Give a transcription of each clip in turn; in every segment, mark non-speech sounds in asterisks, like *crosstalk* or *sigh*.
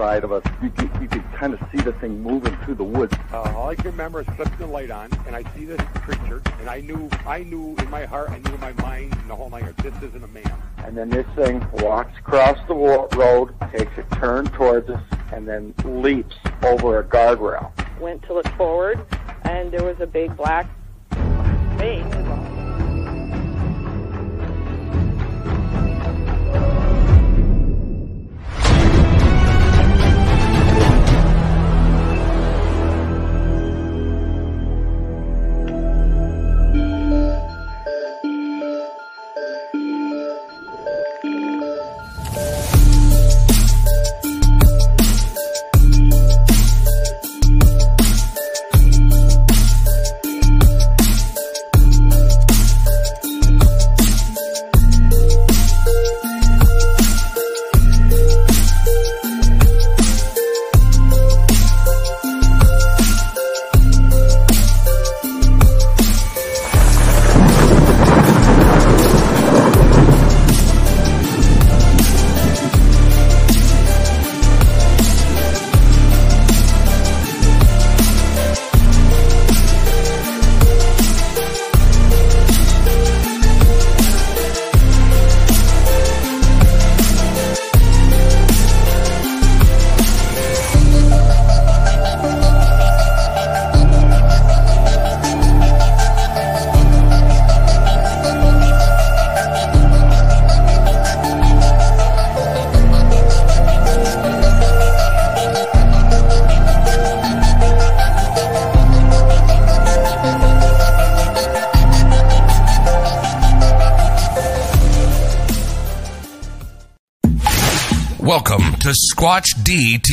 side of us. You could, you could kind of see the thing moving through the woods. Uh, all I can remember is flipping the light on, and I see this creature, and I knew, I knew in my heart, I knew in my mind, in the whole nine, this isn't a man. And then this thing walks across the road, takes a turn towards us, and then leaps over a guardrail. Went to look forward, and there was a big black face.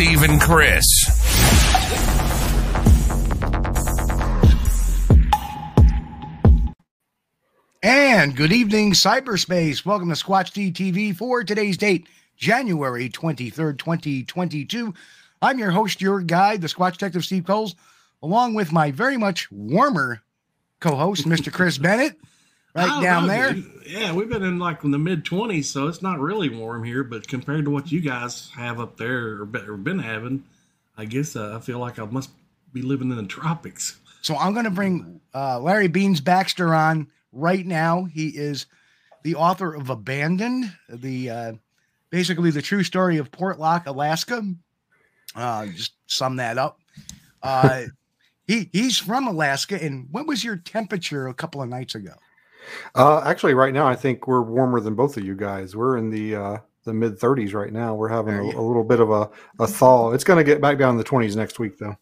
Steve and Chris. And good evening, cyberspace. Welcome to Squatch DTV for today's date, January 23rd, 2022. I'm your host, your guide, the Squatch Detective Steve Coles, along with my very much warmer co host, Mr. Chris Bennett, right down know, there. dude. Yeah, we've been in like in the mid 20s, so it's not really warm here. But compared to what you guys have up there or, be, or been having, I guess uh, I feel like I must be living in the tropics. So I'm going to bring uh, Larry Beans Baxter on right now. He is the author of Abandoned, the uh, basically the true story of Portlock, Alaska. Uh, just sum that up. Uh, *laughs* he he's from Alaska. And what was your temperature a couple of nights ago? Uh, actually, right now I think we're warmer than both of you guys. We're in the uh, the mid 30s right now. We're having a, a little bit of a, a thaw. It's going to get back down in the 20s next week, though.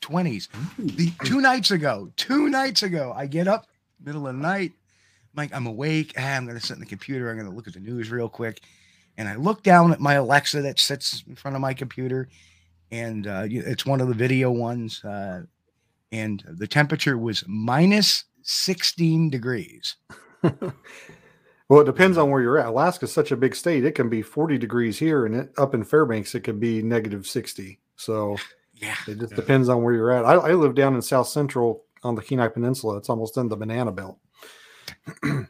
20s. The two nights ago, two nights ago, I get up middle of the night. I'm like, I'm awake. Ah, I'm going to sit in the computer. I'm going to look at the news real quick. And I look down at my Alexa that sits in front of my computer. And uh, it's one of the video ones. Uh, and the temperature was minus 16 degrees. *laughs* Well, it depends on where you're at. Alaska's such a big state; it can be 40 degrees here, and it, up in Fairbanks, it could be negative 60. So *laughs* Yeah. it just Yeah. depends on where you're at. I, I live down in South Central on the Kenai Peninsula. It's almost in the banana belt. *clears throat*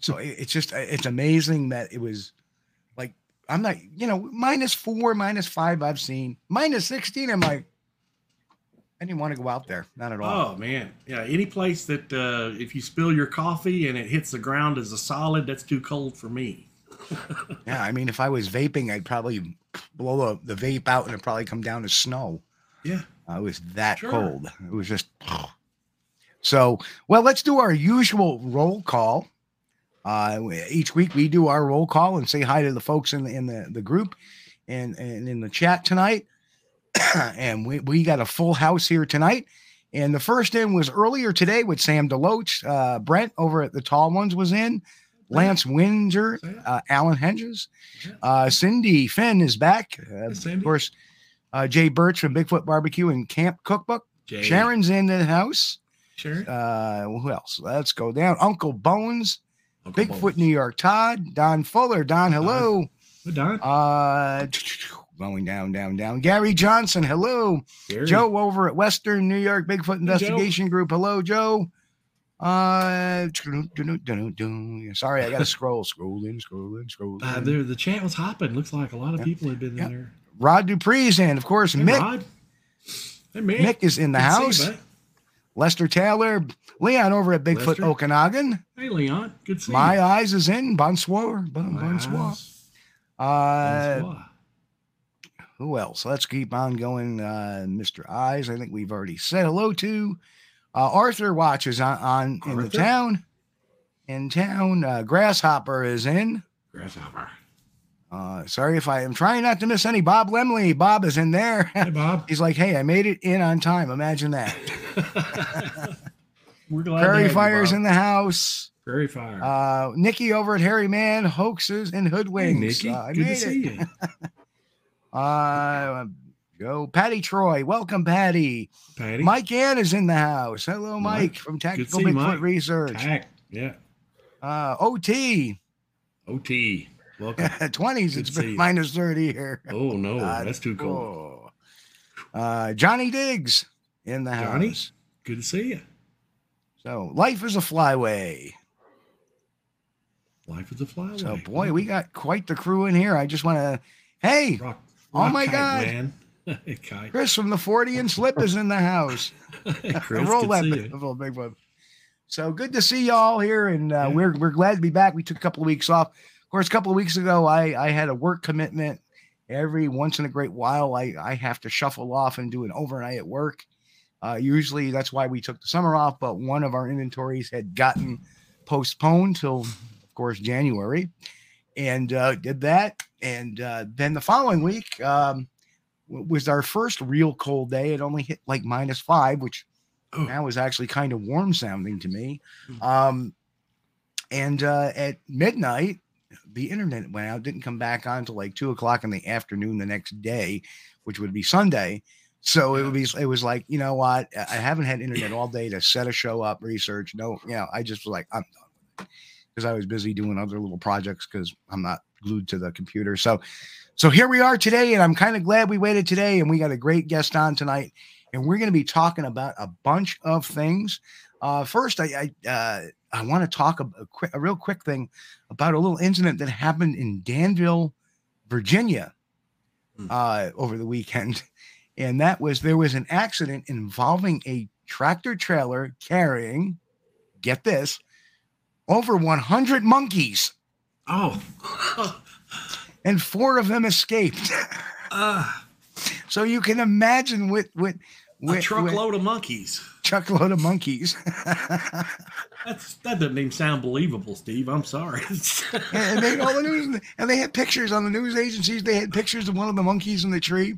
So it- it's just, it's amazing that it was like, I'm not, you know, minus four, minus five, I've seen minus 16. I'm like, I didn't want to go out there. Not at all. Oh man, yeah. Any place that uh, if you spill your coffee and it hits the ground as a solid, that's too cold for me. *laughs* Yeah, I mean, if I was vaping, I'd probably blow the, the vape out and it'd probably come down as snow. Yeah. Uh, it was that Sure. cold. It was just *sighs* so. Well, let's do our usual roll call. Uh, each week we do our roll call and say hi to the folks in the in the, the group and, and in the chat tonight. *coughs* and we, we got a full house here tonight. And the first in was earlier today with Sam Deloach. Uh, Brent over at the Tall Ones was in. Lance Windsor, uh, Alan Hedges, uh, Cindy Finn is back. Uh, of course, uh, Jay Birch from Bigfoot Barbecue and Camp Cookbook. Jay. Sharon's in the house. Sharon. Uh, who else? Let's go down. Uncle Bones, Uncle Bigfoot Bones. New York Todd, Don Fuller, Don, hello. Hey, Don. Going down, down, down. Gary Johnson, hello. Gary. Joe over at Western New York Bigfoot Joe. Investigation Group. Hello, Joe. Uh, sorry, I got to *laughs* scroll, scroll in, scroll in, scroll. Uh, there, the chat was hopping. Looks like a lot of Yeah. people had been Yeah. in there. Rod Dupree's in, of course. Hey, Mick, Rod. Hey, Mick. Mick is in the Good to see house. Lester Taylor, Leon over at Bigfoot Lester. Okanagan. Hey, Leon. Good to see My you. eyes is in. Bonsoir, bon, bonsoir. Uh, Bonsoir. Who else? Let's keep on going. Uh, Mr. Eyes, I think we've already said hello to. Uh, Arthur watches on, on in the town. In town, uh, Grasshopper is in. Grasshopper. Uh, sorry if I am trying not to miss any. Bob Lemley, Bob is in there. Hey, Bob. *laughs* He's like, hey, I made it in on time. Imagine that. *laughs* We're glad Prairie you, Fire's in the house. Prairie Fire. Uh, Nikki over at Harry Man, hoaxes and hey. Nikki. Uh, I Good to see you. *laughs* Uh, go Patty Troy. Welcome, Patty. Patty. Mike Ann is in the house. Hello, Mike, Mike. from Tactical Bigfoot Mike. Research. Tack. Yeah. Uh, OT OT. Welcome. *laughs* 20s. Good It's been minus 30 here. Oh, no. God, That's too cold. oh. Uh, Johnny Diggs in the Johnny? house. Good to see you. So life is a flyway. Life is a flyway. So boy, we got quite the crew in here. I just want to, hey, Rock, Oh my kite, God. man. *laughs* Kite. Chris from the 40 and Slip is in the house. *laughs* Chris, Roll good that see big, you. big one. So good to see y'all here, and uh, Yeah. we're we're glad to be back. We took a couple of weeks off. Of course, a couple of weeks ago, I I had a work commitment. Every once in a great while, I I have to shuffle off and do an overnight at work. Uh, usually, that's why we took the summer off. But one of our inventories had gotten postponed till, of course, January, and uh, did that. And uh, then the following week um, was our first real cold day. It only hit like minus five, which Oh. that was actually kind of warm sounding to me. Hmm. Um, and uh, at midnight, the internet went out, didn't come back on until like two o'clock in the afternoon the next day, which would be Sunday. So it would be, it was like, you know what? I I haven't had internet all day to set a show up, research. No, you know, I just was like, I'm done with it because I was busy doing other little projects because I'm not glued to the computer. So, so here we are today, and I'm kind of glad we waited today, and we got a great guest on tonight and we're going to be talking about a bunch of things. Uh, first, I I, uh, I want to talk a, a quick, a real quick thing about a little incident that happened in Danville, Virginia, Hmm. uh, over the weekend, *laughs* and that was there was an accident involving a tractor trailer carrying, get this, over 100 monkeys, Oh. *laughs* and four of them escaped. uh, *laughs* so you can imagine with with a with, with truckload of monkeys. truckload of monkeys. *laughs* That's that doesn't even sound believable, Steve. I'm sorry. and they all the news and they had pictures on the news agencies. They had pictures of one of the monkeys in the tree.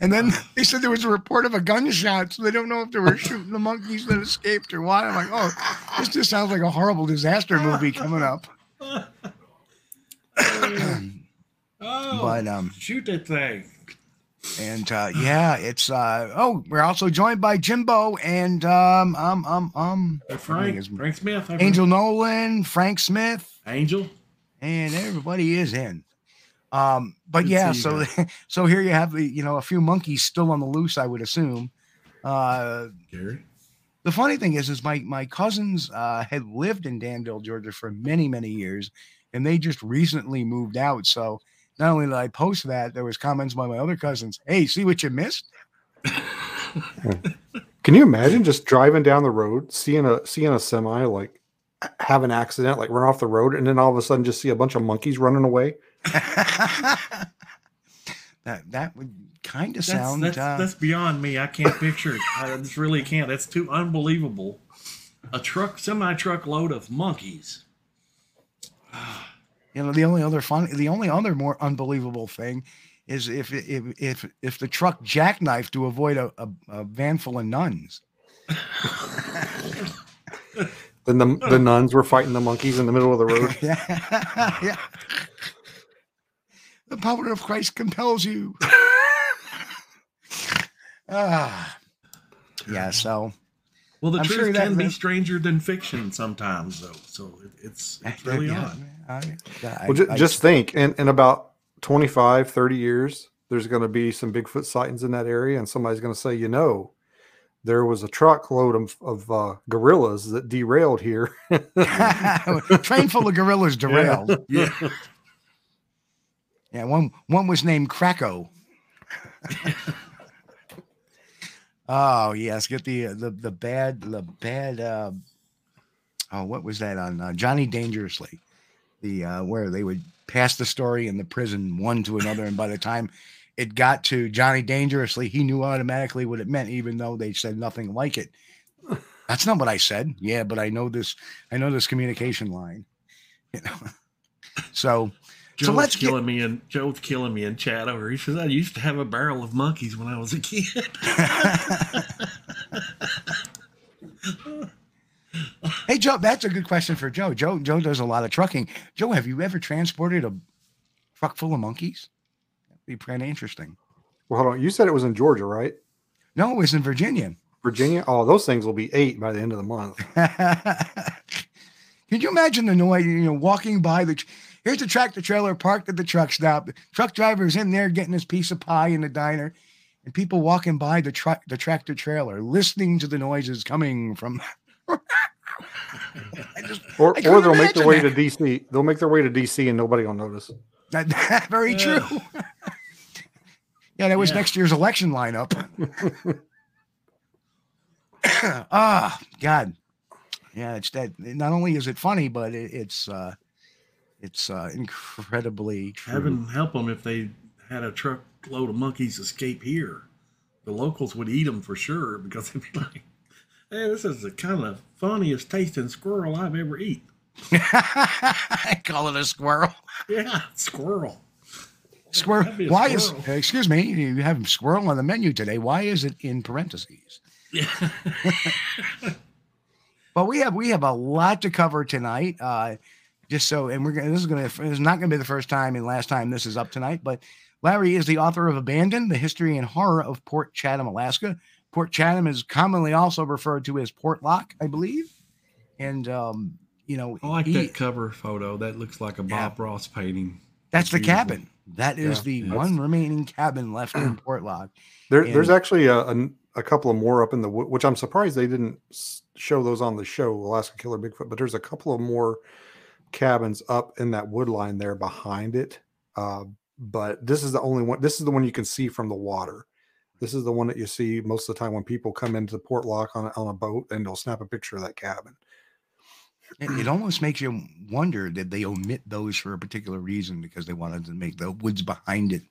And then *laughs* they said there was a report of a gunshot, so they don't know if they were shooting the monkeys that escaped or what. I'm like, oh, this just sounds like a horrible disaster movie coming up. oh, But um, shoot that thing. and uh, yeah, it's uh oh, we're also joined by Jimbo and um um um um Hey, Frank, Frank Smith. Hey, Angel Nolan, Frank Smith, Angel. and everybody is in. Um, but Good yeah, so *laughs* so here you have the you know a few monkeys still on the loose, I would assume. Uh, Gary. the funny thing is, is my my cousins uh, had lived in Danville, Georgia, for many many years, and they just recently moved out. So not only did I post that, there was comments by my other cousins. Hey, see what you missed? *laughs* Can you imagine just driving down the road, seeing a seeing a semi like have an accident, like run off the road, and then all of a sudden just see a bunch of monkeys running away? *laughs* that that would kind of sound. that's, uh, that's beyond me. I can't picture it. I just really can't. That's too unbelievable. A truck, semi truck load of monkeys. *sighs* You know, the only other fun, the only other more unbelievable thing is if if if if the truck jackknifed to avoid a, a, a van full of nuns. *laughs* Then the the nuns were fighting the monkeys in the middle of the road. *laughs* yeah. yeah. The power of Christ compels you. *laughs* ah. Yeah, so Well, the I'm truth sure can be that- stranger than fiction sometimes, though. So it, it's it's really yeah, odd. I- I- Well, ju- I- just think, in, in about 25, 30 years, there's going to be some Bigfoot sightings in that area, and somebody's going to say, you know, there was a truckload of, of uh, gorillas that derailed here. *laughs* train full of gorillas *laughs* derailed. Yeah. Yeah, one one was named Krakow. *laughs* oh yes, get the the the bad the bad. Uh, oh, what was that on uh, Johnny Dangerously? The uh, where they would pass the story in the prison one to another, and by the time it got to Johnny Dangerously, he knew automatically what it meant, even though they said nothing like it. That's not what I said. Yeah, but I know this. I know this communication line. You know. *laughs* So Joe's let's get- killing me and Joe's killing me in chat over. He says I used to have a barrel of monkeys when I was a kid. *laughs* Hey Joe, that's a good question for Joe. Joe Joe does a lot of trucking. Joe, have you ever transported a truck full of monkeys? That'd be pretty interesting. well, hold on. You said it was in Georgia, right? No, it was in Virginia. Virginia? Oh, those things will be eight by the end of the month. *laughs* Can you imagine the noise? You know, walking by the tr- here's the tractor trailer parked at the truck stop. The truck driver's in there getting his piece of pie in the diner, and people walking by the truck the tractor trailer, listening to the noises coming from. *laughs* I just Or, I or they'll make their way imagine to DC. They'll make their way to DC and nobody will notice. That, that- very true. *laughs* yeah, that was Yeah. next year's election lineup. *laughs* Ah, God. Yeah, it's that. Not only is it funny, but it, it's uh, it's uh, incredibly true. Heaven help them if they had a truckload of monkeys escape here. The locals would eat them for sure because *laughs* they'd be like, "Hey, this is the kind of funniest tasting squirrel I've ever eat." I *laughs* call it a squirrel. Yeah, squirrel. Squirrel. That'd be a Why squirrel. is? Excuse me. You have squirrel on the menu today. Why is it in parentheses? Yeah. *laughs* But we have we have a lot to cover tonight. Uh, just so, and we're gonna. This is gonna. This is not gonna be the first time and last time this is up tonight. But Larry is the author of Abandoned: The History and Horror of Port Chatham, Alaska. Port Chatham is commonly also referred to as Portlock, I believe. And um, you know, I like he- that cover photo. That looks like a Bob Ross painting. That's the Beautiful. cabin. That is Yeah, the that's- one remaining cabin left in *clears throat* Portlock. There, there's actually a, a, a couple of more up in the which I'm surprised they didn't show those on the show, Alaska Killer Bigfoot. But there's a couple of more cabins up in that wood line there behind it. Uh, but this is the only one. This is the one you can see from the water. This is the one that you see most of the time when people come into the Portlock on a, on a boat, and they'll snap a picture of that cabin. It, it almost makes you wonder did they omit those for a particular reason because they wanted to make the woods behind it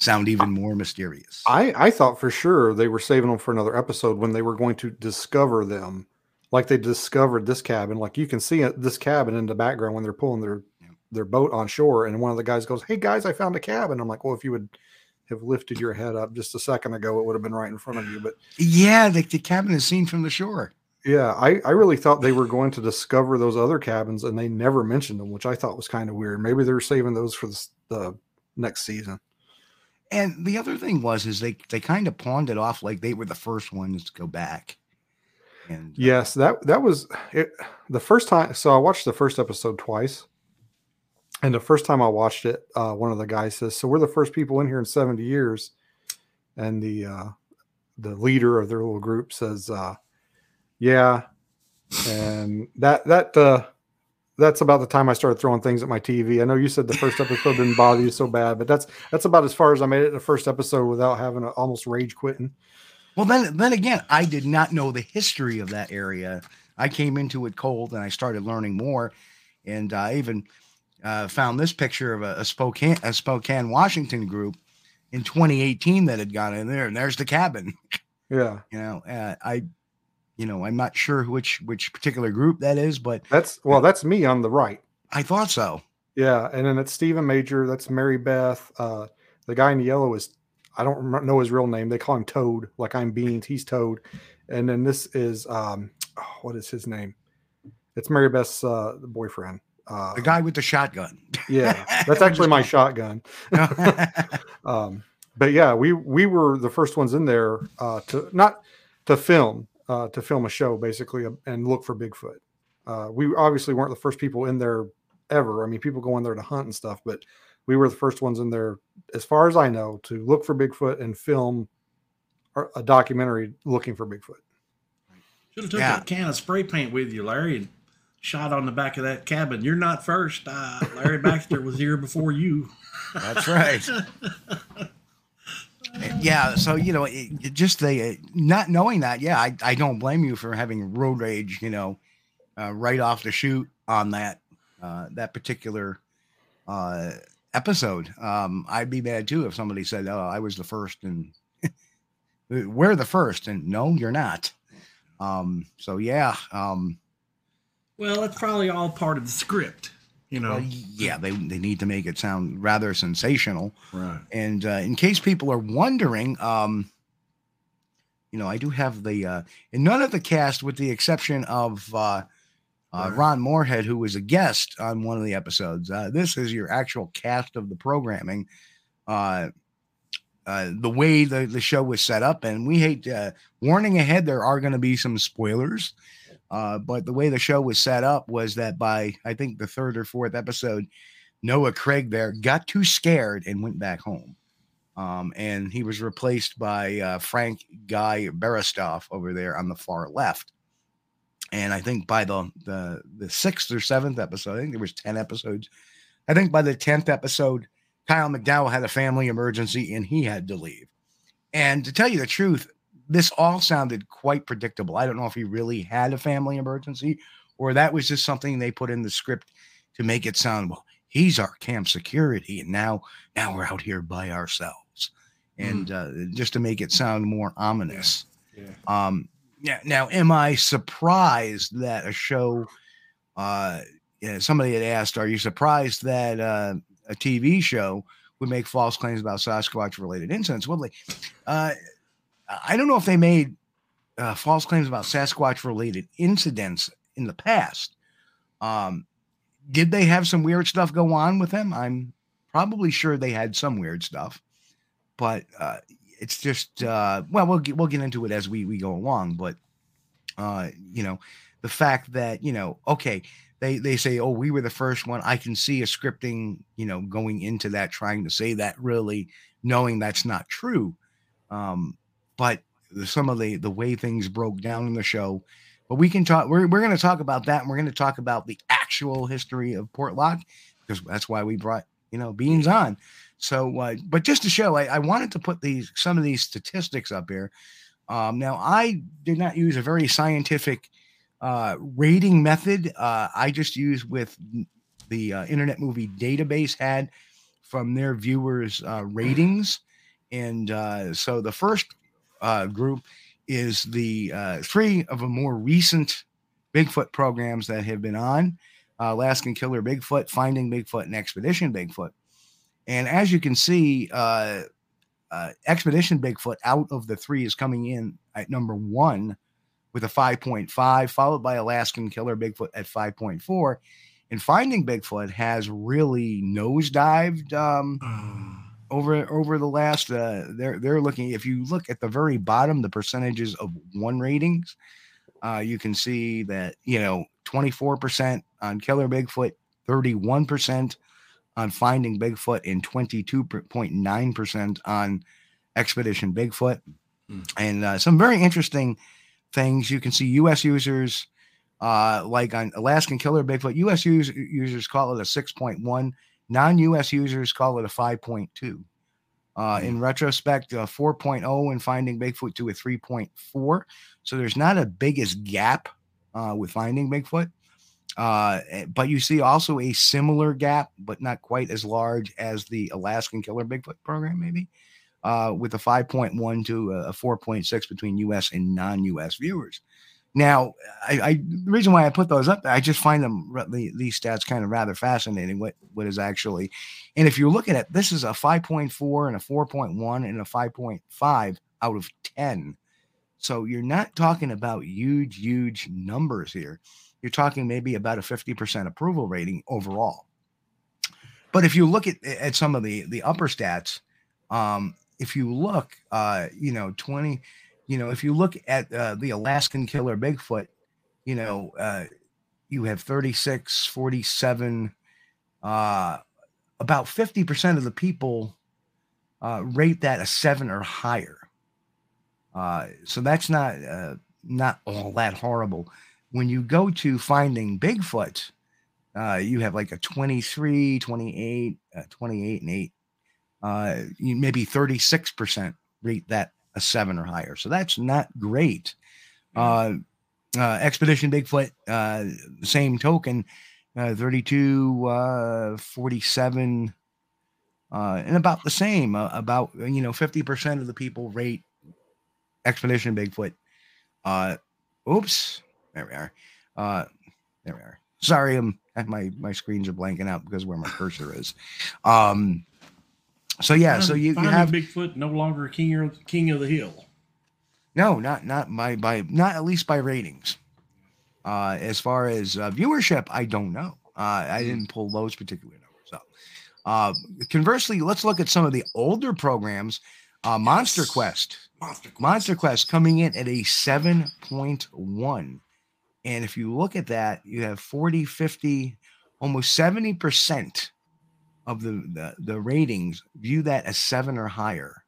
sound even more mysterious. I, I thought for sure they were saving them for another episode when they were going to discover them, like they discovered this cabin. Like you can see uh, this cabin in the background when they're pulling their their boat on shore, and one of the guys goes, "Hey guys, I found a cabin." I'm like, "Well, if you would have lifted your head up just a second ago, it would have been right in front of you." But yeah, the, the cabin is seen from the shore. yeah, I I really thought they were going to discover those other cabins, and they never mentioned them, which I thought was kind of weird. Maybe they were saving those for the, the next season. And the other thing was is they they kind of pawned it off like they were the first ones to go back. And uh, Yes, that that was it. The first time, so I watched the first episode twice, and the first time I watched it, uh, one of the guys says, "So we're the first people in here in seventy years," and the uh, the leader of their little group says, uh, "Yeah," and that that uh, that's about the time I started throwing things at my TV. I know you said the first episode didn't bother you so bad, but that's that's about as far as I made it the first episode without having a, almost rage quitting. Well, then, then again, I did not know the history of that area. I came into it cold, and I started learning more. And I even uh, found this picture of a, a Spokane, a Spokane, Washington group in 2018 that had gone in there, and there's the cabin. Yeah. *laughs* You know, uh, I, you know, I'm not sure which which particular group that is, but That's well, that's me on the right. I thought so. Yeah, and then it's Stephen Major. That's Mary Beth. Uh, the guy in the yellow is I don't remember, know his real name. They call him Toad, like I'm Beans. He's Toad. And then this is um, oh, what is his name? It's Mary Beth's uh, boyfriend. Uh, The guy with the shotgun. yeah, *laughs* that's actually my shotgun. *laughs* um, but yeah, we we were the first ones in there uh, to not to film uh, to film a show basically uh, and look for Bigfoot. Uh, we obviously weren't the first people in there ever. I mean, people go in there to hunt and stuff, but we were the first ones in there, as far as I know, to look for Bigfoot and film a- a documentary looking for Bigfoot. Should have took Yeah. that can of spray paint with you, Larry, and shot on the back of that cabin. You're not first. Uh, Larry Baxter was here before you. That's right. *laughs* yeah. So you know, it, it just the uh, not knowing that. Yeah, I, I don't blame you for having road rage. You know, uh, right off the shoot on that uh, that particular uh, episode. Um, I'd be mad too if somebody said, "Oh, I was the first and *laughs* we're the first and no, you're not. Um, so yeah. Um, Well, that's probably all part of the script, you know. well, yeah, they they need to make it sound rather sensational. right. And uh, in case people are wondering, um, you know, I do have the uh, and none of the cast, with the exception of uh, uh, Ron Morehead, who was a guest on one of the episodes. Uh, this is your actual cast of the programming. Uh, uh, the way the, the show was set up, and we hate uh, warning ahead, there are going to be some spoilers. Uh, but the way the show was set up was that by I think the third or fourth episode, Noah Craig there got too scared and went back home. Um, and he was replaced by uh, Frank Guy Beristoff over there on the far left. And I think by the, the the sixth or seventh episode, I think there was ten episodes. I think by the tenth episode, Kyle McDowell had a family emergency and he had to leave. And to tell you the truth, this all sounded quite predictable. I don't know if he really had a family emergency or that was just something they put in the script to make it sound well. He's our camp security, and now now we're out here by ourselves, and uh, just to make it sound more ominous. Yeah. Um, yeah. Now, am I surprised that a show? Uh, somebody had asked, "Are you surprised that uh, a TV show would make false claims about Sasquatch-related incidents?" Well, uh, I don't know if they made uh, false claims about Sasquatch-related incidents in the past. Um, did they have some weird stuff go on with them? I'm probably sure they had some weird stuff, but uh, it's just uh, well, we'll get, we'll get into it as we we go along. But uh, you know, the fact that you know, okay, they they say, oh, we were the first one. I can see a scripting, you know, going into that, trying to say that, really knowing that's not true. Um, but some of the the way things broke down in the show. But we can talk. We're we're going to talk about that, and we're going to talk about the actual history of Portlock because that's why we brought you know Beans on. So, uh, but just to show, I, I wanted to put these some of these statistics up here. Um, now, I did not use a very scientific uh, rating method. Uh, I just used with the uh, Internet Movie Database had from their viewers' uh, ratings, and uh, so the first group is the three of the more recent Bigfoot programs that have been on Alaskan Killer Bigfoot, Finding Bigfoot, and Expedition Bigfoot. And as you can see, uh, uh, Expedition Bigfoot out of the three is coming in at number one with a 5.5, followed by Alaskan Killer Bigfoot at 5.4. And Finding Bigfoot has really nosedived um, over over the last. Uh, they're they're looking. If you look at the very bottom, the percentages of one ratings, uh, you can see that you know 24% on Killer Bigfoot, 31% on Finding Bigfoot, and 22.9% on Expedition Bigfoot. Mm. And uh, some very interesting things. You can see U.S. users, uh, like on Alaskan Killer Bigfoot, U.S. Us- users call it a 6.1, non US users call it a 5.2. Uh, in retrospect, a 4.0 in Finding Bigfoot to a 3.4. So there's not a biggest gap uh, with Finding Bigfoot. Uh, eh, but you see also a similar gap, but not quite as large as the Alaskan Killer Bigfoot program, maybe, uh, with a 5.1 to a 4.6 between US and non US viewers. Now, I, I the reason why I put those up, I just find them the, these stats kind of rather fascinating. What what is actually, and if you're looking at this is a 5.4 and a 4.1 and a 5.5 out of 10 So you're not talking about huge, huge numbers here. You're talking maybe about a 50% approval rating overall. But if you look at, at some of the the upper stats, um, if you look, uh, you know, 20, you know, if you look at uh, the Alaskan killer Bigfoot, you know, uh, you have 36, 47, uh, about 50% of the people uh, rate that a seven or higher. Uh, so that's not uh, not all that horrible. When you go to finding Bigfoot, uh, you have like a 23, 28, uh, 28 and 8. Uh, you maybe 36% rate that a seven or higher. So that's not great. Uh, uh, Expedition Bigfoot, uh, same token, uh, 32, uh, 47, uh, and about the same. Uh, about, you know, 50% of the people rate Expedition Bigfoot. Uh, oops. There we are. Uh, there we are. Sorry, I'm my my screens are blanking out because where my cursor is. Um, so yeah, so you, you Finding have Bigfoot no longer king of king of the hill. no, not not by by not at least by ratings. Uh, as far as uh, viewership, I don't know. Uh, I didn't pull those particular numbers up. Uh, conversely, let's look at some of the older programs. Uh, Monster Yes. Quest. Monster Quest. Monster Quest coming in at a 7.1. And if you look at that, you have 40, 50, almost 70% of the, the, the ratings view that as seven or higher.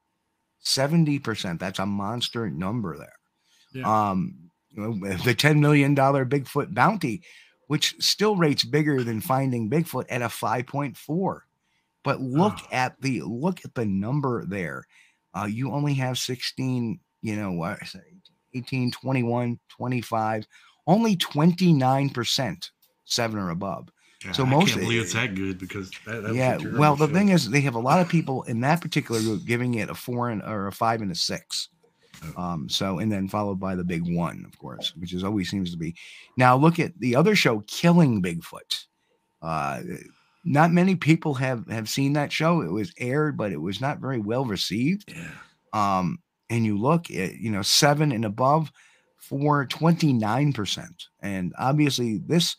70%. That's a monster number there. Yeah. Um, the $10 million Bigfoot bounty, which still rates bigger than finding Bigfoot at a 5.4. But look Oh. at the look at the number there uh, you only have 16, you know, what, 18, 21, 25, only 29% seven or above. God, so I can't believe it's that good because that, that yeah. Well, the show. thing is, they have a lot of people in that particular group giving it a four and or a five and a six. Oh. Um, so and then followed by the big one, of course, which is always seems to be. Now look at the other show, Killing Bigfoot. Uh, not many people have have seen that show. It was aired, but it was not very well received yeah. um, and you look at you know seven and above for 29% and obviously this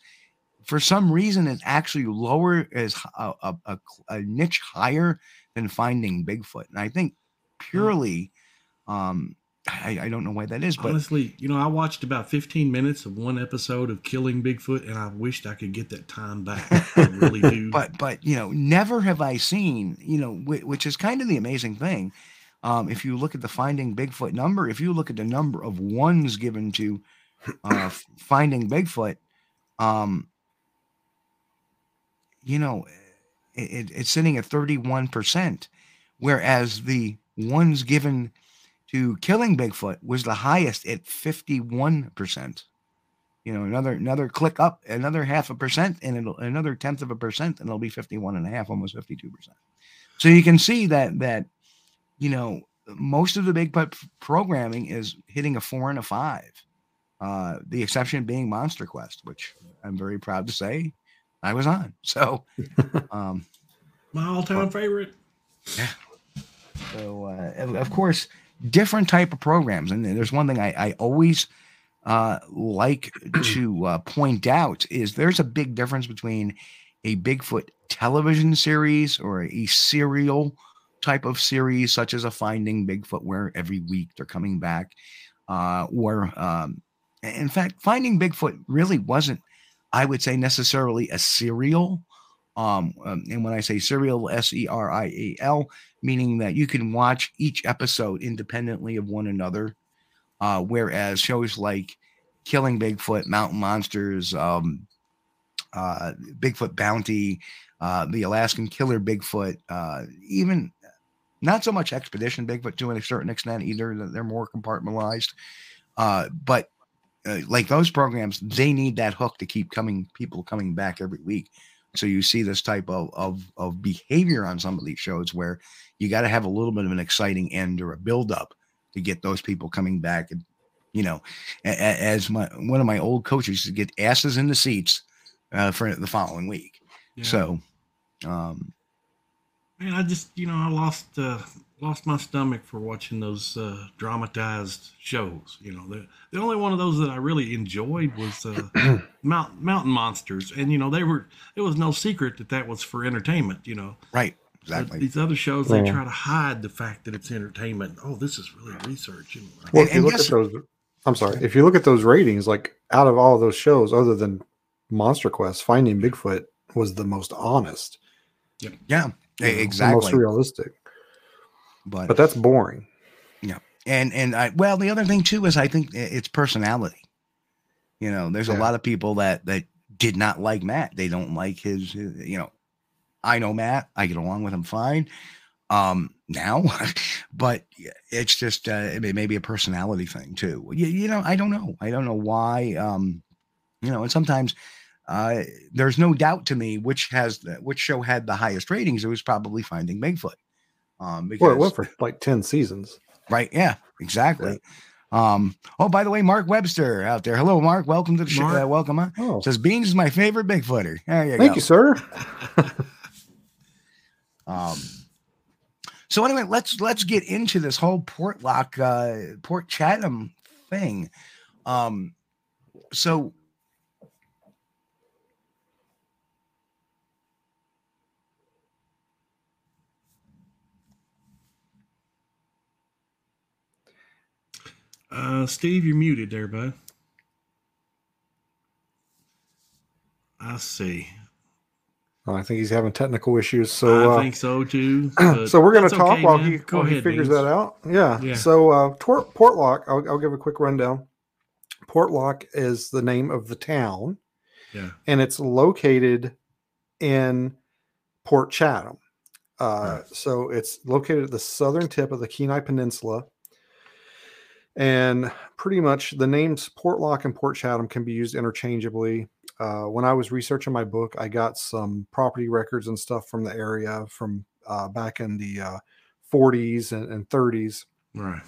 for some reason is actually lower as a niche higher than finding bigfoot and i think purely um I, I don't know why that is but Honestly, you know, I watched about 15 minutes of one episode of Killing Bigfoot, and I wished I could get that time back. I really *laughs* do. but but you know never have i seen you know which is kind of the amazing thing um if you look at the finding bigfoot number if you look at the number of ones given to uh finding bigfoot um you know it, it- it's sitting at 31% whereas the ones given to killing bigfoot was the highest at 51% you know another another click up another half a percent and it'll another tenth of a percent and it'll be 51 and a half almost 52 percent. So you can see that that you know most of the bigfoot programming is hitting a four and a five uh the exception being monster quest which i'm very proud to say i was on *laughs* so *laughs* um My all-time favorite. Yeah. So uh, of, of course different type of programs and there's one thing i, I always uh, like *clears throat* to uh, point out is there's a big difference between a bigfoot television series or a serial type of series such as a finding bigfoot where every week they're coming back uh, or um, in fact finding bigfoot really wasn't i would say necessarily a serial um, um, and when i say serial s-e-r-i-a-l meaning that you can watch each episode independently of one another. Uh, whereas shows like Killing Bigfoot, Mountain Monsters, um, uh, Bigfoot Bounty, uh, the Alaskan Killer Bigfoot, uh, even not so much Expedition Bigfoot to a certain extent either. that They're more compartmentalized. Uh, but uh, like those programs, they need that hook to keep coming, people coming back every week. So you see this type of, of, of behavior on some of these shows where you got to have a little bit of an exciting end or a build up to get those people coming back and you know as my one of my old coaches to get asses in the seats uh, for the following week Yeah. so um man, I just, you know, I lost uh, lost my stomach for watching those uh, dramatized shows. You know, the the only one of those that I really enjoyed was uh, *clears throat* Mount, Mountain Monsters, and you know they were. It was no secret that that was for entertainment. You know, Right. But Exactly. these other shows they try to hide the fact that it's entertainment. Oh, this is really research. You know, Well, if you look guess- at those, I'm sorry. If you look at those ratings, like out of all those shows, other than Monster Quest, Finding Bigfoot was the most honest, Yeah. Yeah. Know, the most Exactly. realistic. But, But that's boring. Yeah, and and I well the other thing too is I think it's personality. You know, there's a lot of people that that did not like Matt. They don't like his, his you know. I know Matt. I get along with him fine. Um now, *laughs* but it's just uh, it may, be a personality thing too. You, you know, I don't know. I don't know why. Um, you know, and sometimes uh, there's no doubt to me which has the, which show had the highest ratings. It was probably Finding Bigfoot. Um, because Well, it went for like 10 seasons. Right. Yeah, exactly. Um, oh, by the way, Mark Webster out there. Hello, Mark. Welcome to the show. Mark. Uh, welcome. Huh? Oh, Says Beans is my favorite Bigfooter. There you thank go. you, sir. *laughs* Um, so anyway, let's let's get into this whole Portlock, uh, Port Chatham thing. Um, so uh, Steve, you're muted there, bud. I see. Oh, I think he's having technical issues. So, I uh, think so too. *clears throat* so we're going to talk okay, while man. he Go while he figures that out. Yeah. Yeah. So uh, Tor- Portlock, I'll, I'll give a quick rundown. Portlock is the name of the town, Yeah. and it's located in Port Chatham. Uh, So it's located at the southern tip of the Kenai Peninsula. And pretty much the names Portlock and Port Chatham can be used interchangeably. Uh, when I was researching my book, I got some property records and stuff from the area from uh, back in the uh, 40s and, and 30s. Right.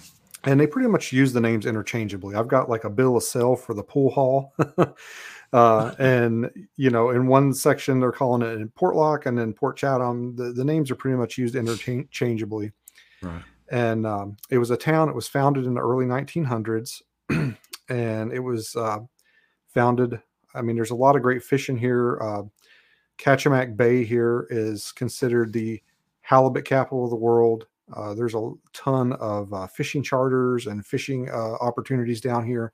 And they pretty much use the names interchangeably. I've got like a bill of sale for the pool hall. *laughs* uh, *laughs* and, you know, in one section, they're calling it in Portlock and then Port Chatham. The, the names are pretty much used interchangeably Right. And um, it was a town. It was founded in the early 1900s, *clears throat* and it was uh, founded. I mean, there's a lot of great fishing here. Uh, Kachemak Bay here is considered the halibut capital of the world. Uh, there's a ton of uh, fishing charters and fishing uh, opportunities down here,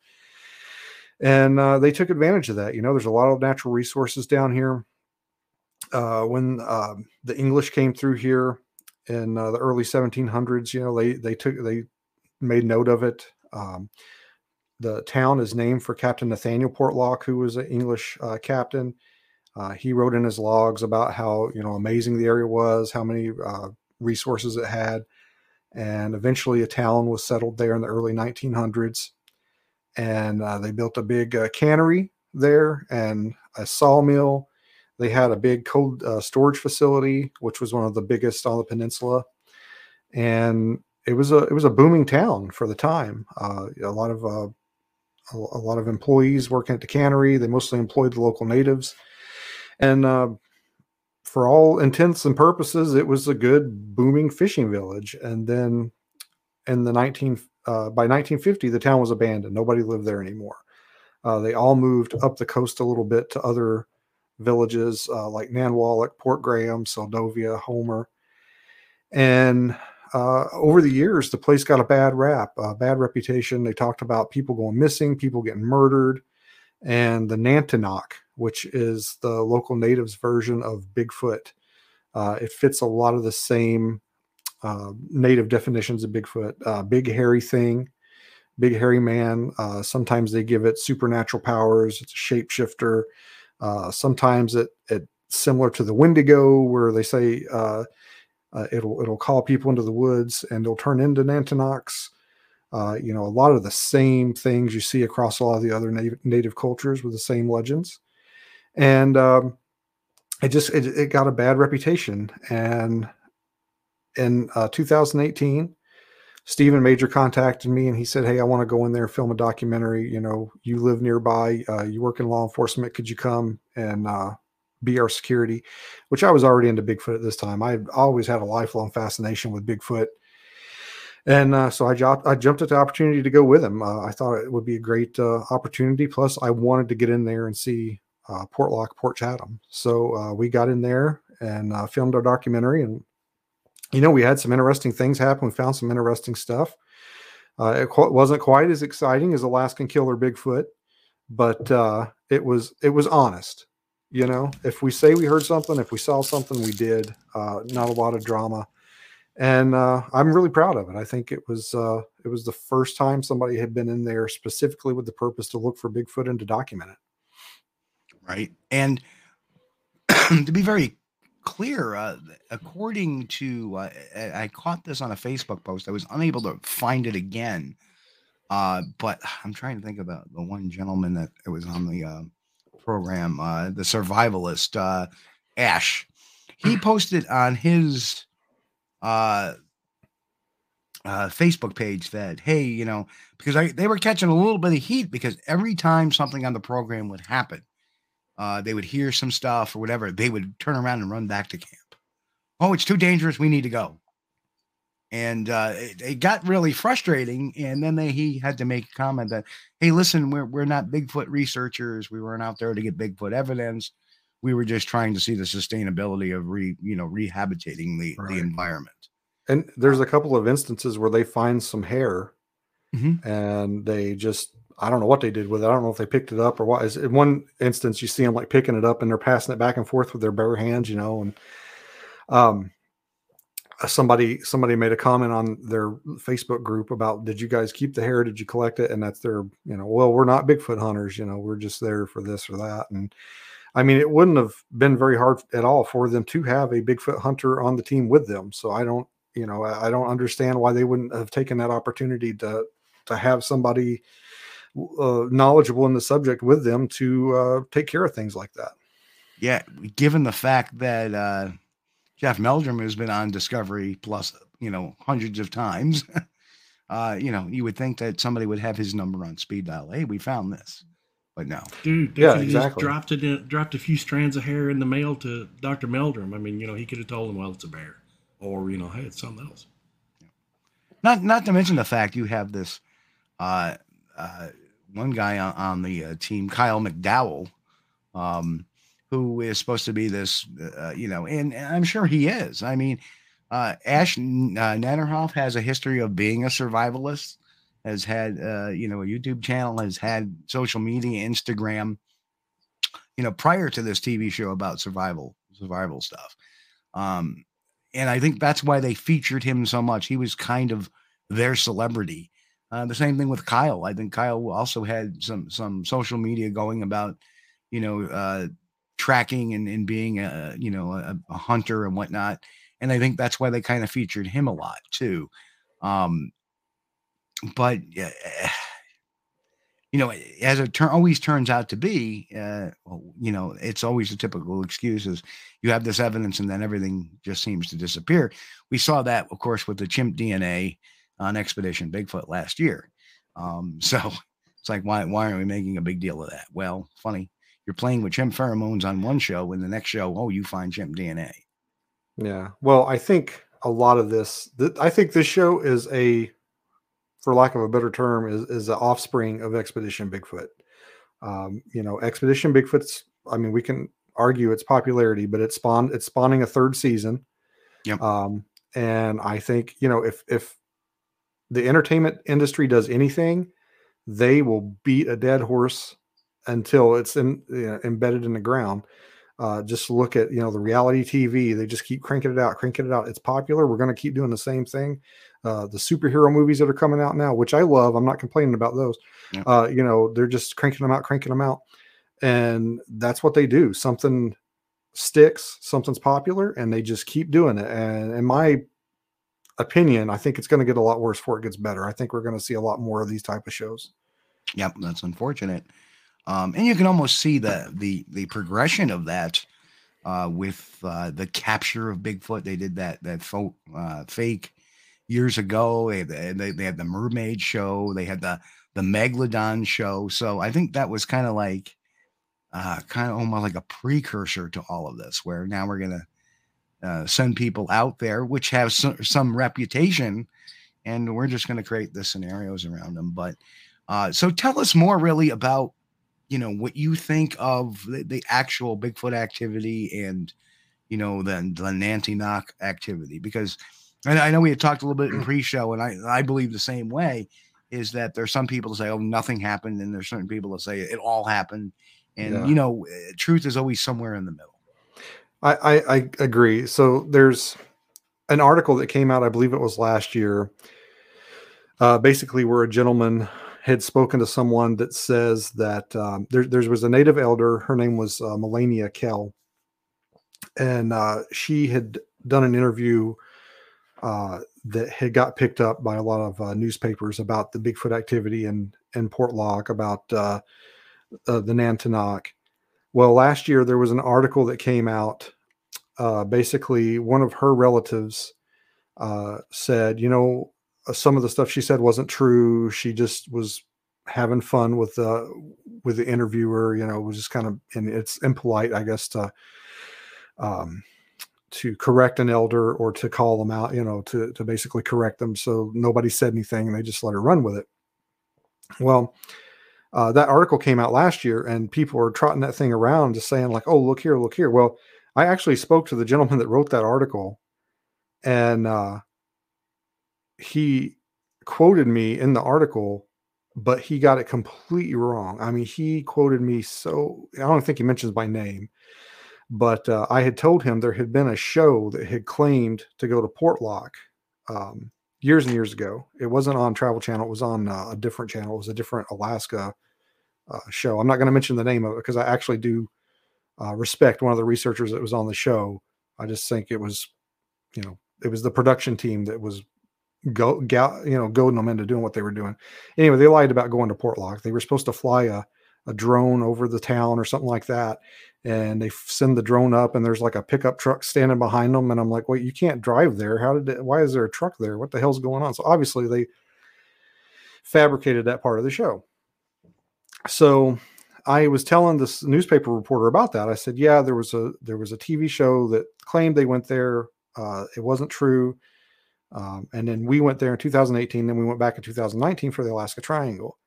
and uh, they took advantage of that. You know, there's a lot of natural resources down here. Uh, when um the English came through here, in uh, the early 1700s. You know, they they took they made note of it. Um, the town is named for Captain Nathaniel Portlock, who was an English uh, captain. Uh, he wrote in his logs about how you know amazing the area was, how many uh, resources it had, and eventually a town was settled there in the early 1900s. And uh, they built a big uh, cannery there and a sawmill they had a big cold uh, storage facility, which was one of the biggest on the peninsula, and it was a it was a booming town for the time. Uh, a lot of uh, a, a lot of employees working at the cannery. They mostly employed the local natives, and uh, for all intents and purposes, it was a good booming fishing village. And then in the 19 uh, by 1950, the town was abandoned. Nobody lived there anymore. Uh, they all moved up the coast a little bit to other villages uh, like Nanwalek, Port Graham, Seldovia, Homer. And uh, over the years, the place got a bad rap, a bad reputation. They talked about people going missing, people getting murdered, and the Nantinaq, which is the local natives' version of Bigfoot. Uh, it fits a lot of the same uh, native definitions of Bigfoot. Uh, big hairy thing, big hairy man. Uh, sometimes they give it supernatural powers. It's a shapeshifter. Uh, sometimes it it similar to the Wendigo, where they say uh, uh, it'll it'll call people into the woods and they'll turn into Nantinaqs. Uh, you know, a lot of the same things you see across a lot of the other native, native cultures with the same legends, and um, it just it, it got a bad reputation. And in uh, 2018, Stephen Major contacted me and he said, Hey, I want to go in there film a documentary. You know, you live nearby, uh, you work in law enforcement. Could you come and uh, be our security? Which I was already into Bigfoot at this time. I always had a lifelong fascination with Bigfoot. And uh, so I jumped, I jumped at the opportunity to go with him. Uh, I thought it would be a great uh, opportunity. Plus, I wanted to get in there and see uh, Portlock, Port Chatham. So we got in there and filmed our documentary. And, you know, we had some interesting things happen. We found some interesting stuff. it qu- wasn't quite as exciting as Alaskan Killer Bigfoot, but it was it was honest. You know, if we say we heard something, if we saw something, we did. not a lot of drama and uh, I'm really proud of it. I think it was uh, it was the first time somebody had been in there specifically with the purpose to look for Bigfoot and to document it. Right, and *clears throat* to be very clear, uh, according to uh, I caught this on a Facebook post. I was unable to find it again, uh, but *sighs* I'm trying to think about the one gentleman that it was on the uh, program, the survivalist Ash. He *clears throat* posted on his uh, uh, Facebook page that, hey, you know, because I, they were catching a little bit of heat because every time something on the program would happen, uh, they would hear some stuff or whatever, they would turn around and run back to camp. Oh, it's too dangerous. We need to go. And uh, it, it got really frustrating. And then they, he had to make a comment that, hey, listen, we're, we're not Bigfoot researchers. We weren't out there to get Bigfoot evidence we were just trying to see the sustainability of re you know rehabilitating the right. the environment and there's a couple of instances where they find some hair mm-hmm. and they just i don't know what they did with it. I don't know if they picked it up or what. In one instance you see them like picking it up and they're passing it back and forth with their bare hands you know and um somebody somebody made a comment on their facebook group about did you guys keep the hair? Did you collect it? And that's their you know well we're not bigfoot hunters you know we're just there for this or that. And I mean, it wouldn't have been very hard at all for them to have a Bigfoot hunter on the team with them. So I don't, you know, I don't understand why they wouldn't have taken that opportunity to to have somebody uh, knowledgeable in the subject with them to uh, take care of things like that. Yeah, given the fact that uh, Jeff Meldrum has been on Discovery Plus, you know, hundreds of times, *laughs* uh, you know, you would think that somebody would have his number on speed dial. Hey, we found this. But no, dude, yeah, exactly. dropped it, in, dropped a few strands of hair in the mail to Doctor Meldrum. I mean, you know, he could have told him, well, it's a bear, or you know, hey, it's something else. Not, not to mention the fact you have this, uh, uh, one guy on, on the uh, team, Kyle McDowell, um, who is supposed to be this, uh, you know, and, and, I'm sure he is. I mean, uh, Ash uh, Nannerhoff has a history of being a survivalist has had uh, you know a YouTube channel, has had social media, Instagram. You know, prior to this TV show about survival survival stuff, um, and I think that's why they featured him so much. He was kind of their celebrity. Uh, the same thing with Kyle. I think Kyle also had some some social media going about, you know, uh, tracking and, and being a you know a, a hunter and whatnot. And I think that's why they kind of featured him a lot too. Um, but *sighs* you know, as it tur- always turns out to be, uh, you know, it's always the typical excuses. You have this evidence, and then everything just seems to disappear. We saw that, of course, with the chimp DNA on Expedition Bigfoot last year. Um, *laughs* so it's like, why why aren't we making a big deal of that? Well, funny, you're playing with chimp pheromones on one show, and the next show, oh, you find chimp DNA. Yeah. Well, I think a lot of this, th- I think this show is a for lack of a better term, is is the offspring of Expedition Bigfoot. Um, you know, Expedition Bigfoot's. I mean, we can argue its popularity, but it spawned it's spawning a third season. Yep. Um, and I think you know if if the entertainment industry does anything, they will beat a dead horse until it's in, you know, embedded in the ground. Uh, just look at you know the reality TV; they just keep cranking it out, cranking it out. It's popular. We're going to keep doing the same thing uh, the superhero movies that are coming out now, which I love. I'm not complaining about those. Yeah. Uh, you know, they're just cranking them out, cranking them out, and that's what they do. Something sticks, something's popular, and they just keep doing it. And in my opinion, I think it's going to get a lot worse before it gets better. I think we're going to see a lot more of these type of shows. Yep, that's unfortunate. Um, and you can almost see the the the progression of that uh, with uh, the capture of Bigfoot. They did that that fo- uh, fake years ago. They, they, they had the Mermaid show. They had the the Megalodon show. So I think that was kind of like, uh, kind of almost like a precursor to all of this, where now we're gonna uh, send people out there which have some, some reputation and we're just going to create the scenarios around them. But uh, so tell us more really about you know what you think of the, the actual Bigfoot activity and you know the the Nantinaq activity because I, I know we had talked a little bit in pre-show and I I believe the same way is that there's some people that say oh nothing happened and there's certain people that say it all happened and Yeah. you know eh, truth is always somewhere in the middle. I, I, I agree. So there's an article that came out, I believe it was last year, uh, basically where a gentleman had spoken to someone that says that um, there, there was a native elder. Her name was uh, Melania Kell, and uh, she had done an interview uh, that had got picked up by a lot of uh, newspapers about the Bigfoot activity in in Port about uh, uh, the Nantinaq. Well, last year there was an article that came out. Uh, basically, one of her relatives uh, said, you know, uh, some of the stuff she said wasn't true. She just was having fun with the with the interviewer. You know, was just kind of and it's impolite, I guess, to um, to correct an elder or to call them out. You know, to to basically correct them. So nobody said anything, and they just let her run with it. Well, uh, that article came out last year, and people were trotting that thing around, just saying like, "Oh, look here, look here." Well, I actually spoke to the gentleman that wrote that article, and uh, he quoted me in the article, but he got it completely wrong. I mean, he quoted me so I don't think he mentions my name, but uh, I had told him there had been a show that had claimed to go to Portlock um, years and years ago. It wasn't on Travel Channel; it was on uh, a different channel. It was a different Alaska uh, show. I'm not going to mention the name of it because I actually do uh, respect one of the researchers that was on the show. I just think it was, you know, it was the production team that was go, go you know, goading them into doing what they were doing. Anyway, they lied about going to Portlock. They were supposed to fly a, a drone over the town or something like that. And they send the drone up and there's like a pickup truck standing behind them. And I'm like, wait, you can't drive there. How did it, why is there a truck there? What the hell's going on? So obviously they fabricated that part of the show. So I was telling this newspaper reporter about that. I said, "Yeah, there was a there was a TV show that claimed they went there. Uh, it wasn't true." Um, and then we went there in 2018. Then we went back in 2019 for the Alaska Triangle.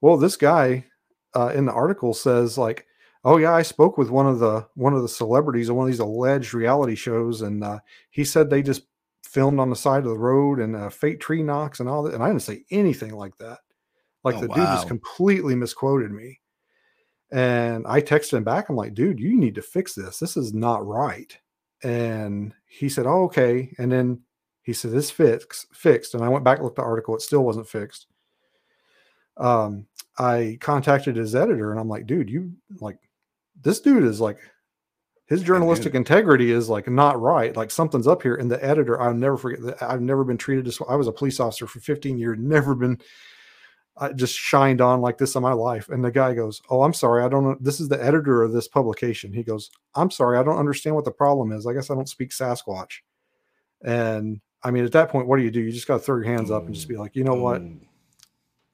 Well, this guy uh, in the article says like, "Oh yeah, I spoke with one of the one of the celebrities of one of these alleged reality shows, and uh, he said they just filmed on the side of the road and uh, fake tree knocks and all that." And I didn't say anything like that. Like Oh, the dude just completely misquoted me. And I texted him back. I'm like, dude, you need to fix this. This is not right. And he said, oh, okay. And then he said, this fix fixed. And I went back and looked at the article. It still wasn't fixed. Um, I contacted his editor and I'm like, dude, you like this dude is like his journalistic integrity is like not right. Like something's up here. And the editor, I'll never forget that I've never been treated this. I was a police officer for 15 years, never been I just shined on like this in my life. And the guy goes, Oh, I'm sorry. I don't know. This is the editor of this publication. He goes, I'm sorry. I don't understand what the problem is. I guess I don't speak Sasquatch. And I mean, at that point, what do you do? You just got to throw your hands up and just mm, be like, you know what? Oh,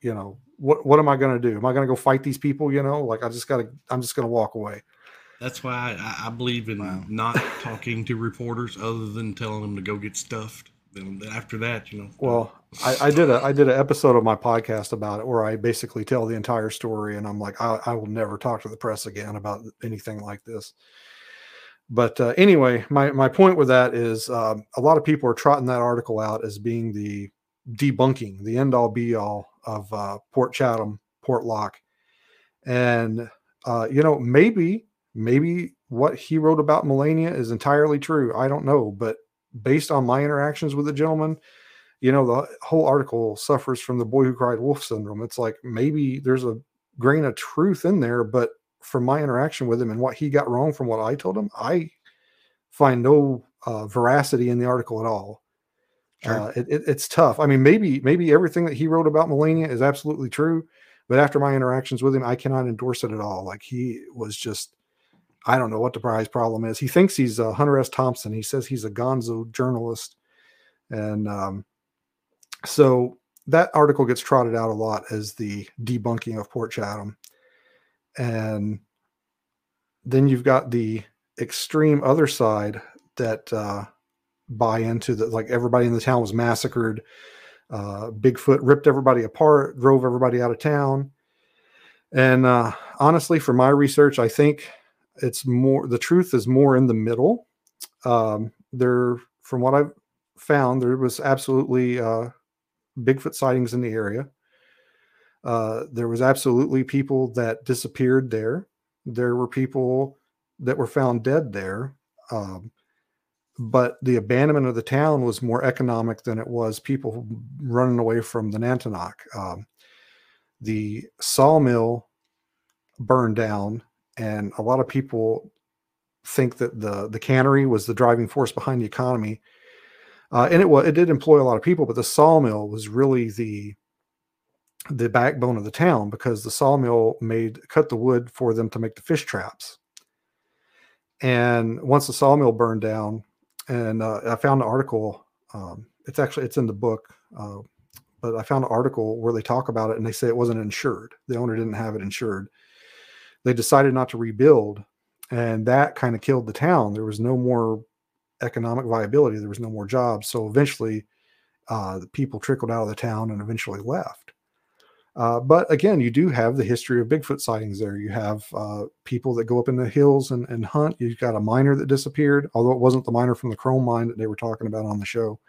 You know, what, what am I going to do? Am I going to go fight these people? You know, like I just got to, I'm just going to walk away. That's why I, I believe in Wow. not *laughs* talking to reporters other than telling them to go get stuffed. Then after that, you know. Well, I, I did a I did an episode of my podcast about it where I basically tell the entire story, and I'm like, I, I will never talk to the press again about anything like this. But uh, anyway, my my point with that is um, a lot of people are trotting that article out as being the debunking, the end all be all of uh, Port Chatham, Portlock, and uh, you know maybe maybe what he wrote about Melania is entirely true. I don't know, but based on my interactions with the gentleman, you know, the whole article suffers from the boy who cried wolf syndrome. It's like maybe there's a grain of truth in there, but from my interaction with him and what he got wrong from what I told him, I find no uh, veracity in the article at all. Sure. Uh, it, it, it's tough. I mean, maybe maybe everything that he wrote about Melania is absolutely true, but after my interactions with him, I cannot endorse it at all. Like he was just, I don't know what the prize problem is. He thinks he's uh, Hunter S. Thompson. He says he's a Gonzo journalist, and um, so that article gets trotted out a lot as the debunking of Port Chatham. And then you've got the extreme other side that uh, buy into that, like everybody in the town was massacred. Uh, Bigfoot ripped everybody apart, drove everybody out of town. And uh, honestly, for my research, I think it's more the truth is more in the middle. Um, there, from what I've found, there was absolutely uh, Bigfoot sightings in the area. Uh, there was absolutely people that disappeared there. There were people that were found dead there. Um, but the abandonment of the town was more economic than it was people running away from the Nantinaq. Um, the sawmill burned down, and a lot of people think that the the cannery was the driving force behind the economy. Uh, and it was it did employ a lot of people, but the sawmill was really the the backbone of the town because the sawmill made cut the wood for them to make the fish traps. And once the sawmill burned down, and uh, I found an article. Um, it's actually it's in the book, uh, but I found an article where they talk about it, and they say it wasn't insured. The owner didn't have it insured. They decided not to rebuild, and that kind of killed the town. There was no more economic viability. There was no more jobs. So eventually, uh, the people trickled out of the town and eventually left. Uh, but again, you do have the history of Bigfoot sightings there. You have uh, people that go up in the hills and, and, hunt. You've got a miner that disappeared, although it wasn't the miner from the chrome mine that they were talking about on the show.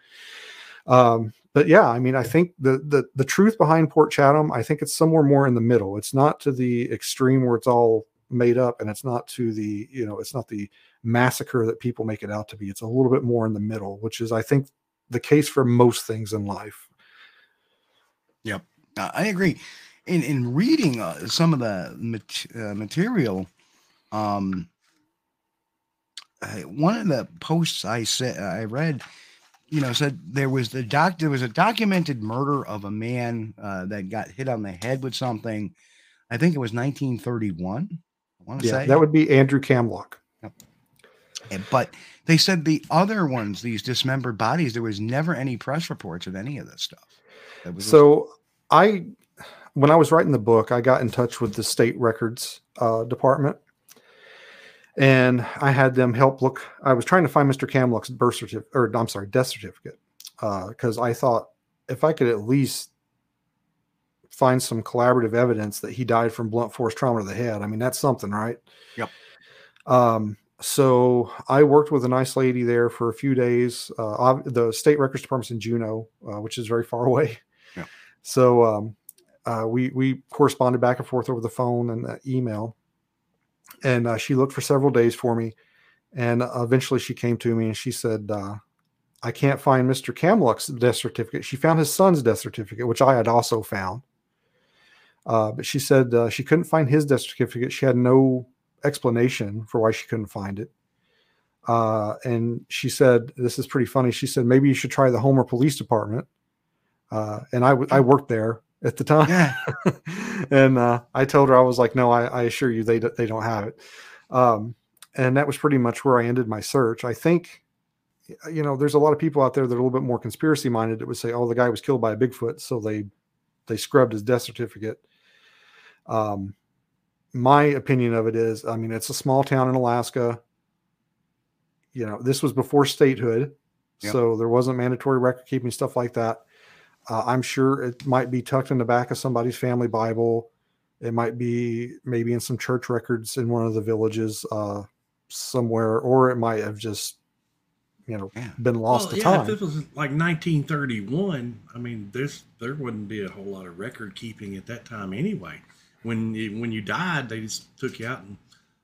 Um, but yeah, I mean, I think the, the the truth behind Port Chatham, I think it's somewhere more in the middle. It's not to the extreme where it's all made up, and it's not to the you know, it's not the massacre that people make it out to be. It's a little bit more in the middle, which is, I think, the case for most things in life. Yep. Uh, I agree. In in reading uh, some of the mat- uh, material, um, I, one of the posts I said I read, you know, said there was the doc there was a documented murder of a man uh, that got hit on the head with something. I think it was 1931. I want to Yeah, say that would be Andrew Kamluck. And- But they said the other ones, these dismembered bodies, there was never any press reports of any of this stuff. That was just- So I, when I was writing the book, I got in touch with the state records uh, department, and I had them help look. I was trying to find Mr. Kamluck's birth certificate, or I'm sorry, death certificate, because I thought if I could at least find some collaborative evidence that he died from blunt force trauma to the head. I mean, that's something, right? Yep. Um, so I worked with a nice lady there for a few days. Uh, the state records department's in Juneau, uh, which is very far *laughs* away. So um, uh, we we corresponded back and forth over the phone and uh, email, and uh, she looked for several days for me, and uh, eventually she came to me and she said, uh, "I can't find Mr. Kamluck's death certificate." She found his son's death certificate, which I had also found. Uh, but she said she couldn't find his death certificate. She had no explanation for why she couldn't find it. Uh, and she said, "This is pretty funny." She said, "Maybe you should try the Homer Police Department." Uh, and I worked there at the time, yeah, *laughs* and uh, I told her I was like, "No, I, I assure you, they d- they don't have it." Um, and that was pretty much where I ended my search. I think, you know, there's a lot of people out there that are a little bit more conspiracy minded that would say, "Oh, the guy was killed by a Bigfoot," so they they scrubbed his death certificate. Um, my opinion of it is, I mean, it's a small town in Alaska. You know, this was before statehood, Yep. so there wasn't mandatory record keeping stuff like that. Uh, I'm sure it might be tucked in the back of somebody's family Bible. It might be maybe in some church records in one of the villages uh, somewhere, or it might have just, you know, Yeah. been lost well, to yeah, time. if it was like 1931, I mean, there's there wouldn't be a whole lot of record keeping at that time anyway. When you when you died, they just took you out and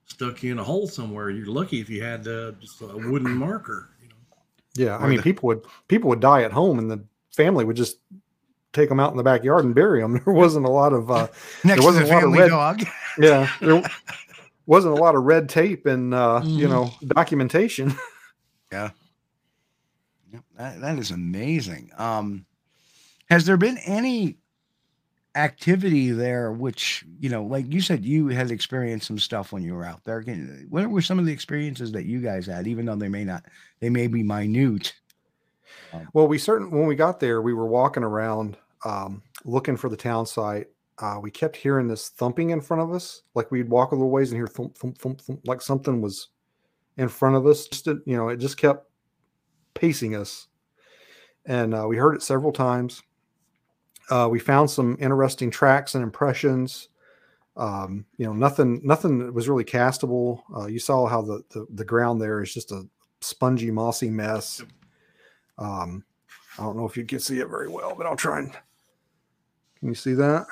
stuck you in a hole somewhere. You're lucky if you had uh, just a wooden marker. You know, Yeah, I mean, people would people would die at home, and the family would just take them out in the backyard and bury them. *laughs* There wasn't a lot of uh, *laughs* next to wasn't a lot of red- dog. *laughs* yeah, there wasn't a lot of red tape and uh, you Mhm. know documentation. Yep, that, that is amazing. Um, has there been any activity there which, you know, like you said, you had experienced some stuff when you were out there? What were some of the experiences that you guys had, even though they may not, they may be minute? Well, we certain when we got there, we were walking around um, looking for the town site. Uh, we kept hearing this thumping in front of us, like we'd walk a little ways and hear thump, thump, thump, thump, like something was in front of us. Just you know, it just kept pacing us, and uh, we heard it several times. Uh, we found some interesting tracks and impressions. Um, you know, nothing, nothing was really castable. Uh, you saw how the, the the ground there is just a spongy, mossy mess. Um, I don't know if you can see it very well, but I'll try and. Can you see that?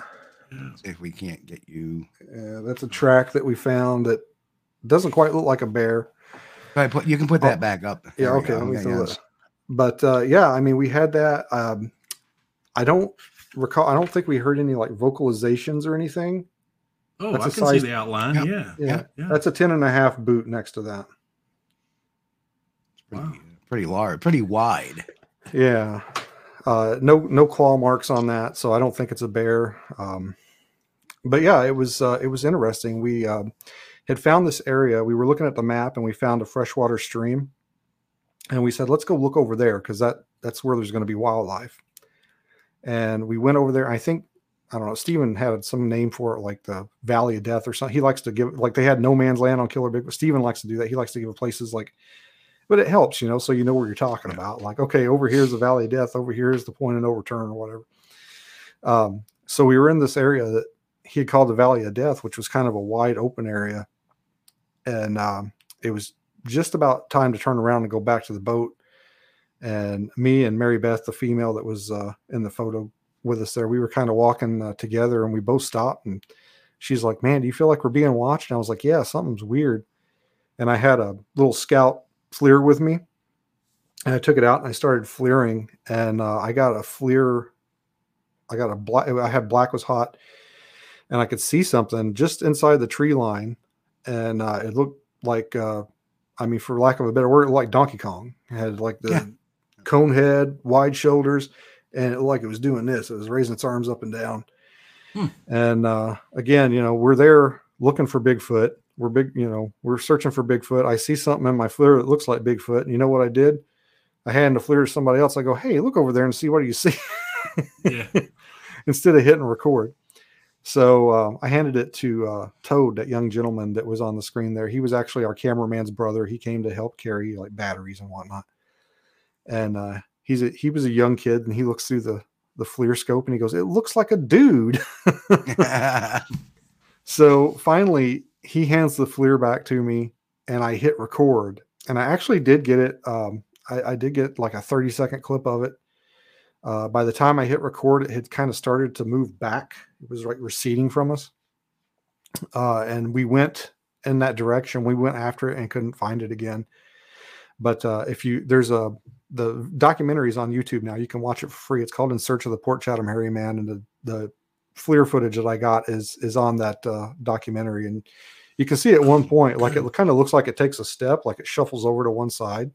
If we can't get you, Yeah, that's a track that we found that doesn't quite look like a bear. Right, put you can put Oh, that back up. Yeah, There we okay. Let me throw yes. that. But uh, yeah, I mean, we had that. Um, I don't recall. I don't think we heard any like vocalizations or anything. Oh, That's I a can size- see the outline. Yep. Yeah. Yeah, Yeah. that's a 10 and a half boot next to that. Pretty, Wow. Pretty large, pretty wide. Yeah. Uh, no, no claw marks on that, so I don't think it's a bear. Um, but yeah, it was uh, it was interesting. We um, had found this area. We were looking at the map, and we found a freshwater stream, and we said, "Let's go look over there because that that's where there's going to be wildlife." And we went over there. I think I don't know. Steven had some name for it, like the Valley of Death or something. He likes to give like they had no man's land on Killer Big, but Steven likes to do that. He likes to give places like but it helps, you know, so you know what you're talking about. Like, okay, over here's the Valley of Death, over here is the point of no return or whatever. Um, so we were in this area that he had called the Valley of Death, which was kind of a wide open area, and um, it was just about time to turn around and go back to the boat. And me and Mary Beth, the female that was uh, in the photo with us there, we were kind of walking uh, together, and we both stopped. And she's like, "Man, do you feel like we're being watched?" And I was like, "Yeah, something's weird." And I had a little scout FLIR with me. And I took it out and I started FLIRing and uh, I got a FLIR. I got a black, I had black was hot and I could see something just inside the tree line. And uh, it looked like, uh, I mean, for lack of a better word, like Donkey Kong It had like the Yeah. cone head, wide shoulders, and it looked like it was doing this. It was raising its arms up and down. Hmm. And uh, again, you know, we're there looking for Bigfoot. We're big, you know, we're searching for Bigfoot. I see something in my FLIR that looks like Bigfoot. And you know what I did? I hand the FLIR to somebody else. I go, hey, look over there and see what do you see Yeah. *laughs* instead of hitting record. So um, I handed it to uh, Toad, that young gentleman that was on the screen there. He was actually our cameraman's brother. He came to help carry like batteries and whatnot. And uh, he's a, he was a young kid, and he looks through the the FLIR scope and he goes, "It looks like a dude." *laughs* *laughs* So finally, he hands the FLIR back to me, and I hit record. And I actually did get it. Um, I, I did get like a 30 second clip of it. Uh, by the time I hit record, it had kind of started to move back. It was like receding from us. Uh, and we went in that direction. We went after it and couldn't find it again. But uh, if you, there's a, the documentary is on YouTube now. You can watch it for free. It's called In Search of the Port Chatham Hairy Man. And the, the FLIR footage that I got is is on that uh, documentary, and you can see at one point, like it kind of looks like it takes a step, like it shuffles over to one side,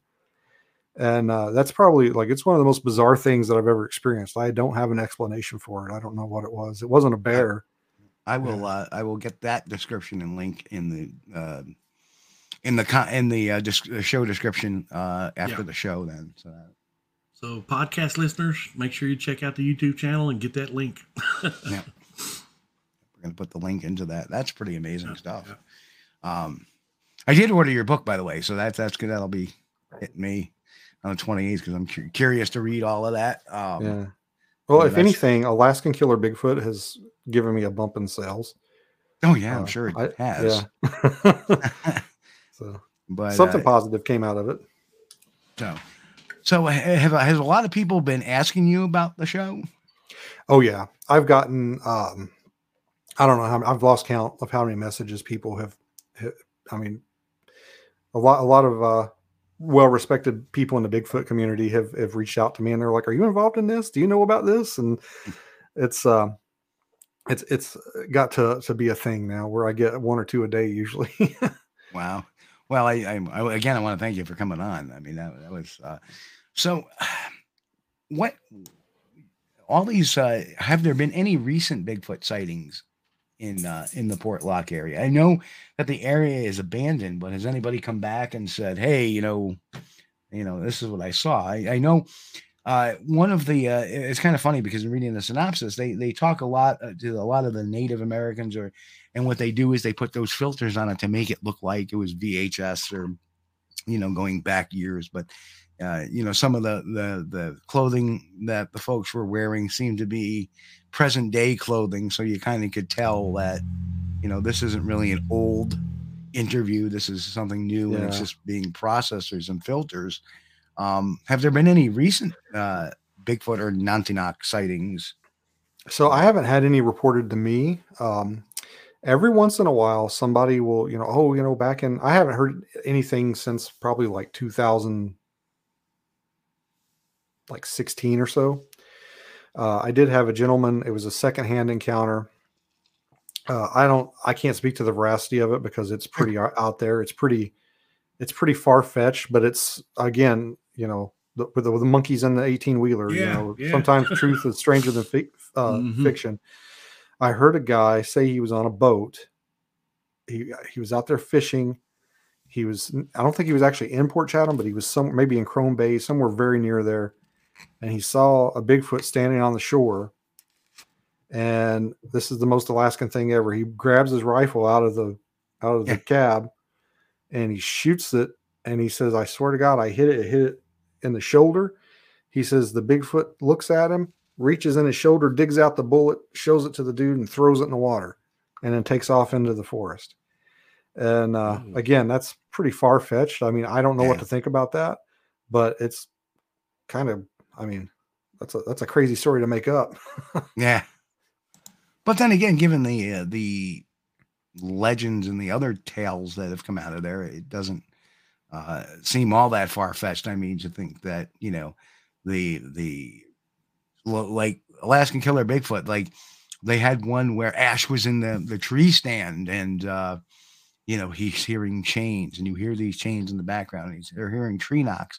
and uh, that's probably like it's one of the most bizarre things that I've ever experienced. I don't have an explanation for it. I don't know what it was. It wasn't a bear. I will. Uh, I will get that description and link in the uh, in the in the uh, uh, show description uh, after Yeah. the show. Then, so that- So, podcast listeners, make sure you check out the YouTube channel and get that link. *laughs* yeah, we're gonna put the link into that. That's pretty amazing Yeah, stuff. Um, I did order your book, by the way, so that's that's good. That'll be hitting me on the twenty eighth because I'm cu- curious to read all of that. Um, yeah. Well, if anything, Alaskan Killer Bigfoot has given me a bump in sales. Oh yeah, I'm Uh, sure it I- has. Yeah. *laughs* *laughs* so but something uh, positive came out of it. so, so have has a lot of people been asking you about the show? Oh yeah, I've gotten. Um, I don't know how I've lost count of how many messages people have. I mean, a lot, a lot of uh, well-respected people in the Bigfoot community have have reached out to me, and they're like, "Are you involved in this? Do you know about this?" And it's uh, it's it's got to to be a thing now where I get one or two a day usually. *laughs* Wow. Well, I, I, I again, I want to thank you for coming on. I mean, that, that was uh, so. What all these uh, have there been any recent Bigfoot sightings in uh, in the Portlock area? I know that the area is abandoned, but has anybody come back and said, "Hey, you know, you know, this is what I saw"? I, I know uh, one of the uh, it's kind of funny because in reading the synopsis, they they talk a lot uh, to a lot of the Native Americans, or and what they do is they put those filters on it to make it look like it was VHS or you know, going back years, but uh, you know, some of the the the clothing that the folks were wearing seemed to be present day clothing, so you kind of could tell that you know this isn't really an old interview. This is something new, and it's just being processors and filters. Um, have there been any recent uh, Bigfoot or Nantinaq sightings? So I haven't had any reported to me. Um, every once in a while, somebody will, you know, oh, you know, back in, I haven't heard anything since probably like 2000, like 16 or so. Uh, I did have a gentleman, it was a secondhand encounter. Uh, I don't, I can't speak to the veracity of it because it's pretty out there. It's pretty, it's pretty far fetched, but it's again, you know, the, with the, with the monkeys and the 18 wheeler, you know, yeah. sometimes truth is stranger than fic, uh, Mhm. fiction. I heard a guy say he was on a boat. He he was out there fishing. He was I don't think he was actually in Port Chatham, but he was some maybe in Chrome Bay, somewhere very near there. And he saw a Bigfoot standing on the shore. And this is the most Alaskan thing ever. He grabs his rifle out of the out of the cab and he shoots it and he says, I swear to God, I hit it, it hit it in the shoulder. He says the Bigfoot looks at him, reaches in his shoulder, digs out the bullet, shows it to the dude, and throws it in the water, and then takes off into the forest. And uh, Mm. again, that's pretty far fetched. I mean, I don't know Yeah. what to think about that, but it's kind of, I mean, that's a that's a crazy story to make up. *laughs* Yeah. But then again, given the uh, the legends and the other tales that have come out of there, it doesn't uh, seem all that far fetched. I mean, to think that you know the the like Alaskan Killer Bigfoot, like they had one where Ash was in the the tree stand and. uh you know, he's hearing chains, and you hear these chains in the background. And he's they're hearing tree knocks,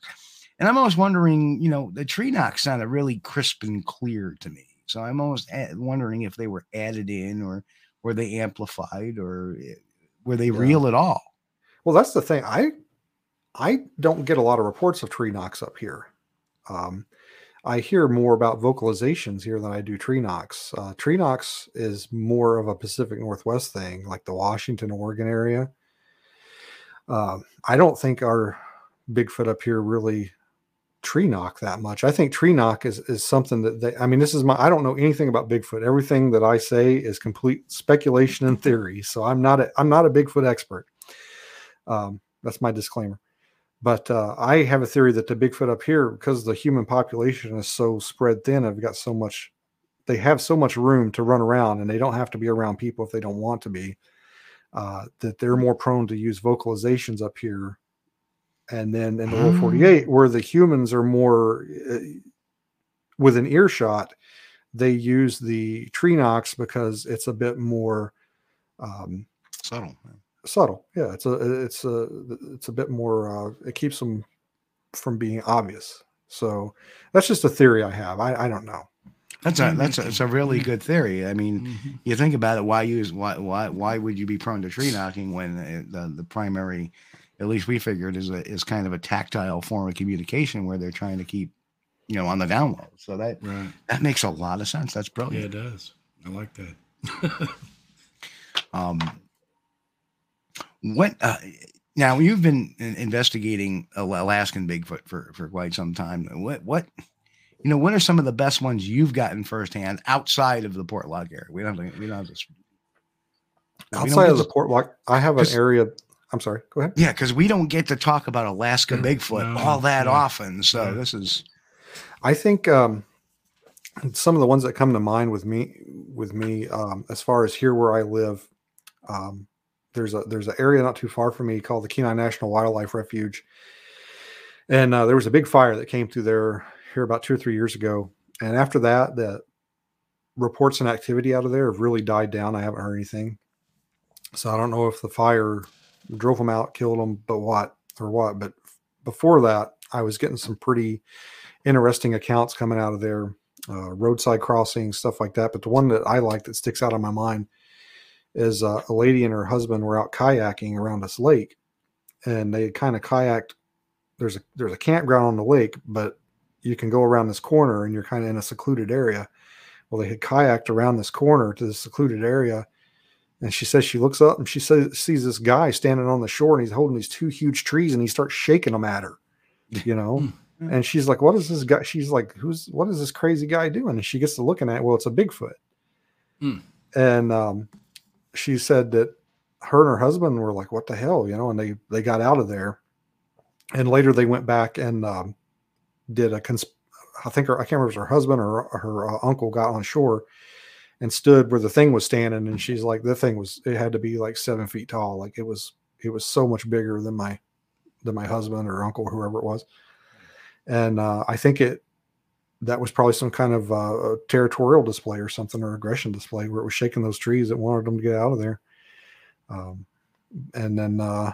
and I'm always wondering, you know, the tree knocks sounded really crisp and clear to me. So I'm almost wondering if they were added in, or were they amplified, or eh, were they Yeah. real at all? Well, that's the thing. I I don't get a lot of reports of tree knocks up here. Um, I hear more about vocalizations here than I do tree knocks. Uh, tree knocks is more of a Pacific Northwest thing, like the Washington, Oregon area. Um, I don't think our Bigfoot up here really tree knock that much. I think tree knock is is something that they. I mean, this is my. I don't know anything about Bigfoot. Everything that I say is complete speculation and theory. So I'm not a I'm not a Bigfoot expert. Um, that's my disclaimer. But uh, I have a theory that the Bigfoot up here, because the human population is so spread thin, have got so much. They have so much room to run around, and they don't have to be around people if they don't want to be. Uh, that they're more prone to use vocalizations up here, and then in the lower Mm. 48, where the humans are more uh, within earshot, they use the tree knocks because it's a bit more um, Subtle. subtle. Yeah, it's a it's a it's a bit more. Uh, it keeps them from being obvious. So that's just a theory I have. I, I don't know. That's a that's a, it's a really good theory. I mean, Mhm. you think about it. Why use why why why would you be prone to tree knocking when uh, the the primary, at least we figured, is a, is kind of a tactile form of communication where they're trying to keep, you know, on the down low. So that Right. that makes a lot of sense. That's brilliant. Yeah, it does. I like that. *laughs* Um, what uh, now? You've been investigating Alaskan Bigfoot for for quite some time. What what you know? What are some of the best ones you've gotten firsthand outside of the Portlock area? We don't have to, we don't have to. s- we don't Outside get of the Portlock, I have an area. I'm sorry. Go ahead. Yeah, because we don't get to talk about Alaska Mm, Bigfoot no, all that yeah, often. So yeah. this is I think um, some of the ones that come to mind with me, with me, um, as far as here where I live, um, there's a there's an area not too far from me called the Kenai National Wildlife Refuge, and uh, there was a big fire that came through there here about two or three years ago, and after that, the reports and activity out of there have really died down. I haven't heard anything, so I don't know if the fire drove them out, killed them, but what or what. But before that, I was getting some pretty interesting accounts coming out of there, uh, roadside crossings, stuff like that. But the one that I like that sticks out on my mind is uh, a lady and her husband were out kayaking around this lake, and they kind of kayaked. There's a there's a campground on the lake, but you can go around this corner and you're kind of in a secluded area. Well, they had kayaked around this corner to the secluded area, And she says she looks up and she says sees this guy standing on the shore and he's holding these two huge trees and he starts shaking them at her, you know. and she's like, "What is this guy?" She's like, "Who's what is this crazy guy doing?" And she gets to looking at, it, well, it's a Bigfoot. Hmm. And um, she said that her and her husband were like, "What the hell?" You know, and they they got out of there. And later they went back and um, did a cons- I think her, I can't remember if it was her husband or her uh, uncle got on shore and stood where the thing was standing, and she's like, the thing was it had to be like seven feet tall, like it was it was so much bigger than my than my husband or uncle, whoever it was, and uh, I think it that was probably some kind of uh, territorial display or something or aggression display where it was shaking those trees that wanted them to get out of there. Um, and then uh,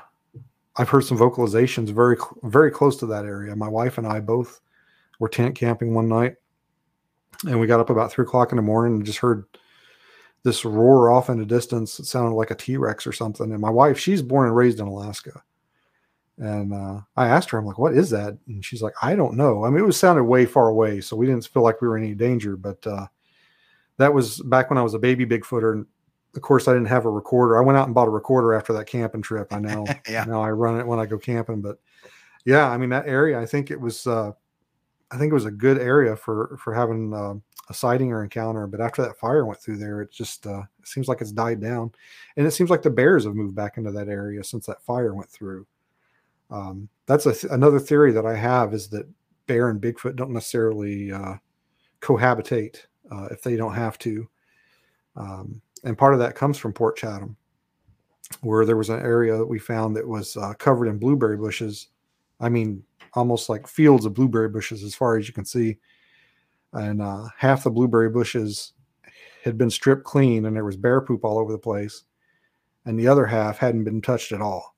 I've heard some vocalizations very very close to that area. My wife and I both were tent camping one night, and we got up about three o'clock in the morning and just heard this roar off in the distance. It sounded like a T Rex or something. And my wife, she's born and raised in Alaska. And uh, I asked her, I'm like, what is that? And she's like, I don't know. I mean, it was sounded way far away, so we didn't feel like we were in any danger. But uh, that was back when I was a baby Bigfooter. And of course, I didn't have a recorder. I went out and bought a recorder after that camping trip. I know. *laughs* Yeah. Now I run it when I go camping. But yeah, I mean, that area, I think it was. Uh, I think it was a good area for for having uh, a sighting or encounter. But after that fire went through there, it just uh, it seems like it's died down, and it seems like the bears have moved back into that area since that fire went through. Um, that's th- another theory that I have is that bear and Bigfoot don't necessarily uh, cohabitate uh, if they don't have to, um, and part of that comes from Port Chatham, where there was an area that we found that was uh, covered in blueberry bushes. I mean, almost like fields of blueberry bushes as far as you can see. And uh, half the blueberry bushes had been stripped clean and there was bear poop all over the place. And the other half hadn't been touched at all.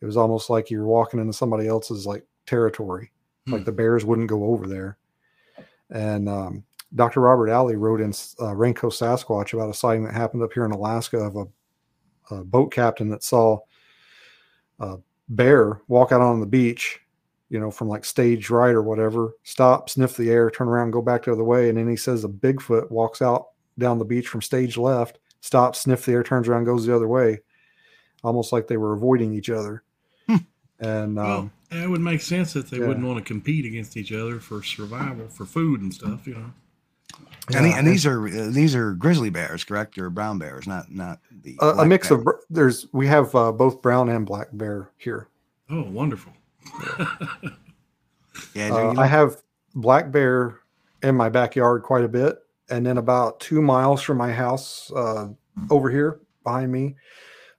It was almost like you were walking into somebody else's like territory, like Hmm. the bears wouldn't go over there. And um, Dr. Robert Alley wrote in uh, Raincoast Sasquatch about a sighting that happened up here in Alaska of a, a boat captain that saw a bear walk out on the beach you know, from like stage right or whatever, stop, sniff the air, turn around, go back the other way. And then he says a Bigfoot walks out down the beach from stage left, stops, sniff the air, turns around, goes the other way, almost like they were avoiding each other. and Well, um, it would make sense that they yeah. wouldn't want to compete against each other for survival, for food and stuff. You know. And, the- yeah, and these are uh, these are grizzly bears, correct? Or brown bears, not not the a, a mix bear. of, br- there's, we have uh, both brown and black bear here. Oh, wonderful. *laughs* Yeah, Uh, I have black bear in my backyard quite a bit, and then about two miles from my house, uh, over here behind me,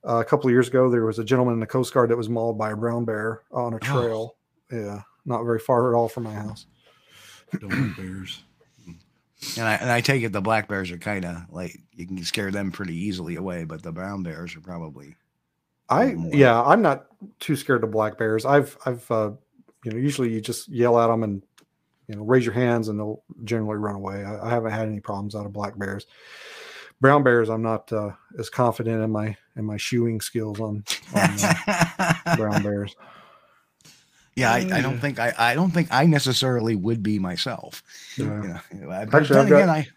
uh, a couple of years ago, there was a gentleman in the Coast Guard that was mauled by a brown bear on a trail. Yeah, not very far at all from my house. Don't *clears throat* bears. and I and I take it the black bears are kind of like you can scare them pretty easily away, but the brown bears are probably I more. yeah, I'm not too scared of black bears. I've I've uh, you know usually you just yell at them and you know raise your hands and they'll generally run away. I, I haven't had any problems out of black bears. Brown bears, I'm not uh, as confident in my in my shooing skills on, on uh, *laughs* brown bears. Yeah, I, I don't think I, I don't think I necessarily would be myself. Yeah. You know, but Actually, then I've got- again, I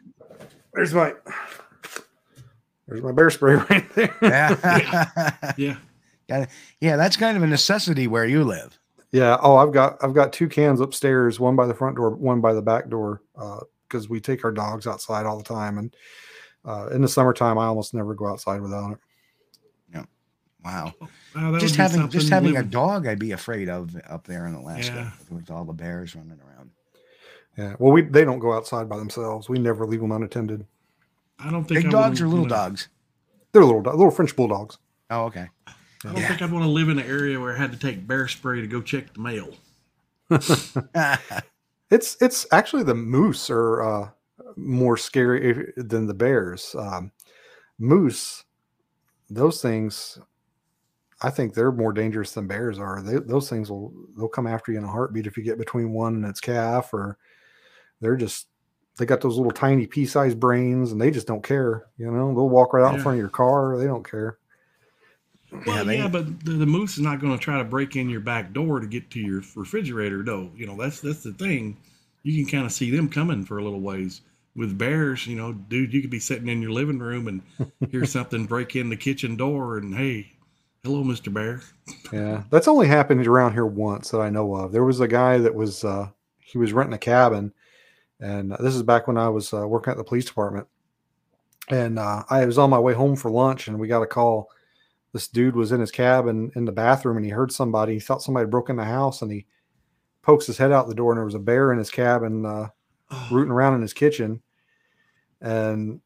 There's my there's my bear spray *laughs* right there. *laughs* yeah. Yeah. yeah, yeah, that's kind of a necessity where you live. Yeah. Oh, I've got I've got two cans upstairs, one by the front door, one by the back door, because we take our dogs outside all the time, and uh, in the summertime, I almost never go outside without it. Wow, Wow, that just having just something having a dog, I'd be afraid of up there in Alaska Yeah. with all the bears running around. Yeah. Well, we they don't go outside by themselves. We never leave them unattended. I don't think Big I dogs or little wanna- dogs? They're little little French bulldogs. Oh, okay. I don't Yeah. think I'd want to live in an area where I had to take bear spray to go check the mail. *laughs* It's it's actually the moose are uh, more scary than the bears. Um, moose, those things, I think they're more dangerous than bears are. They, those things will they'll come after you in a heartbeat if you get between one and its calf, or they're just they got those little tiny pea-sized brains, and they just don't care. You know, they'll walk right out in front of your car. They don't care. Well, they- yeah, but the, the moose is not going to try to break in your back door to get to your refrigerator, though. You know, that's that's the thing. You can kind of see them coming for a little ways. with bears, you know, dude, you could be sitting in your living room and *laughs* hear something break in the kitchen door, and hey, hello, Mister Bear. Yeah, that's only happened around here once that I know of. There was a guy that was uh, he was renting a cabin, and this is back when I was uh, working at the police department, and uh, I was on my way home for lunch, and we got a call. This dude was in his cabin in the bathroom, and he heard somebody. He thought somebody broke in the house, and he pokes his head out the door, and there was a bear in his cabin, uh, rooting around in his kitchen, and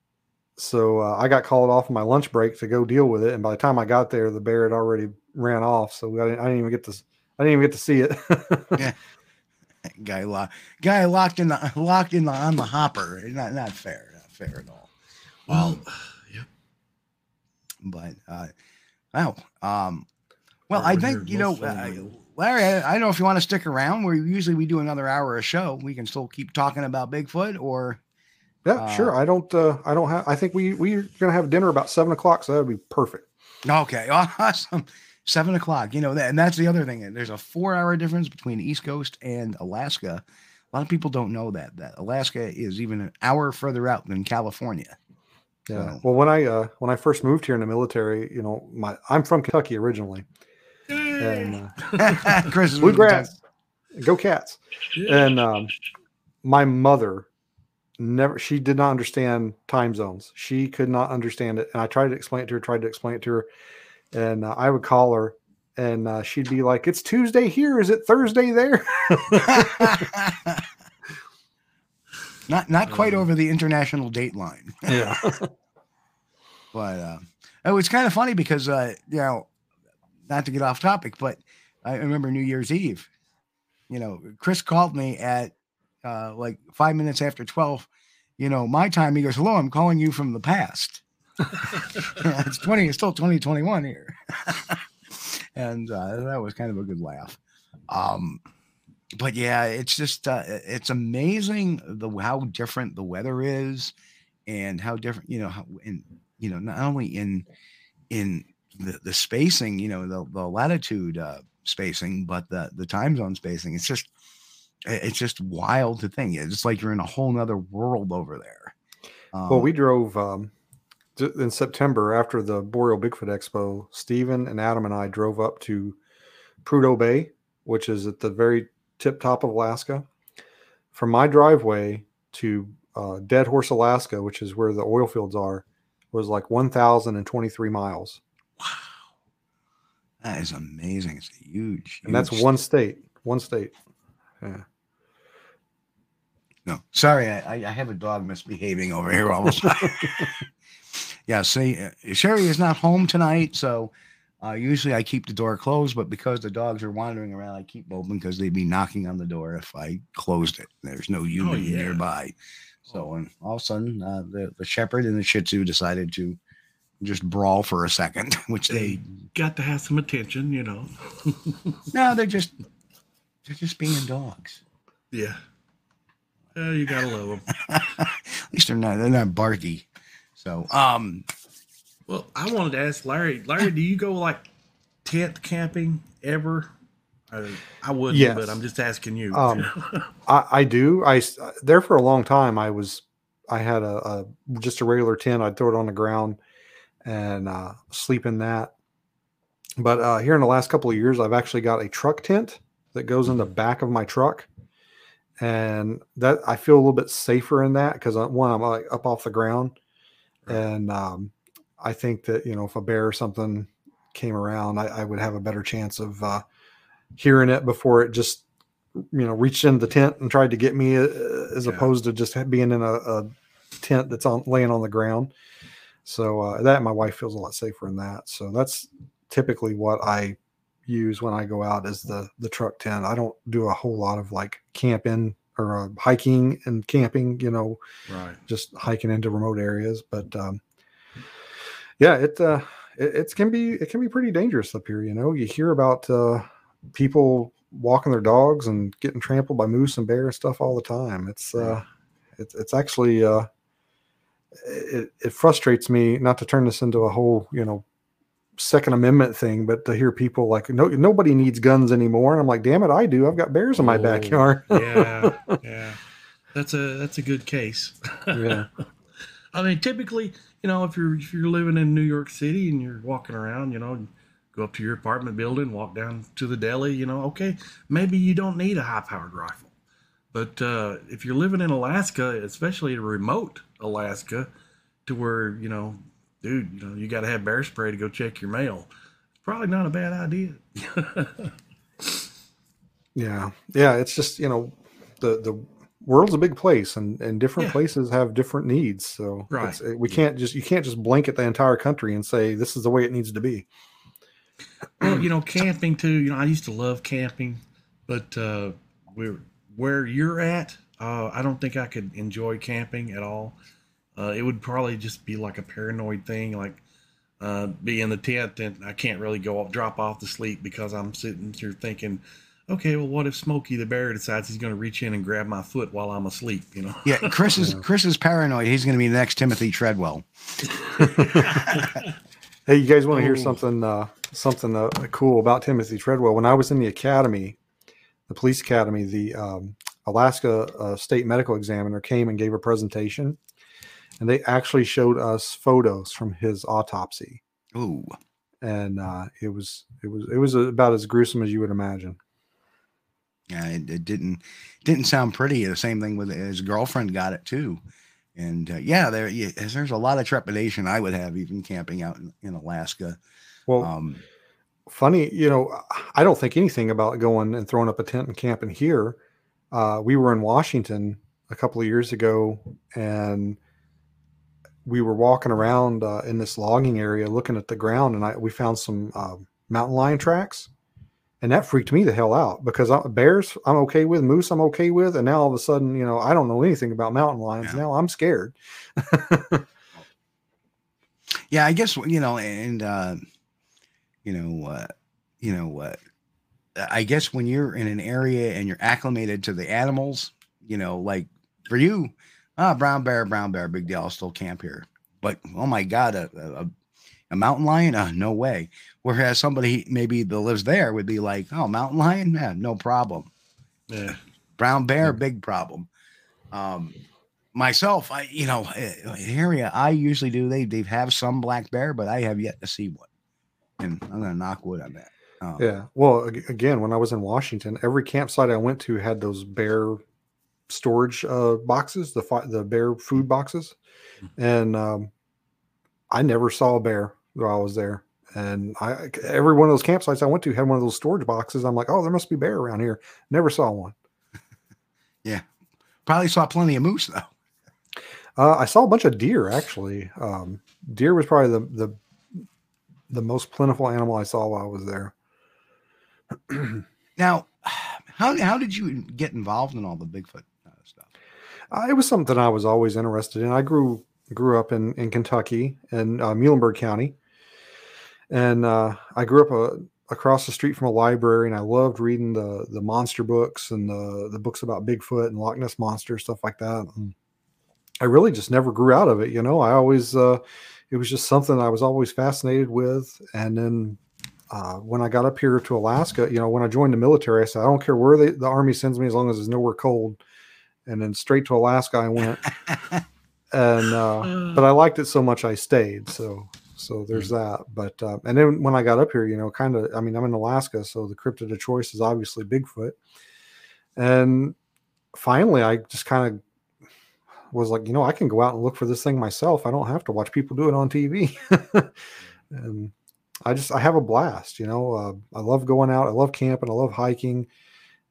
so uh, I got called off my lunch break to go deal with it, and by the time I got there, the bear had already ran off. So I didn't, I didn't even get to I didn't even get to see it. Yeah. *laughs* guy locked guy locked in the locked in the on the hopper. Not not fair. Not fair at all. Well, *sighs* yeah. But uh wow. Um well Or I think you're know uh. Larry, I, I don't know if you want to stick around. Where usually we do another hour a show. We can still keep talking about Bigfoot, or yeah, sure. I don't uh, I don't have I think we we're gonna have dinner about seven o'clock, so that would be perfect. Okay, *laughs* awesome. Seven o'clock. You know that, and that's the other thing. There's a four-hour difference between East Coast and Alaska. A lot of people don't know that that Alaska is even an hour further out than California. Yeah. So- Well, when I uh, when I first moved here in the military, you know, my I'm from Kentucky originally, and uh, *laughs* Chris bluegrass, go cats. And um, my mother never she did not understand time zones. She could not understand it, and I tried to explain it to her. Tried to explain it to her, and uh, I would call her, and uh, she'd be like, "It's Tuesday here. Is it Thursday there?" *laughs* *laughs* Not not quite over the international date line. *laughs* yeah. But uh, oh, it's kind of funny because uh, you know, not to get off topic, but I remember New Year's Eve. You know, Chris called me at uh, like five minutes after twelve. You know, my time. He goes, "Hello, I'm calling you from the past." *laughs* it's twenty. It's still twenty twenty one here, *laughs* and uh, that was kind of a good laugh. Um, but yeah, it's just uh, it's amazing the how different the weather is, and how different you know how in you know not only in in the, the spacing you know the, the latitude uh, spacing but the the time zone spacing it's just it's just wild to think it's like you're in a whole nother world over there um, Well, we drove um, in September after the Boreal Bigfoot Expo. Stephen and Adam and I drove up to Prudhoe Bay, which is at the very tip top of Alaska. From my driveway to uh, Deadhorse, Alaska, which is where the oil fields are, was like 1,023 miles. Wow. That is amazing it's huge And that's one state. One state. Yeah. No, sorry, I, I I have a dog misbehaving over here all the *laughs* time. Yeah, see, uh, Sherry is not home tonight, so uh, usually I keep the door closed, but because the dogs are wandering around, I keep open because they'd be knocking on the door if I closed it. There's no human yeah. nearby. So, and all of a sudden, uh, the, the shepherd and the shih tzu decided to just brawl for a second, *laughs* which They they, got to have some attention, you know. *laughs* no, they're just, they're just being dogs. Yeah. You gotta love them. *laughs* At least they're not, they're not barky. So, um, Well, I wanted to ask Larry. Larry, do you go like tent camping ever? Or, I wouldn't, Yes. but I'm just asking you. Um, *laughs* I, I do. I there for a long time. I was I had a, a just a regular tent. I'd throw it on the ground and uh, sleep in that. But uh, here in the last couple of years, I've actually got a truck tent that goes in the back of my truck, and that I feel a little bit safer in that because one, I'm like up off the ground, and um, I think that you know if a bear or something came around, I, I would have a better chance of uh, hearing it before it just you know reached into the tent and tried to get me uh, as Yeah. opposed to just being in a, a tent that's on laying on the ground. So uh, that my wife feels a lot safer in that. So that's typically what i use when i go out is the the truck tent. I don't do a whole lot of like camping or uh, hiking and camping you know right. just hiking into remote areas but um yeah it uh it, it can be it can be pretty dangerous up here you know? You hear about uh people walking their dogs and getting trampled by moose and bear and stuff all the time. It's uh it's it's actually uh it, it frustrates me not to turn this into a whole you know second amendment thing but to hear people like no nobody needs guns anymore and i'm like damn it i do i've got bears in my Oh, backyard yeah. *laughs* Yeah. That's a that's a good case. Yeah. *laughs* I mean, typically, you know, if you're if you're living in New York City and you're walking around, you know, go up to your apartment building, walk down to the deli, you know, okay, maybe you don't need a high powered rifle. But uh, if you're living in Alaska, especially a remote Alaska, to where, you know, dude, you know, you got to have bear spray to go check your mail, it's probably not a bad idea. *laughs* Yeah, yeah. It's just you know, the the world's a big place, and and different Yeah. places have different needs. So Right. it- we can't just you can't just blanket the entire country and say this is the way it needs to be. *clears throat* well, you know, camping too. You know, I used to love camping, but uh, where where you're at, uh, I don't think I could enjoy camping at all. Uh, it would probably just be like a paranoid thing, like uh, be in the tent and I can't really go off, drop off to sleep because I'm sitting here thinking, okay, well, what if Smokey the bear decides he's going to reach in and grab my foot while I'm asleep? You know. Yeah, Chris is Chris is paranoid. He's going to be the next Timothy Treadwell. *laughs* Hey, you guys want to hear something uh, something uh, cool about Timothy Treadwell? When I was in the academy, the police academy, the um, Alaska uh, State Medical Examiner came and gave a presentation, and they actually showed us photos from his autopsy, Ooh, and uh, it was it was it was about as gruesome as you would imagine. yeah, it, it didn't didn't sound pretty. The same thing with his girlfriend got it too, and uh, yeah, there yeah, there's a lot of trepidation I would have even camping out in, in Alaska. Well, Um, funny, you know, I don't think anything about going and throwing up a tent and camping here. Uh, we were in Washington a couple of years ago, and we were walking around uh, in this logging area, looking at the ground, and I we found some uh, mountain lion tracks, and that freaked me the hell out because I, bears I'm okay with, moose I'm okay with, and now all of a sudden, you know, I don't know anything about mountain lions. Yeah. Now I'm scared. *laughs* yeah, I guess you know, and uh, you know, uh, you know, uh, I guess when you're in an area and you're acclimated to the animals, you know, like for you, ah, brown bear, brown bear, big deal. I'll still camp here. But oh my god, a a, a mountain lion? Uh, no way. Whereas somebody maybe that lives there would be like, oh, mountain lion, yeah, no problem. Yeah. Brown bear, big problem. Um, myself, I you know, eh, area I usually do. They they have some black bear, but I have yet to see one, and I'm gonna knock wood on that. Um, Yeah. Well, again, when I was in Washington, every campsite I went to had those bear storage uh, boxes, the fi- the bear food boxes, and um, I never saw a bear while I was there. And I every one of those campsites I went to had one of those storage boxes. I'm like, oh, there must be bear around here. Never saw one. *laughs* Yeah, probably saw plenty of moose though. Uh, I saw a bunch of deer actually. Um, deer was probably the the the most plentiful animal I saw while I was there. Now, *sighs* how how did you get involved in all the Bigfoot it was something I was always interested in. I grew grew up in in Kentucky in uh, Muhlenberg County, and uh, I grew up uh, across the street from a library, and I loved reading the the monster books and the the books about Bigfoot and Loch Ness monster stuff like that. And I really just never grew out of it. You know, I always uh, it was just something I was always fascinated with, and then. Uh, when I got up here to Alaska, you know, when I joined the military, I said, I don't care where they, the army sends me as long as it's nowhere cold and then straight to Alaska I went. *laughs* and uh, but I liked it so much I stayed. So so there's that. But uh, and then when I got up here, you know, kind of I mean I'm in Alaska, so the cryptid of choice is obviously Bigfoot. And finally, I just kind of was like, you know, I can go out and look for this thing myself. I don't have to watch people do it on TV. *laughs* and I just I have a blast. You know, uh, I love going out. I love camping. I love hiking.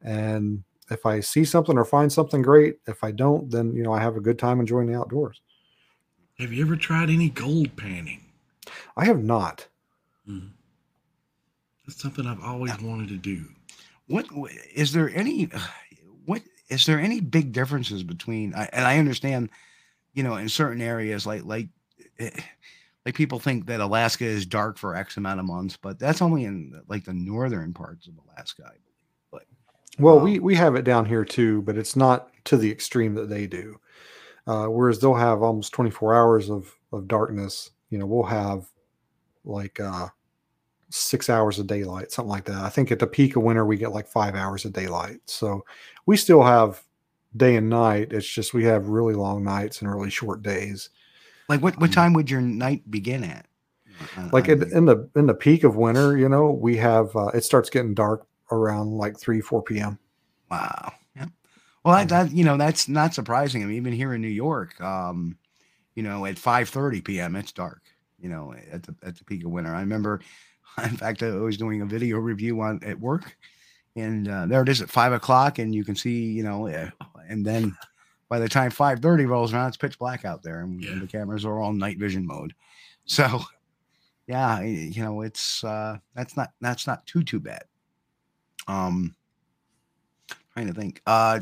And if I see something or find something great, if I don't, then you know I have a good time enjoying the outdoors. Have you ever tried any gold panning? I have not. That's something I've always wanted to do. What is there any *sighs* what is there any big differences between I- and I understand, you know, in certain areas like like eh, like people think that Alaska is dark for X amount of months, but that's only in like the northern parts of Alaska, I believe. But Well, Um, we we have it down here too, but it's not to the extreme that they do. Uh, whereas they'll have almost 24 hours of of darkness. You know, we'll have like uh, six hours of daylight, something like that. I think at the peak of winter we get like five hours of daylight. So we still have day and night. It's just we have really long nights and really short days. Like what what time would your night begin at? Like in, in the in the peak of winter, you know, we have uh, it starts getting dark around like three four p.m. Wow. Yep. Well, that, that you know that's not surprising. I mean, even here in New York, um, you know, at five thirty p.m. it's dark. You know, at the at the peak of winter. I remember, *laughs* in fact, I was doing a video review on at work, and uh, there it is at five o'clock, and you can see, you know, eh, and then by the time five thirty rolls around, it's pitch black out there, and, and the cameras are all night vision mode. So, yeah, you know, it's uh, that's not that's not too too bad. Um, trying to think. Uh,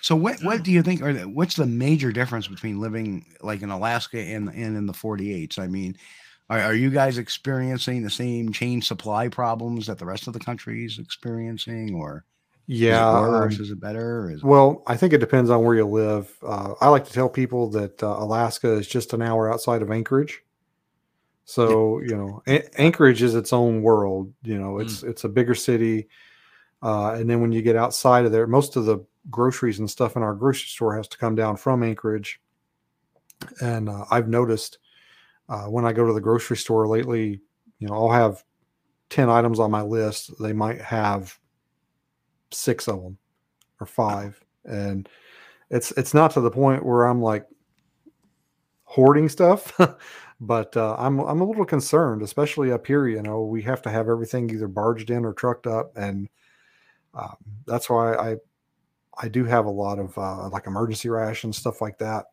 so what what do you think are the, what's the major difference between living like in Alaska and and in the 48s? I mean, are, are you guys experiencing the same chain supply problems that the rest of the country is experiencing, or Yeah. is it worse? um, is it better? Is it, Well, I think it depends on where you live. Uh, I like to tell people that uh, Alaska is just an hour outside of Anchorage. So you know, Anchorage is its own world. You know, it's it's a bigger city, uh, and then when you get outside of there, most of the groceries and stuff in our grocery store has to come down from Anchorage. And uh, I've noticed uh, when I go to the grocery store lately, you know, I'll have ten items on my list. They might have six of them or five and it's it's not to the point where i'm like hoarding stuff *laughs* but uh, i'm i'm a little concerned especially up here you know we have to have everything either barged in or trucked up and um, that's why i i do have a lot of uh, like emergency rations stuff like that.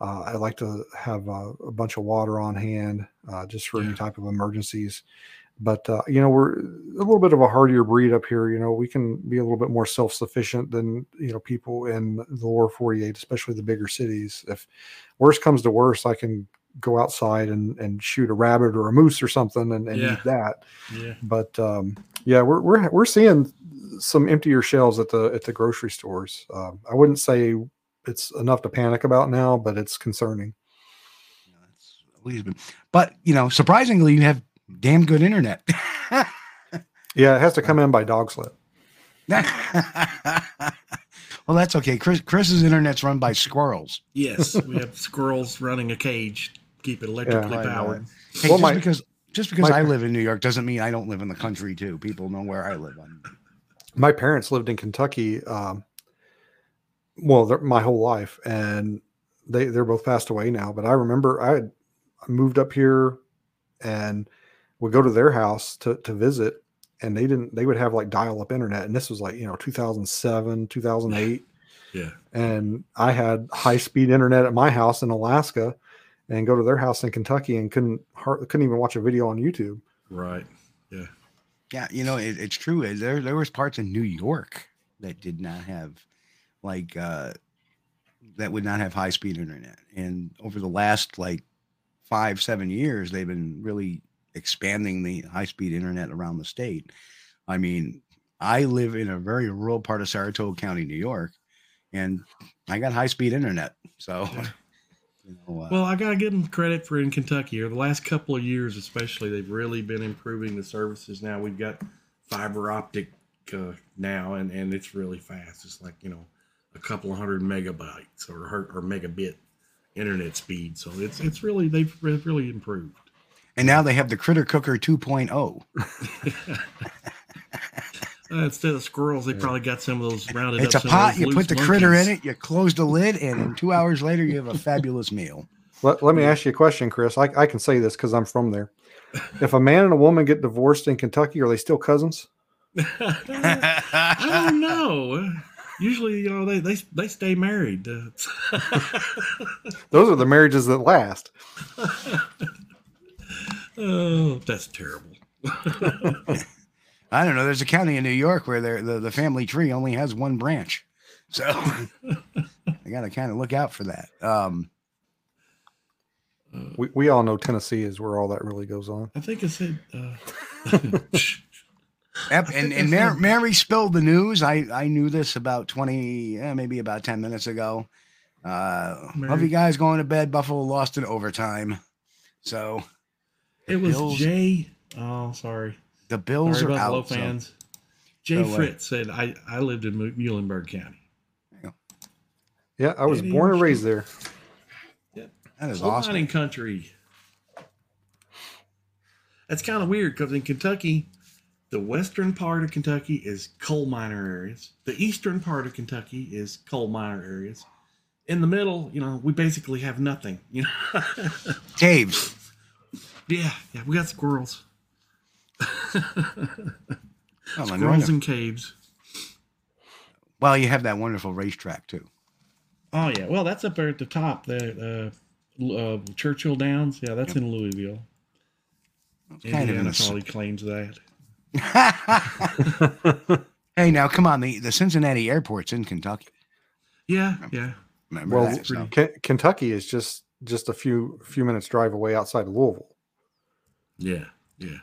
Uh, i like to have uh, a bunch of water on hand uh, just for any type of emergencies. But uh, you know we're a little bit of a hardier breed up here you know we can be a little bit more self-sufficient than you know people in the lower 48 especially the bigger cities. If worst comes to worst i can go outside and, and shoot a rabbit or a moose or something and, and Yeah. eat that Yeah. but um, yeah we're, we're we're seeing some emptier shelves at the at the grocery stores um, i wouldn't say it's enough to panic about now but it's concerning you know, that's always been, but you know, surprisingly, you have damn good internet. *laughs* yeah it has to come in by dog sled *laughs* well, that's okay. Chris Chris's internet's run by squirrels. Yes, we *laughs* have squirrels running a cage, keep it electrically Right, powered. Hey, Well, just my- because just because my- I live in New York doesn't mean I don't live in the country too. People know where I live. I'm, my parents lived in Kentucky, um, well, my whole life, and they they're both passed away now. But I remember I had moved up here, and would go to their house to to visit, and they didn't. They would have like dial up internet, and this was like you know 2007, 2008, *laughs* Yeah. and I had high speed internet at my house in Alaska, and go to their house in Kentucky and couldn't couldn't even watch a video on YouTube. Right. Yeah. yeah, you know, it, it's true. Uh, There there was parts in New York that did not have like uh that would not have high speed internet. And over the last like five, seven years, they've been really expanding the high speed internet around the state. I mean, I live in a very rural part of Saratoga County, New York, and I got high speed internet. So, you know, uh, Well, I got to give them credit for in Kentucky. Or the last couple of years, especially, they've really been improving the services. Now we've got fiber optic uh, now, and, and it's really fast. It's like you know a couple of hundred megabytes or or megabit internet speed. So it's it's really they've re- really improved. and now they have the Critter Cooker oh. 2.0. *laughs* *laughs* *laughs* Uh, instead of squirrels, they probably got some of those rounded It's a up. some pot. You put the critter in it. You close the lid, and two hours later, you have a fabulous meal. Let, let me ask you a question, Chris. I, I can say this because I'm from there. If a man and a woman get divorced in Kentucky, are they still cousins? I don't know. Usually, you know, they they, they stay married. *laughs* Those are the marriages that last. oh, that's terrible. *laughs* I don't know. There's a county in New York where the the family tree only has one branch, so *laughs* I got to kind of look out for that. Um, We, we all know Tennessee is where all that really goes on. I think *laughs* I said. Uh, Yep, and and Mary, Mary spilled the news. I I knew this about twenty, eh, maybe about ten minutes ago. Uh, love you guys going to bed. Buffalo lost in overtime, so it was Bills- Jay. Oh, sorry. The Bills Sorry, are Buffalo out. so- fans. Jay so, uh, Fritz said, I, I lived in Mu- Muhlenberg County. Yeah, I was Eddie born and raised there. That is Coal awesome. mining country. That's kind of weird because in Kentucky, the western part of Kentucky is coal miner areas. The eastern part of Kentucky is coal miner areas. In the middle, you know, we basically have nothing. You know, *laughs* Caves. yeah, yeah, we got squirrels, Oh, my squirrels God. and caves. Well, you have that wonderful racetrack too. Oh yeah, well that's up there at the top. The uh, uh, Churchill Downs. Yeah, that's in Louisville. It's kind of in Indiana a. probably claims that. *laughs* hey, now come on. The, the Cincinnati airport's in Kentucky. Yeah, yeah. Remember Well, that? so- Ken- Kentucky is just just a few few minutes drive away outside of Louisville. Yeah, yeah,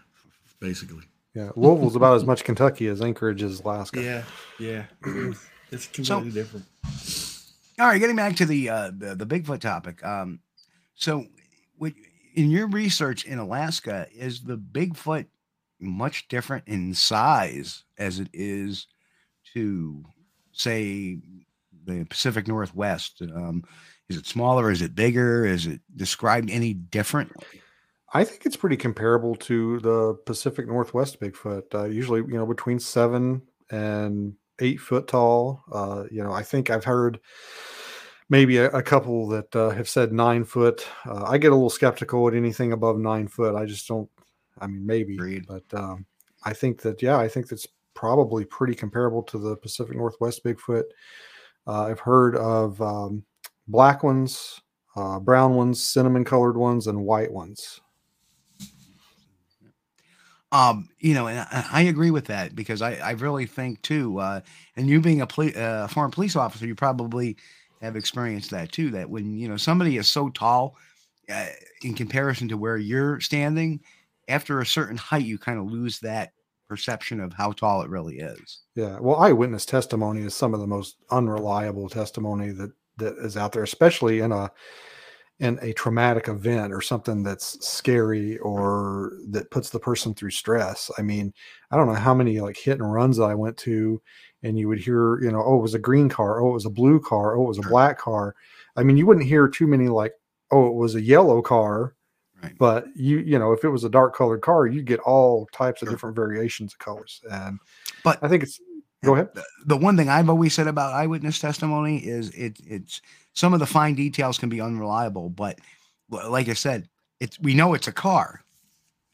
basically. Yeah, Louisville's about as much Kentucky as Anchorage is Alaska. Yeah, yeah. it *clears throat* is. It's completely different. All right, getting back to the uh, the, the Bigfoot topic. Um, so, what, in your research in Alaska, is the Bigfoot much different in size as it is to, say, the Pacific Northwest? Um, is it smaller? Is it bigger? Is it described any different? I think it's pretty comparable to the Pacific Northwest Bigfoot. Uh, usually, you know, between seven and eight foot tall. Uh, you know, I think I've heard maybe a, a couple that uh, have said nine foot. Uh, I get a little skeptical at anything above nine foot. I just don't. I mean, maybe, Agreed. but um, I think that yeah, I think that's probably pretty comparable to the Pacific Northwest Bigfoot. Uh, I've heard of um, black ones, uh, brown ones, cinnamon colored ones, and white ones. Um, you know, and I, agree with that because I, I really think too, uh, and you being a poli- uh, former police officer, you probably have experienced that too. That when you know somebody is so tall, uh, in comparison to where you're standing, after a certain height, you kind of lose that perception of how tall it really is. Yeah, well, eyewitness testimony is some of the most unreliable testimony that that is out there, especially in a in a traumatic event or something that's scary or that puts the person through stress. I mean, I don't know how many like hit and runs that I went to, and you would hear, you know, oh, it was a green car, oh, it was a blue car, oh, it was a black car. I mean, you wouldn't hear too many like, oh, it was a yellow car, Right. but you, you know, if it was a dark colored car, you get all types of Sure. different variations of colors. And But I think it's go ahead. the, the one thing I've always said about eyewitness testimony is it it's some of the fine details can be unreliable, but like I said, it's we know it's a car.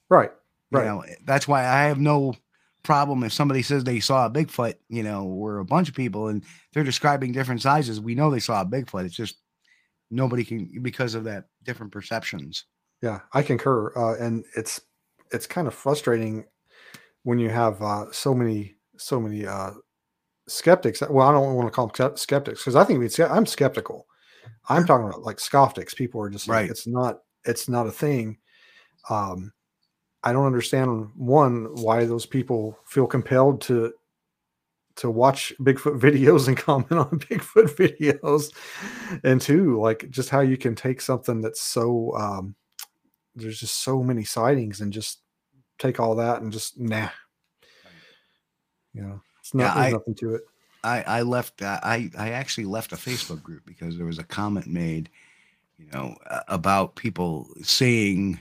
Right. You Right. know, that's why I have no problem if somebody says they saw a Bigfoot, you know, we're a bunch of people and they're describing different sizes. We know they saw a Bigfoot. It's just nobody can because of that different perceptions. Yeah, I concur. Uh, and it's it's kind of frustrating when you have uh, so many so many uh, skeptics. Well, I don't want to call them skeptics because I think I'm skeptical. I'm talking about like skoptics. People are just like Right. it's not it's not a thing. Um, I don't understand one why those people feel compelled to to watch Bigfoot *laughs* videos and comment on *laughs* Bigfoot videos, and two, like just how you can take something that's so um, there's just so many sightings and just take all that and just nah, you know, it's not Yeah, I- nothing to it. I, I left, I, I actually left a Facebook group because there was a comment made, you know, about people saying,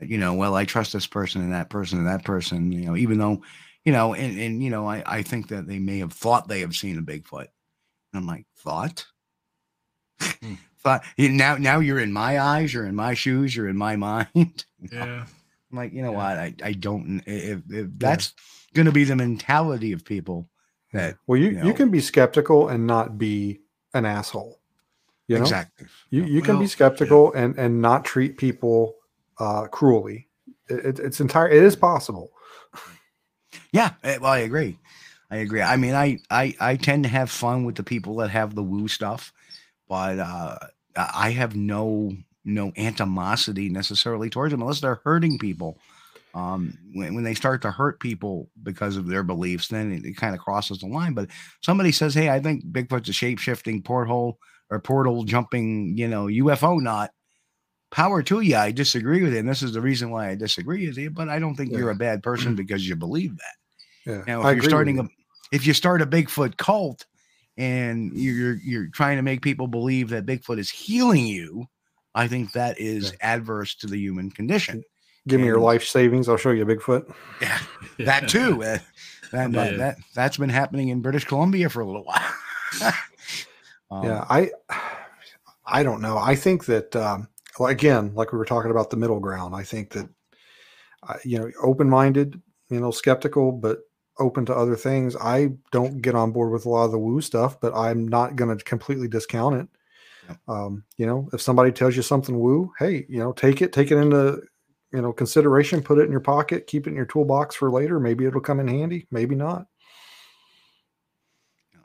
you know, well, I trust this person and that person and that person, you know, even though, you know, and, and, you know, I, I think that they may have thought they have seen a Bigfoot. And I'm like, thought? Hmm. *laughs* thought now, now you're in my eyes, you're in my shoes, you're in my *laughs* mind. Yeah. I'm like, you know Yeah. what? I, I don't, if, if that's going to be the mentality of people that, Well, you you you, can be skeptical and not be an asshole. You know, exactly. you, you can Well, be yeah. skeptical and and not treat people uh, cruelly. It, it- it's entire. It is possible. Yeah, eh, well, I agree. I agree. I mean, I, I I tend to have fun with the people that have the woo stuff, but uh, I I have no no animosity necessarily towards them unless they're hurting people. Um, when, when they start to hurt people because of their beliefs, then it, it kind of crosses the line. But somebody says, "Hey, I think Bigfoot's a shape shifting porthole or portal jumping, you know, UFO not." Power to you. I disagree with it, and this is the reason why I disagree with you. But I don't think you're a bad person *clears throat* because you believe that. Yeah, Now, I if you're agree starting a, if you start a Bigfoot cult and you're you're trying to make people believe that Bigfoot is healing you, I think that is adverse to the human condition. Give me your life savings. I'll show you a Bigfoot. Yeah, that too. *laughs* Uh, that, that, Yeah. that that's been happening in British Columbia for a little while. *laughs* Um, yeah, I I don't know. I think that um, well, again, like we were talking about the middle ground. I think that uh, you know, open minded, you know, skeptical, but open to other things. I don't get on board with a lot of the woo stuff, but I'm not going to completely discount it. Yep. Um, you know, if somebody tells you something woo, hey, you know, take it, take it into you know consideration, put it in your pocket, keep it in your toolbox for later. Maybe it'll come in handy, maybe not.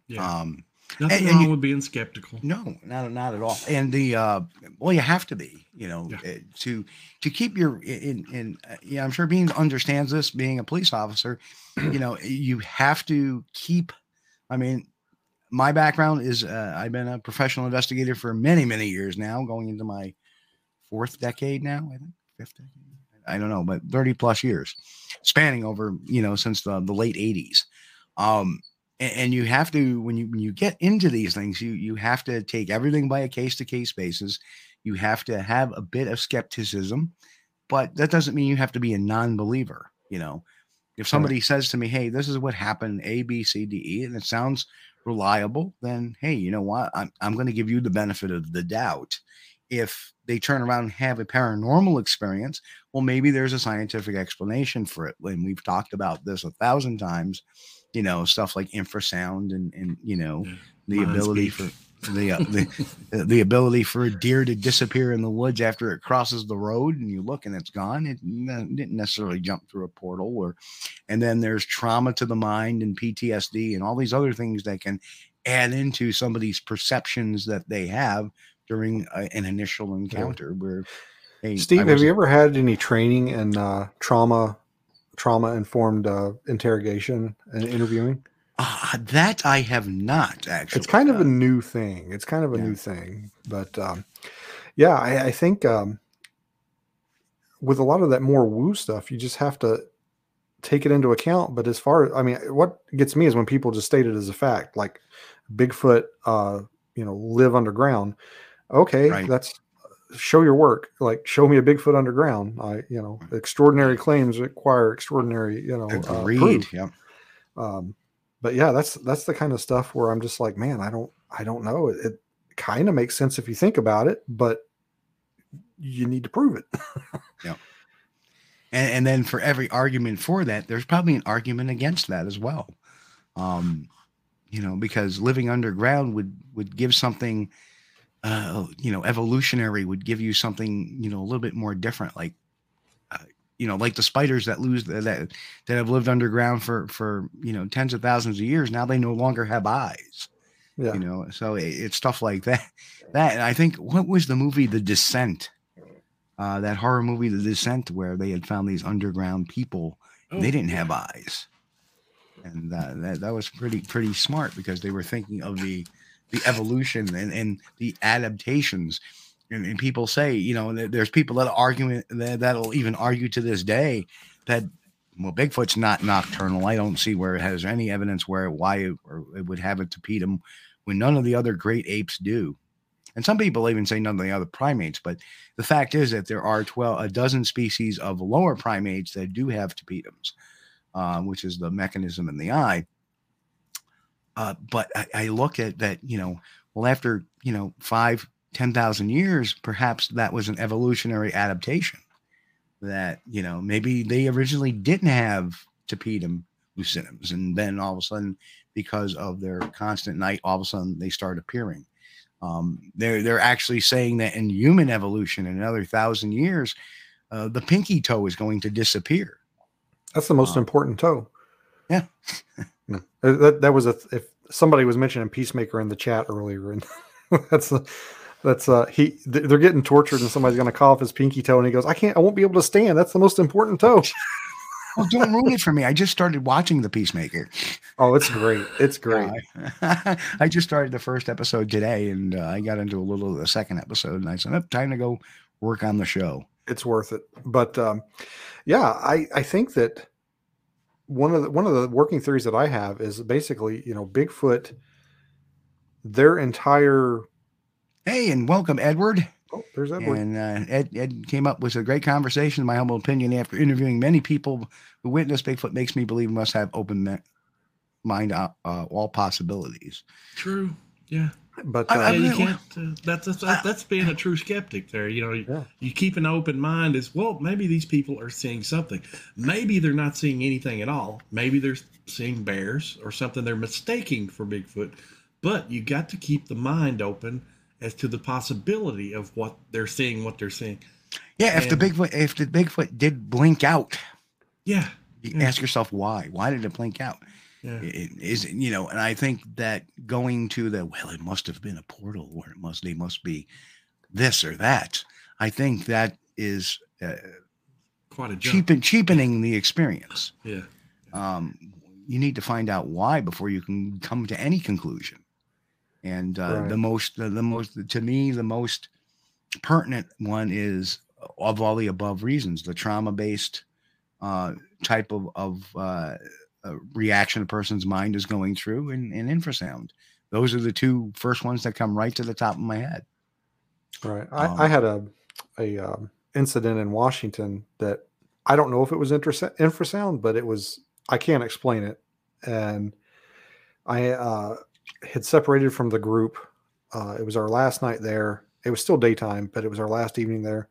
Yeah. Um, Nothing and- and wrong you- with being skeptical. No, not not at all. And the uh, well, you have to be, you know, Yeah. uh, to to keep your in in. Uh, yeah, I'm sure Bean understands this. Being a police officer, *clears throat* you know, you have to keep. I mean, my background is uh, I've been a professional investigator for many many years now, going into my fourth decade now. I think fifth decade. I don't know, but 30 plus years, spanning over you know since the the late 80s. Um, and, and you have to when you when you get into these things you you have to take everything by a case to case basis. You have to have a bit of skepticism but that doesn't mean you have to be a non-believer you know? If somebody says to me hey this is what happened a b c d e and it sounds reliable then hey you know what? I'm, I'm going to give you the benefit of the doubt if they turn around and have a paranormal experience well maybe there's a scientific explanation for it and we've talked about this a thousand times you know stuff like infrasound and and you know Yeah. the ability for the uh, the uh, the ability for a deer to disappear in the woods after it crosses the road and you look and it's gone it n- didn't necessarily jump through a portal or and then there's trauma to the mind and PTSD and all these other things that can add into somebody's perceptions that they have during a, an initial encounter where hey, Steve, have you ever had any training in uh, trauma trauma informed uh, interrogation and interviewing? Ah, that I have not actually. it's kind of uh, a new thing. It's kind of a yeah. new thing, but um, yeah, I, I think um, with a lot of that more woo stuff, you just have to take it into account. But as far I mean, what gets me is when people just state it as a fact, like Bigfoot, uh, you know, live underground. Okay, Right. that's show your work. Like show me a Bigfoot underground. I, you know, extraordinary claims require extraordinary, you know, uh, proof yeah. um but yeah that's that's the kind of stuff where i'm just like man i don't i don't know it, it kind of makes sense if you think about it but you need to prove it *laughs* Yeah. and, and then for every argument for that there's probably an argument against that as well um you know because living underground would would give something uh you know evolutionary would give you something you know a little bit more different like uh, you know like the spiders that lose that that have lived underground for for you know tens of thousands of years now they no longer have eyes yeah. you know? So it, it's stuff like that that and i think what was the movie the descent? Uh that horror movie the descent where they had found these underground people and they Oh, didn't have eyes. And uh, that, that was pretty pretty smart because they were thinking of the the evolution and, and the adaptations. And, and people say you know there's people that argue that that'll even argue to this day that well bigfoot's not nocturnal. I don't see where it has any evidence where why it, or it would have a tapetum when none of the other great apes do. And some people even say none of the other primates but the fact is that there are 12 a dozen species of lower primates that do have tapetums uh, which is the mechanism in the eye uh, but I, I look at that you know well after you know five ten thousand years perhaps that was an evolutionary adaptation that you know maybe they originally didn't have tapetum lucidums and then all of a sudden because of their constant night all of a sudden they start appearing. Um, they're they're actually saying that in human evolution in another thousand years uh, the pinky toe is going to disappear. That's the most Uh, important toe. yeah. *laughs* No. Uh, that, that was a if somebody was mentioning peacemaker in the chat earlier and *laughs* that's a, that's uh he th- they're getting tortured and somebody's going to call off his pinky toe and he goes i can't i won't be able to stand that's the most important toe *laughs* well don't ruin it for me i just started watching the peacemaker oh it's great it's *laughs* great Uh, I just started the first episode today, and uh, I got into a little of the second episode, and I said, oh, "Time to go work on the show." it's worth it. But um, yeah, I I think that one of the one of the working theories that I have is basically you know Bigfoot their entire Hey, and welcome, Edward. oh, there's Edward. And uh, Ed, Ed came up with a great conversation. In my humble opinion, after interviewing many people who witnessed Bigfoot, makes me believe must have open me- mind uh, uh, all possibilities. True. Yeah. But uh, I yeah, you can't. Uh, that's that's that's that's being a true skeptic. There, you know, you, Yeah. you keep an open mind. As well, maybe these people are seeing something. Maybe they're not seeing anything at all. Maybe they're seeing bears or something they're mistaking for Bigfoot. But you got to keep the mind open as to the possibility of what they're seeing, what they're seeing. Yeah, if the Bigfoot if the Bigfoot did blink out, Yeah. you Yeah. ask yourself why. Why did it blink out? Yeah. It is you know, and I think that going to the well, it must have been a portal, or it must they must be this or that. I think that is uh, Quite a jump. cheapen, cheapening the experience. Yeah. um, you need to find out why before you can come to any conclusion. And uh, Right. the most, the, the most, to me, the most pertinent one is of all the above reasons, the trauma-based uh, type of of uh, reaction a person's mind is going through, and, and infrasound. Those are the two first ones that come right to the top of my head. Right. I, Um, I had a a um, incident in Washington that I don't know if it was infras- infrasound, but it was I can't explain it. And I uh, had separated from the group. Uh, it was our last night there. It was still daytime, but it was our last evening there.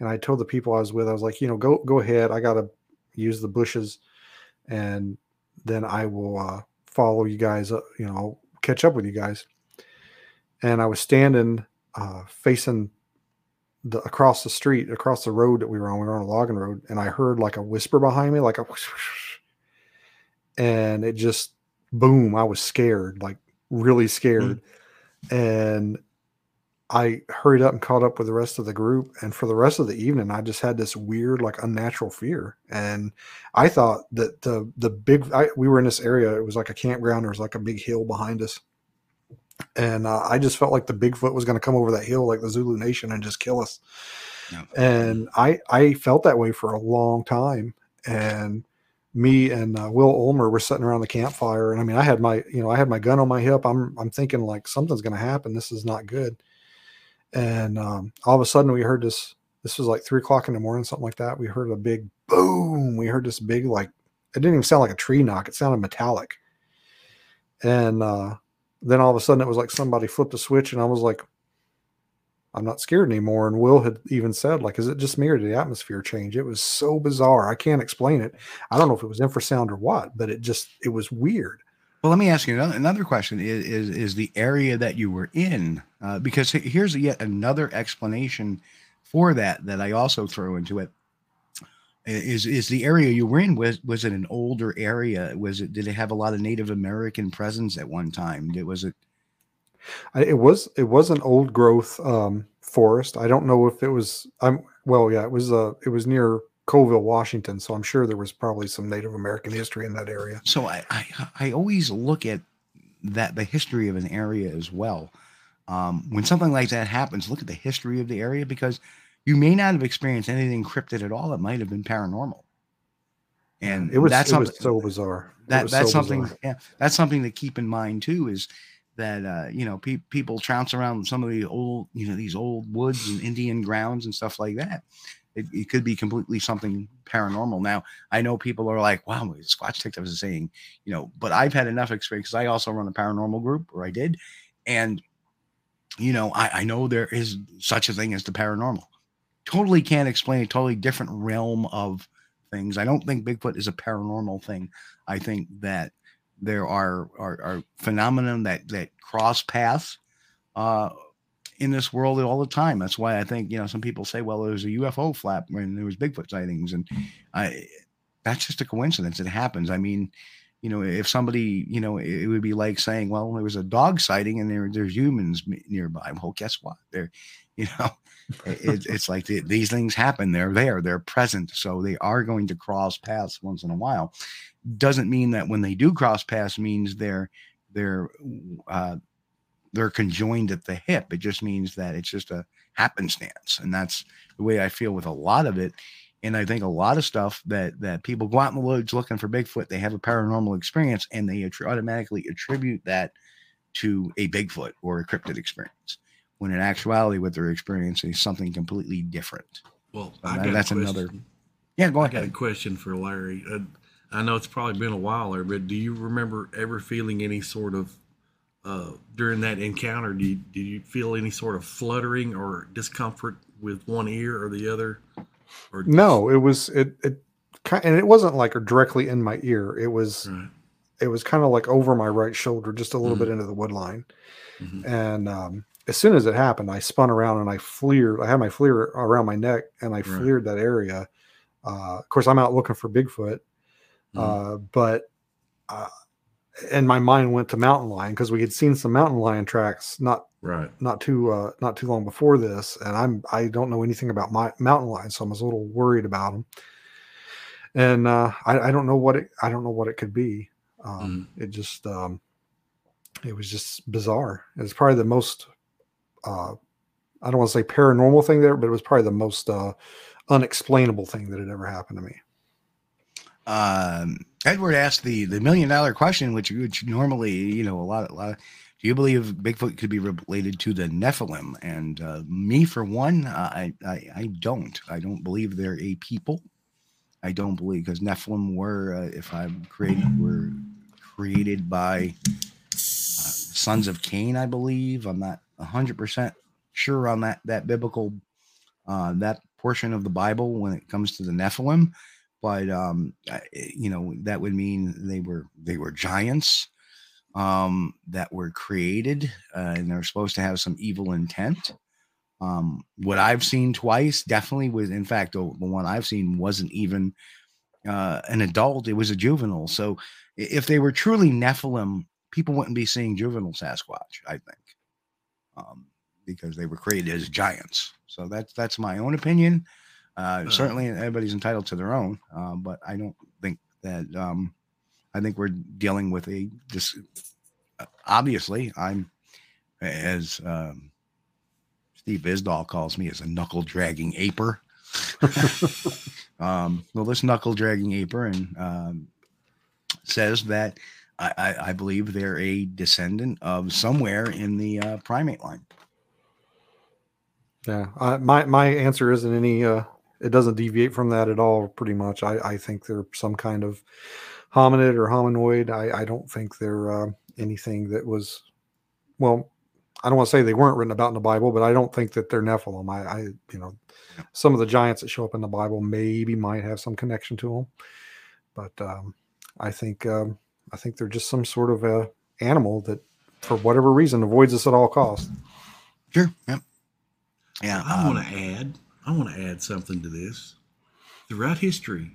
And I told the people I was with, I was like, you know, go go ahead. I gotta use the bushes, and then I will uh, follow you guys. Up, you know, I'll catch up with you guys. And I was standing uh, facing the across the street, across the road that we were on. We were on a logging road, and I heard like a whisper behind me, like a, whoosh, *laughs* whoosh, and it just boom. I was scared, like really scared, and I hurried up and caught up with the rest of the group. And for the rest of the evening, I just had this weird, like unnatural fear. And I thought that the the big I, we were in this area. It was like a campground. There was like a big hill behind us and uh, I just felt like the Bigfoot was going to come over that hill, like the Zulu Nation, and just kill us. Yeah. And I I felt that way for a long time. And me and uh, Will Ulmer were sitting around the campfire, and I mean, I had my you know I had my gun on my hip. I'm I'm thinking like something's going to happen. This is not good. And um, all of a sudden, we heard this. This was like three o'clock in the morning, something like that. We heard a big boom. We heard this big like it didn't even sound like a tree knock. It sounded metallic. And uh, then all of a sudden it was like somebody flipped a switch and I was like, I'm not scared anymore. And Will had even said, like, is it just me or did the atmosphere change? It was so bizarre. I can't explain it. I don't know if it was infrasound or what, but it just it was weird. Well, let me ask you another, another question: is, is is the area that you were in? Uh, because here's yet another explanation for that that I also throw into it. Is is the area you were in was was it an older area? Was it did it have a lot of Native American presence at one time? Did was it? It was it was an old growth um, forest. I don't know if it was. I'm well, yeah, it was. Uh, it was near Colville, Washington. So I'm sure there was probably some Native American history in that area. So I I, I always look at that the history of an area as well. Um, when something like that happens, look at the history of the area because you may not have experienced anything cryptid at all. It might have been paranormal. And it was that's it something was so bizarre. That that's so something bizarre. yeah that's something to keep in mind too is that uh you know pe- people trounce around some of the old you know these old woods and indian grounds and stuff like that it, it could be completely something paranormal. Now i know people are like wow squatch detective is saying you know but i've had enough experience 'cause i also run a paranormal group or i did and you know I, I know there is such a thing as the paranormal. Totally can't explain a totally different realm of things. I don't think bigfoot is a paranormal thing. I think that there are are, are that that cross paths uh in this world all the time. That's why i think you know some people say well there was a ufo flap when there was bigfoot sightings. And i that's just a coincidence. It happens. I mean you know if somebody you know it, would be like saying well there was a dog sighting and there there's humans nearby. Well guess what? They're *laughs* you know it, it's like the, these things happen. They're there. They're present. So they are going to cross paths once in a while. Doesn't mean that when they do cross paths means they're they're uh, they're conjoined at the hip. It just means that it's just a happenstance, and that's the way I feel with a lot of it. And I think a lot of stuff that that people go out in the woods looking for Bigfoot, they have a paranormal experience, and they attr- automatically attribute that to a Bigfoot or a cryptid experience, when in actuality, what they're experiencing is something completely different. Well, So I that- got that's a another- question. Yeah, go I got a question for Larry. Uh, I know it's probably been a while there, but do you remember ever feeling any sort of uh, during that encounter? Do you, did you feel any sort of fluttering or discomfort with one ear or the other? Or No, it was it it and it wasn't like directly in my ear. It was Right. it was kind of like over my right shoulder, just a little Mhm. bit into the wood line. Mhm. And um, as soon as it happened, I spun around and I fleared. I had my FLIR around my neck and I Right. fleared that area. Uh, of course, I'm out looking for Bigfoot, Mhm. uh, but uh, and my mind went to mountain lion because we had seen some mountain lion tracks not Right. not too uh, not too long before this, and I'm I don't know anything about my mountain lion, so I was a little worried about them. And uh, I, I don't know what it I don't know what it could be. Um, It just um, it was just bizarre. It's probably the most uh, I don't want to say paranormal thing there, but it was probably the most uh, unexplainable thing that had ever happened to me. Um, Edward asked the the million dollar question, which which normally you know a lot a lot of. Do you believe Bigfoot could be related to the Nephilim? And uh, me, for one, I, I I don't. I don't believe they're a people. I don't believe because Nephilim were, uh, if I'm created, were created by uh, sons of Cain. I believe. I'm not hundred percent sure on that that biblical uh, that portion of the Bible when it comes to the Nephilim but um you know that would mean they were they were giants um that were created uh, and they're supposed to have some evil intent. Um what i've seen twice definitely was in fact the, the one i've seen wasn't even uh an adult it was a juvenile. So if they were truly nephilim people wouldn't be seeing juvenile sasquatch i think um because they were created as giants. So that's that's my own opinion uh, Uh, certainly, everybody's entitled to their own, uh, but I don't think that. Um, I think we're dealing with a just. Obviously, I'm as um, Steve Isdall calls me as a knuckle dragging aper. *laughs* um, well, this knuckle dragging aper and um, says that I, I, I believe they're a descendant of somewhere in the uh, primate line. Yeah, I, my my answer isn't any. Uh, it doesn't deviate from that at all. Pretty much, I, I think they're some kind of hominid or hominoid. I, I don't think they're uh, anything that was. Well, I don't want to say they weren't written about in the Bible, but I don't think that they're Nephilim. I, I you know, some of the giants that show up in the Bible maybe might have some connection to them, but um, I think um, I think they're just some sort of a animal that, for whatever reason, avoids us at all costs. Sure. Yep. Yeah. I um, want to add. I want to add something to this. Throughout history,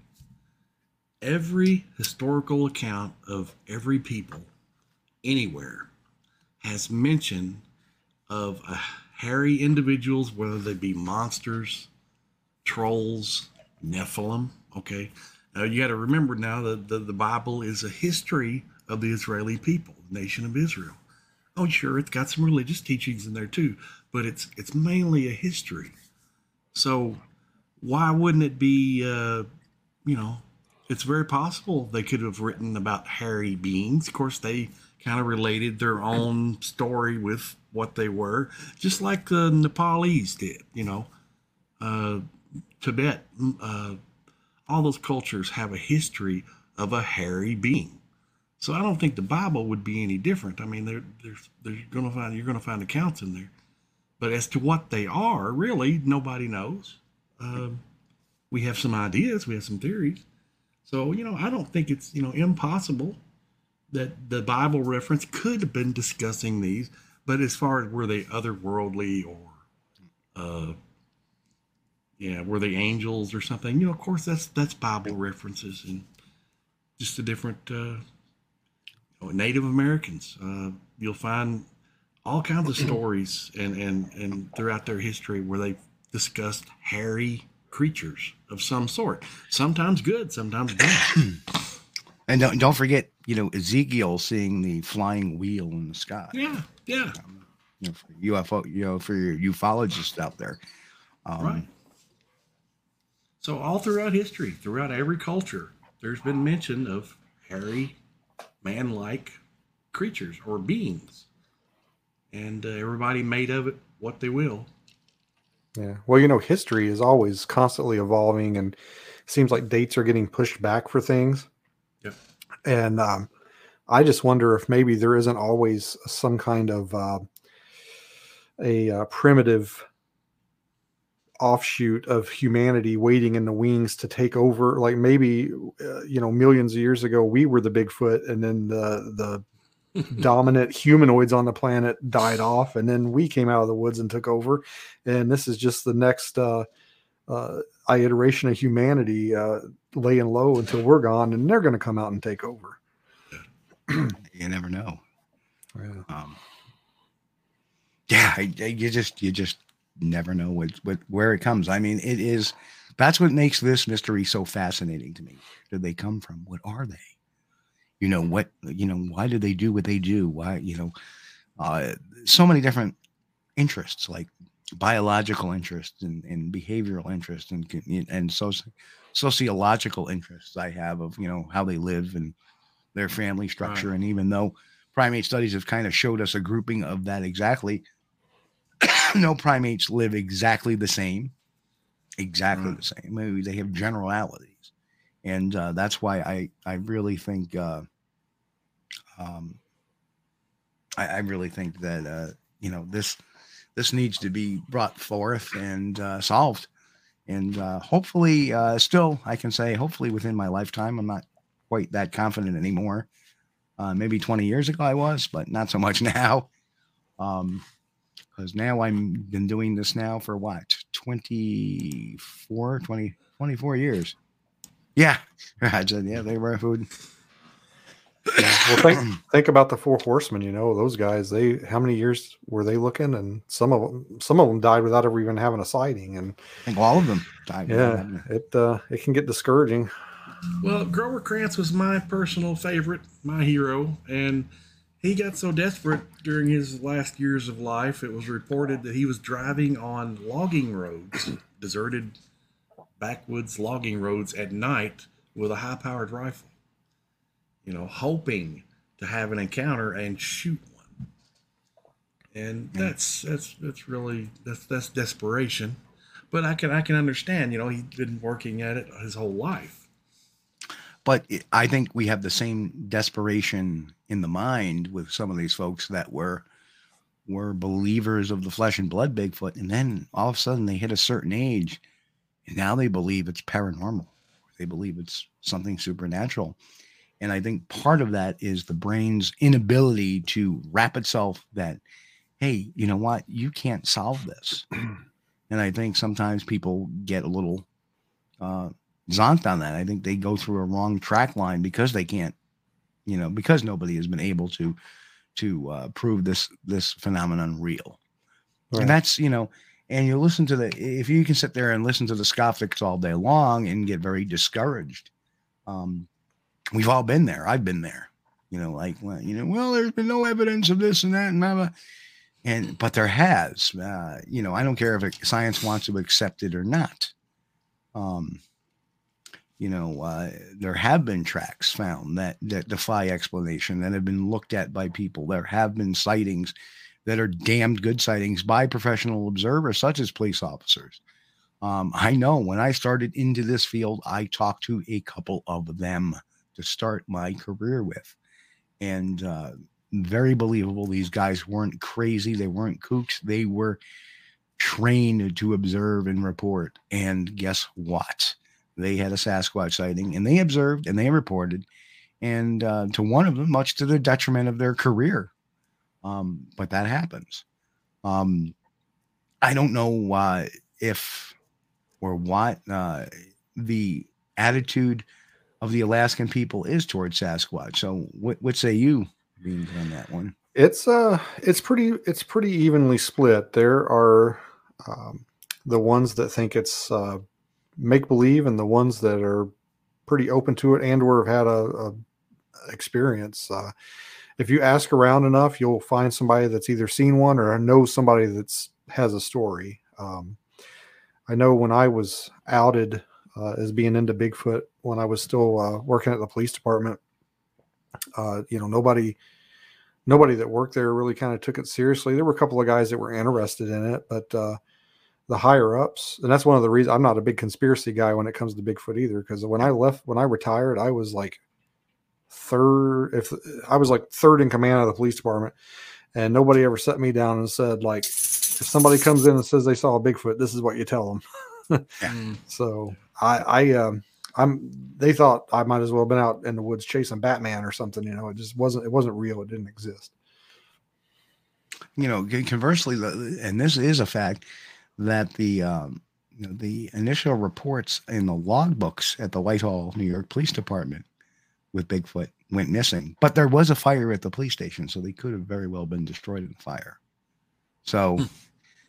every historical account of every people anywhere has mention of uh, hairy individuals, whether they be monsters, trolls, Nephilim. Okay, now you got to remember now that the, the Bible is a history of the Israeli people, the nation of Israel. Oh, sure, it's got some religious teachings in there too, but it's it's mainly a history. So why wouldn't it be? Uh, you know, it's very possible they could have written about hairy beings. Of course, they kind of related their own story with what they were, just like the Nepalese did. You know, uh, Tibet, mm, uh, all those cultures have a history of a hairy being. So I don't think the Bible would be any different. I mean, there, there's, there's going to find you're going to find accounts in there, but as to what they are, really, nobody knows. Um, we have some ideas, we have some theories. So you know, I don't think it's you know impossible that the Bible reference could have been discussing these. But as far as were they otherworldly or, uh, yeah, were they angels or something? You know, of course that's that's Bible references and just a different uh, Native Americans. Uh, you'll find all kinds of *clears throat* stories and, and, and throughout their history where they've discussed hairy creatures of some sort. Sometimes good, sometimes bad. *clears throat* And don't don't forget, you know, Ezekiel seeing the flying wheel in the sky. yeah, yeah, You know, for UFO, you know, for your ufologists out there. Um, right. So all throughout history, throughout every culture, there's been mention of hairy, man-like creatures or beings. And uh, everybody made of it what they will. Yeah. Well, you know, history is always constantly evolving, and seems like dates are getting pushed back for things. Yep. And um, I just wonder if maybe there isn't always some kind of uh, a uh, primitive offshoot of humanity waiting in the wings to take over. Like maybe, uh, you know, millions of years ago, we were the Bigfoot, and then the the *laughs* dominant humanoids on the planet died off, and then we came out of the woods and took over. And this is just the next uh, uh, iteration of humanity uh, laying low until we're gone, and they're going to come out and take over. *clears throat* you never know. Yeah. Um, yeah, I, I- you just you just never know what, what where it comes. I mean, it is that's what makes this mystery so fascinating to me. Where did they come from? What are they? You know what? You know why do they do what they do? Why you know? Uh, so many different interests, like biological interests and, and behavioral interests and and soci- sociological interests. I have of you know how they live and their family structure. And even though primate studies have kind of showed us a grouping of that exactly. *coughs* no primates live exactly the same, exactly Mm. the same. Maybe they have generalities, and uh, that's why I I really think uh, um, I, I really think that uh, you know this this needs to be brought forth and uh, solved, and uh, hopefully, uh, still I can say hopefully within my lifetime. I'm not quite that confident anymore. Maybe 20 years ago I was, but not so much *laughs* now. Um, because now I'm been doing this now for what 24, 20, 24 years. Yeah, *laughs* I said, yeah, they were food. Well, think think about the four horsemen. You know, those guys. They how many years were they looking? And some of them, some of them died without ever even having a sighting. And I think all of them died. yeah, it uh, it can get discouraging. Well, Grover Krantz was my personal favorite, my hero, and he got so desperate during his last years of life. It was reported that he was driving on logging roads, deserted backwoods logging roads at night with a high-powered rifle. You know, hoping to have an encounter and shoot one. And mm. that's that's that's really that's that's desperation. But I can I can understand. You know, he'd been working at it his whole life. but I think we have the same desperation in the mind with some of these folks that were were believers of the flesh and blood Bigfoot, and then all of a sudden they hit a certain age, and now they believe it's paranormal. They believe it's something supernatural, and I think part of that is the brain's inability to wrap itself that, hey, you know what, you can't solve this, *clears throat* and I think sometimes people get a little. Uh, zonked on that. I think they go through a wrong track line because they can't, you know, because nobody has been able to to uh, prove this this phenomenon real. Right. And that's you know, and you listen to the if you can sit there and listen to the skeptics all day long and get very discouraged. Um, we've all been there. I've been there. You know, like well, you know, well, there's been no evidence of this and that and blah, blah. and but there has. Uh, you know, I don't care if science wants to accept it or not. Um, you know, uh, there have been tracks found that that defy explanation that have been looked at by people. There have been sightings that are damned good sightings by professional observers, such as police officers. Um, I know when I started into this field, I talked to a couple of them to start my career with, and uh, very believable. These guys weren't crazy; they weren't kooks. They were trained to observe and report. And guess what? They had a Sasquatch sighting, and they observed and they reported, and uh, to one of them, much to the detriment of their career. Um, but that happens. Um, I don't know uh, if or what uh, the attitude of the Alaskan people is towards Sasquatch. So, what, what say you, being on that one? It's uh, it's pretty it's pretty evenly split. There are um, the ones that think it's uh, make believe, and the ones that are pretty open to it and or have had a, a experience. Uh, if you ask around enough, you'll find somebody that's either seen one or knows somebody that's has a story. Um, I know when I was outed uh, as being into Bigfoot when I was still uh, working at the police department, uh, you know, nobody nobody that worked there really kind of took it seriously. There were a couple of guys that were interested in it, but uh, the higher ups, and that's one of the reasons I'm not a big conspiracy guy when it comes to Bigfoot either. Because when I left, when I retired, I was like third. If I was like third in command of the police department, and nobody ever set me down and said like, if somebody comes in and says they saw a Bigfoot, this is what you tell them. *laughs* Mm. So I, I, um, I'm. They thought I might as well have been out in the woods chasing Batman or something. You know, it just wasn't. It wasn't real. It didn't exist. you know, conversely, and this is a fact that the um, the initial reports in the logbooks at the Whitehall, New York Police Department with Bigfoot went missing, but there was a fire at the police station, so they could have very well been destroyed in the fire. So, Hmm.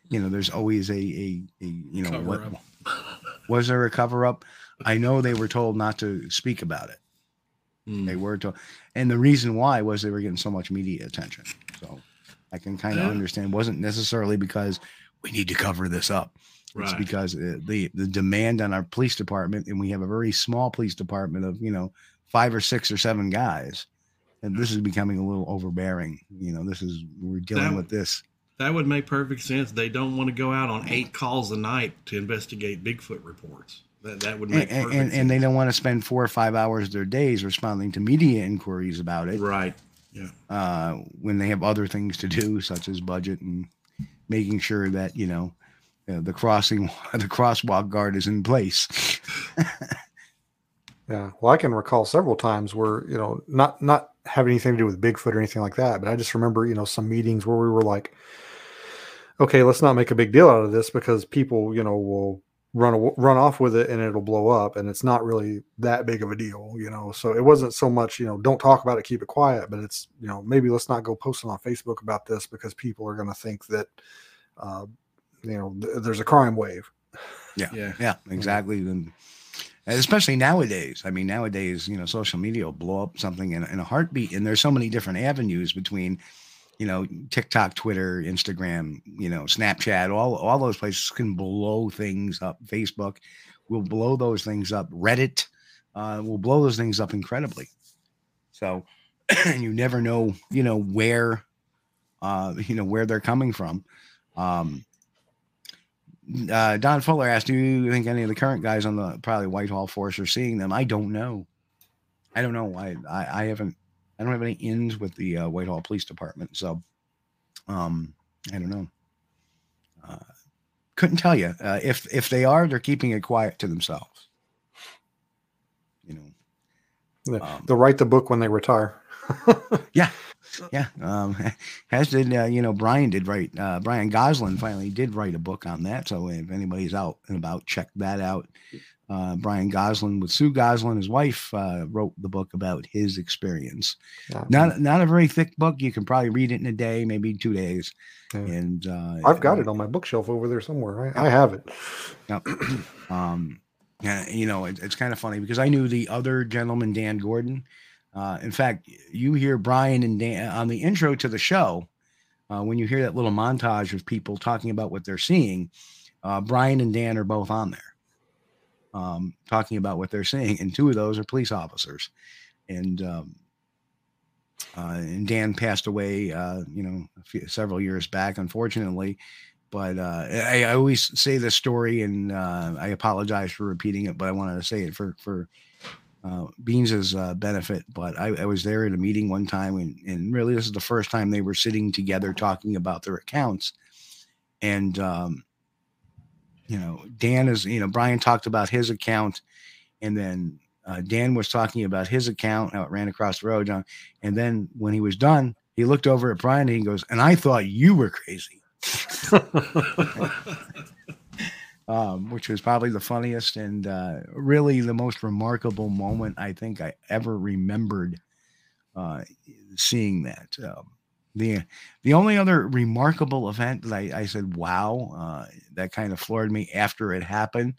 you know, there's always a a, a you know what up. *laughs* was there a cover up? I know they were told not to speak about it. Mm. They were told, and the reason why was they were getting so much media attention. So I can kind of Yeah. understand. It wasn't necessarily because we need to cover this up. It's because uh, the the demand on our police department, and we have a very small police department of you know five or six or seven guys, and this is becoming a little overbearing. You know, this is we're dealing That- with this. That would make perfect sense. They don't want to go out on eight calls a night to investigate Bigfoot reports. That that would make and, and, sense. they don't want to spend four or five hours of their days responding to media inquiries about it. right. uh, when they have other things to do, such as budget and making sure that you know uh, the crossing, *laughs* the crosswalk guard is in place. *laughs* Yeah. Well, I can recall several times where, you know, not not having anything to do with Bigfoot or anything like that, but I just remember, you know, some meetings where we were like, okay, let's not make a big deal out of this because people, you know, will run aw- run off with it and it'll blow up and it's not really that big of a deal, you know. So it wasn't so much, you know, don't talk about it, keep it quiet, but it's, you know, maybe let's not go posting on Facebook about this because people are going to think that uh, you know, th- there's a crime wave. Yeah. yeah, exactly. And and especially nowadays, I mean, nowadays, you know, social media will blow up something in, in a heartbeat, and there's so many different avenues between, you know, TikTok, Twitter, Instagram, you know, Snapchat, all all those places can blow things up. Facebook will blow those things up. Reddit uh, will blow those things up incredibly. So *clears throat* you never know, you know, where, uh, you know, where they're coming from. Um, uh, Don Fuller asked, "Do you think any of the current guys on the probably Whitehall force are seeing them?" I don't know. I don't know. I I, I haven't. I don't have any ins with the uh, Whitehall Police Department, so um, I don't know. Uh, couldn't tell you uh, if if they are. They're keeping it quiet to themselves. You know. Um, They'll write the book when they retire. *laughs* Yeah, um, *laughs* as did uh, you know Brian did write. Uh, Brian Goslin finally did write a book on that. So if anybody's out and about, check that out. Uh, Brian Goslin with Sue Goslin, his wife, uh, wrote the book about his experience. Yeah. Not not a very thick book. You can probably read it in a day, maybe two days. Yeah. And uh, I've got it on my bookshelf over there somewhere. I, I have it. Yep. *clears throat* um, yeah, you know, it, it's kind of funny because I knew the other gentleman, Dan Gordon. Uh, in fact, you hear Brian and Dan on the intro to the show. Uh, when you hear that little montage of people talking about what they're seeing, uh, Brian and Dan are both on there, um, talking about what they're seeing, and two of those are police officers. And um, uh, and Dan passed away, uh, you know, few, several years back, unfortunately. But uh, I, I always say this story, and uh, I apologize for repeating it, but I wanted to say it for for uh, Beans's uh, benefit. But I, I was there at a meeting one time, and, and really this is the first time they were sitting together talking about their accounts. And um, you know, Dan is, you know, Brian talked about his account, and then uh, Dan was talking about his account, how it ran across the road, John. And then when he was done, he looked over at Brian and he goes, "And I thought you were crazy." *laughs* *laughs* *laughs* um, which was probably the funniest and uh, really the most remarkable moment I think I ever remembered uh, seeing that. Um, the the only other remarkable event that I, I said, "Wow," uh, that kind of floored me after it happened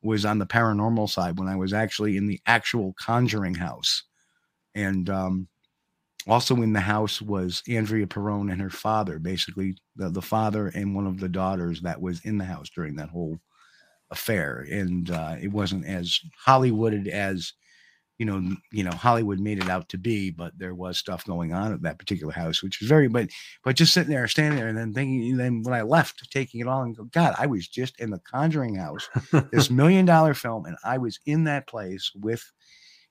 was on the paranormal side when I was actually in the actual conjuring house, and um, also in the house was Andrea Perron and her father, basically the, the father and one of the daughters that was in the house during that whole affair. And uh, it wasn't as Hollywooded as you know, you know, Hollywood made it out to be, but there was stuff going on at that particular house, which was very, but, but just sitting there, standing there, and then thinking, then when I left, taking it all, and go, God, I was just in the Conjuring house, this *laughs* million dollar film, and I was in that place with,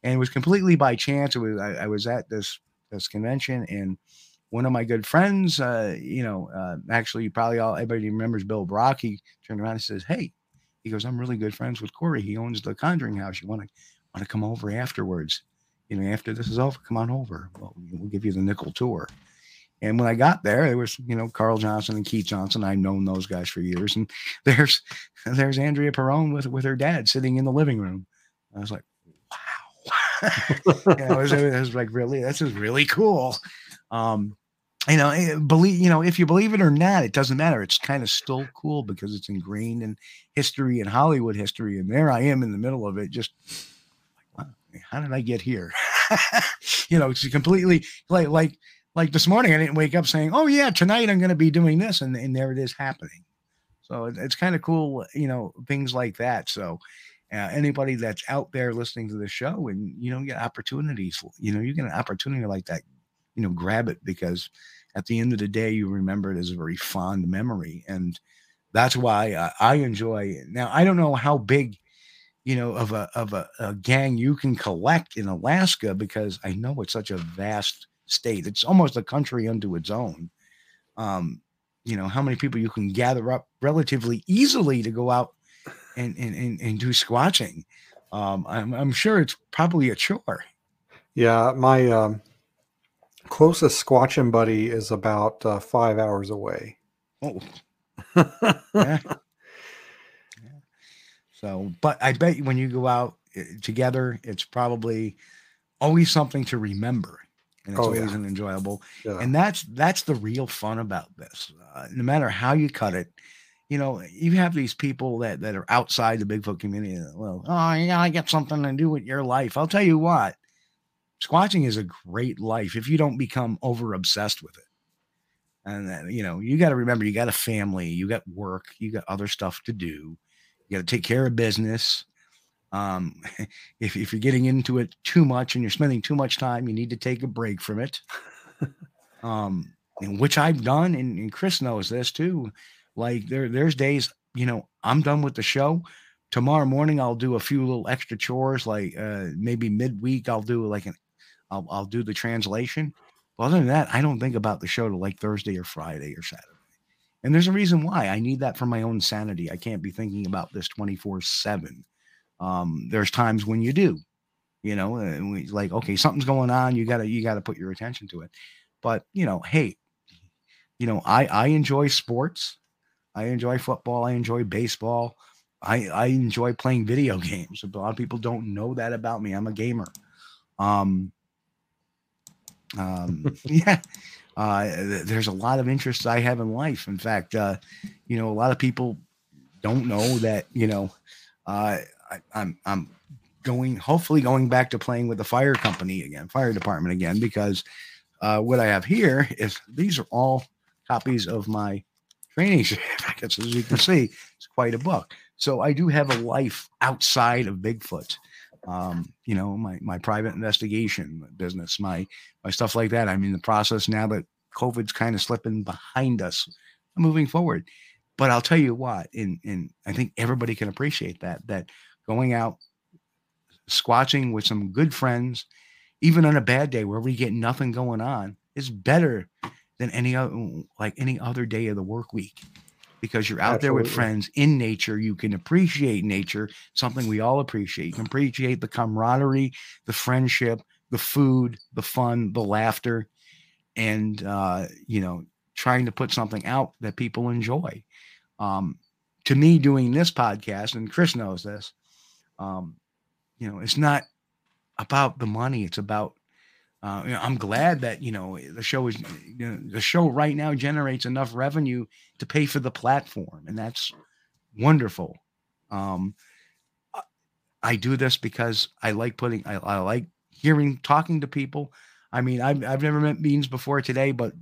and it was completely by chance. It was I, I was at this this convention, and one of my good friends, uh, you know, uh, actually, probably all everybody remembers Bill Brock. He turned around and says, "Hey," he goes, "I'm really good friends with Corey. He owns the Conjuring House. You want to want to come over afterwards? You know, after this is over, come on over. Well, give you the nickel tour." And when I got there, there was you know Carl Johnson and Keith Johnson. I've known those guys for years, and *laughs* there's there's Andrea Perron with with her dad sitting in the living room. I was like, wow. *laughs* you know, it, was, it was like really, this is really cool. Um, you know, eh, believe you know, if you believe it or not, it doesn't matter. It's kind of still cool because it's ingrained in history and Hollywood history. And there I am in the middle of it, just like, how did I get here? *laughs* you know, it's completely like like like this morning. I didn't wake up saying, "Oh yeah, tonight I'm going to be doing this," and and there it is happening. So it- it's kind of cool, you know, things like that. So uh, anybody that's out there listening to the show and you know get opportunities, you know, you get an opportunity like that, you know, grab it because at the end of the day, you remember it as a very fond memory, and that's why I, I enjoy. it. Now I don't know how big. You know, of a of a, a gang you can collect in Alaska because I know it's such a vast state. It's almost a country unto its own. Um, you know how many people you can gather up relatively easily to go out and and and, and do squatching um I'm, I'm sure it's probably a chore Yeah, my um, closest squatching buddy is about uh, five hours away. oh *laughs* yeah. Yeah. so but i bet you when you go out eh, together it's probably always something to remember and it's Oh, yeah. always an enjoyable Yeah. and that's that's the real fun about this uh, no matter how you cut it you know you have these people that that are outside the bigfoot community that, well oh yeah i got something to do with your life i'll tell you what squatching is a great life if you don't become over obsessed with it. And then, you know you got to remember you got a family you got work you got other stuff to do you got to take care of business. Um *laughs* if, if you're getting into it too much and you're spending too much time you need to take a break from it. Um and which i've done and, and chris knows this too. Like there there's days you know i'm done with the show. Tomorrow morning i'll do a few little extra chores like uh maybe midweek i'll do like an i'll, I'll do the translation. But other than that i don't think about the show till like thursday or friday or saturday. And there's a reason why. I need that for my own sanity. I can't be thinking about this 24 7 um there's times when you do you know and we like okay something's going on. You gotta you gotta put your attention to it. But you know hey you know i i enjoy sports. I enjoy football. I enjoy baseball. I i enjoy playing video *laughs* games. A lot of people don't know that about me. I'm a gamer. Um um *laughs* yeah uh there's a lot of interests i have in life. In fact uh you know a lot of people don't know that you know uh I, i'm i'm going hopefully going back to playing with the fire company again fire department again because uh what i have here is these are all copies of my training *laughs* certificates as you can see. It's quite a book. So i do have a life outside of bigfoot um you know my my private investigation business my my stuff like that. I'm in the process now that covid's kind of slipping behind us I'm moving forward. But i'll tell you what and and i think everybody can appreciate that that going out squatching with some good friends even on a bad day where we get nothing going on is better than any other like any other day of the work week because you're out there with friends in nature you can appreciate nature something we all appreciate. You can appreciate the camaraderie the friendship the food the fun the laughter and uh you know trying to put something out that people enjoy. Um to me doing this podcast and chris knows this um you know it's not about the money it's about uh, you know, I'm glad that you know the show is you know, the show right now generates enough revenue to pay for the platform, and that's wonderful. Um, I- do this because I like putting I, I like hearing talking to people. I mean, I've I've never met Beans before today, but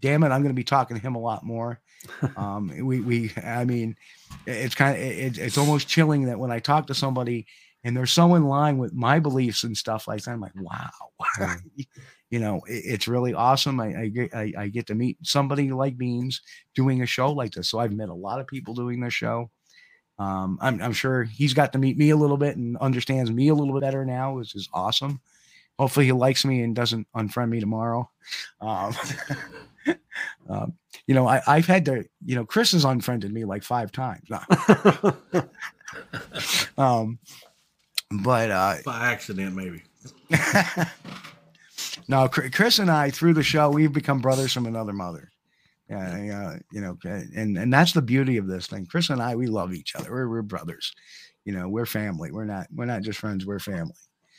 damn it, I'm going to be talking to him a lot more. *laughs* Um, we we I mean, it's kind of it, it's almost chilling that when I talk to somebody and they're so in line with my beliefs and stuff like that. I'm like, wow, *laughs* you know, it- it's really awesome. I, I get I, I get to meet somebody like Beans doing a show like this. So I've met a lot of people doing this show. Um, I'm, I'm sure he's got to meet me a little bit and understands me a little bit better now, which is awesome. Hopefully he likes me and doesn't unfriend me tomorrow. Um, *laughs* um, you know, I, I've had to, you know, Chris has unfriended me like five times. *laughs* um, but uh, By accident, maybe. *laughs* no, Chris and I through the show we've become brothers from another mother. Yeah, you know, and and that's the beauty of this thing. Chris and I, we love each other. We're we're brothers. You know, we're family. We're not we're not just friends. We're family.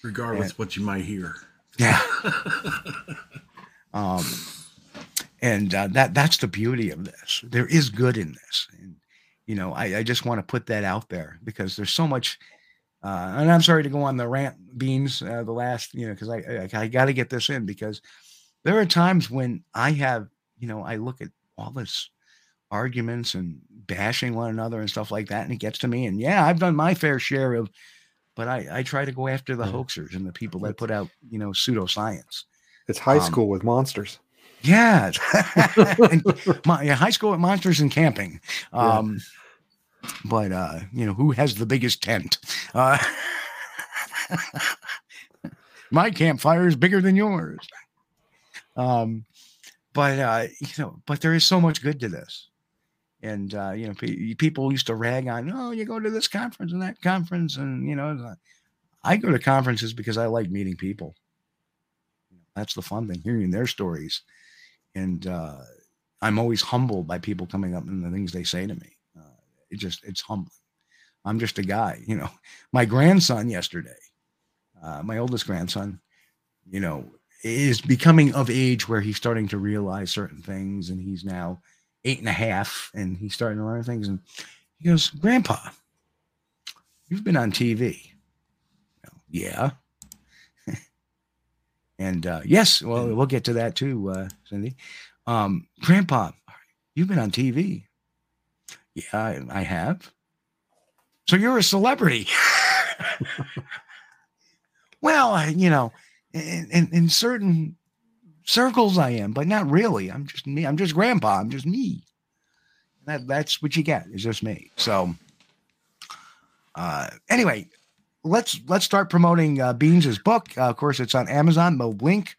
Regardless what you might hear. Yeah. *laughs* um, and uh, that that's the beauty of this. There is good in this, and you know, I, I just want to put that out there because there's so much. Uh, and I'm sorry to go on the rant beans uh, the last, you know, because I I, I got to get this in because there are times when I have, you know, I look at all this arguments and bashing one another and stuff like that, and it gets to me. And yeah, I've done my fair share of, but I I try to go after the hoaxers and the people that put out, you know, pseudoscience. it's high Um, school with monsters. Yeah, *laughs* and *laughs* my, high school at Monsters and Camping. Yeah. But uh, you know, who has the biggest tent? Uh, *laughs* my campfire is bigger than yours. Um, but uh, you know, but there is so much good to this. And uh, you know, pe- people used to rag on, oh, you go to this conference and that conference, and you know, I go to conferences because I like meeting people. That's the fun thing, hearing their stories and uh, I'm always humbled by people coming up and the things they say to me. It just it's humbling. I'm just a guy, you know. *laughs* My grandson yesterday, uh, my oldest grandson, you know, is becoming of age where he's starting to realize certain things, and he's now eight and a half, and he's starting to learn things. And he goes, "Grandpa, you've been on TV." Know, yeah. *laughs* And uh, yes, well, we'll get to that too, uh, Cindy. Um, Grandpa, you've been on TV. Yeah, I, have. So you're a celebrity. well, you know, in, in, in certain circles I am, but not really. I'm just me. I'm just Grandpa. I'm just me. That that's what you get. It's just me. So, uh, anyway, let's let's start promoting uh, Beans's book. Uh, of course, it's on Amazon. The link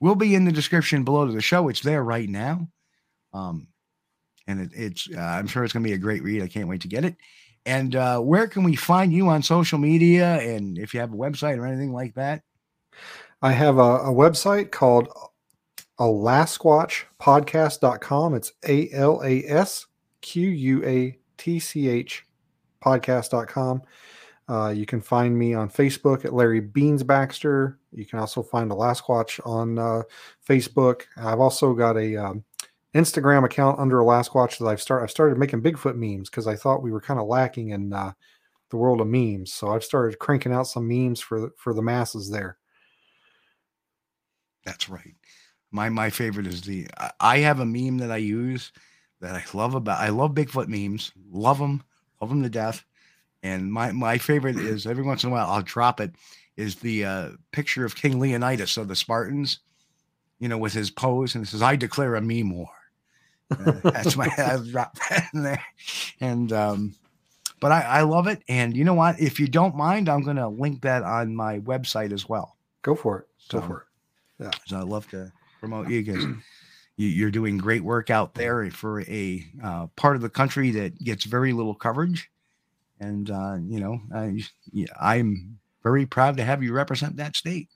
will be in the description below to the show. It's there right now, um, and it, it's uh, I'm sure it's going to be a great read. I can't wait to get it. And uh, where can we find you on social media? And if you have a website or anything like that, I have a, a website called alasquatchpodcast.com. It's A L A S Q U A T C H podcast.com. Uh, you can find me on Facebook at Larry Beans Baxter. You can also find Alasquatch on uh, Facebook. I've also got a um, Instagram account under Alasquatch that I've started. I've started making Bigfoot memes because I thought we were kind of lacking in uh, the world of memes. So I've started cranking out some memes for the- for the masses there. That's right. My my favorite is the I- I have a meme that I use that I love about I love Bigfoot memes. Love them, love them to death. And my my favorite is every once in a while I'll drop it is the uh, picture of King Leonidas of the Spartans, you know, with his pose and it says I declare a meme war. *laughs* That's my I'll drop *laughs* that in there. And um but I, I love it. And you know what? If you don't mind, I'm gonna link that on my website as well. Go for it. Go for it. So I'd love to promote you because you, you're doing great work out there for a uh, part of the country that gets very little coverage. And, uh, you know, I, yeah, I'm very proud to have you represent that state.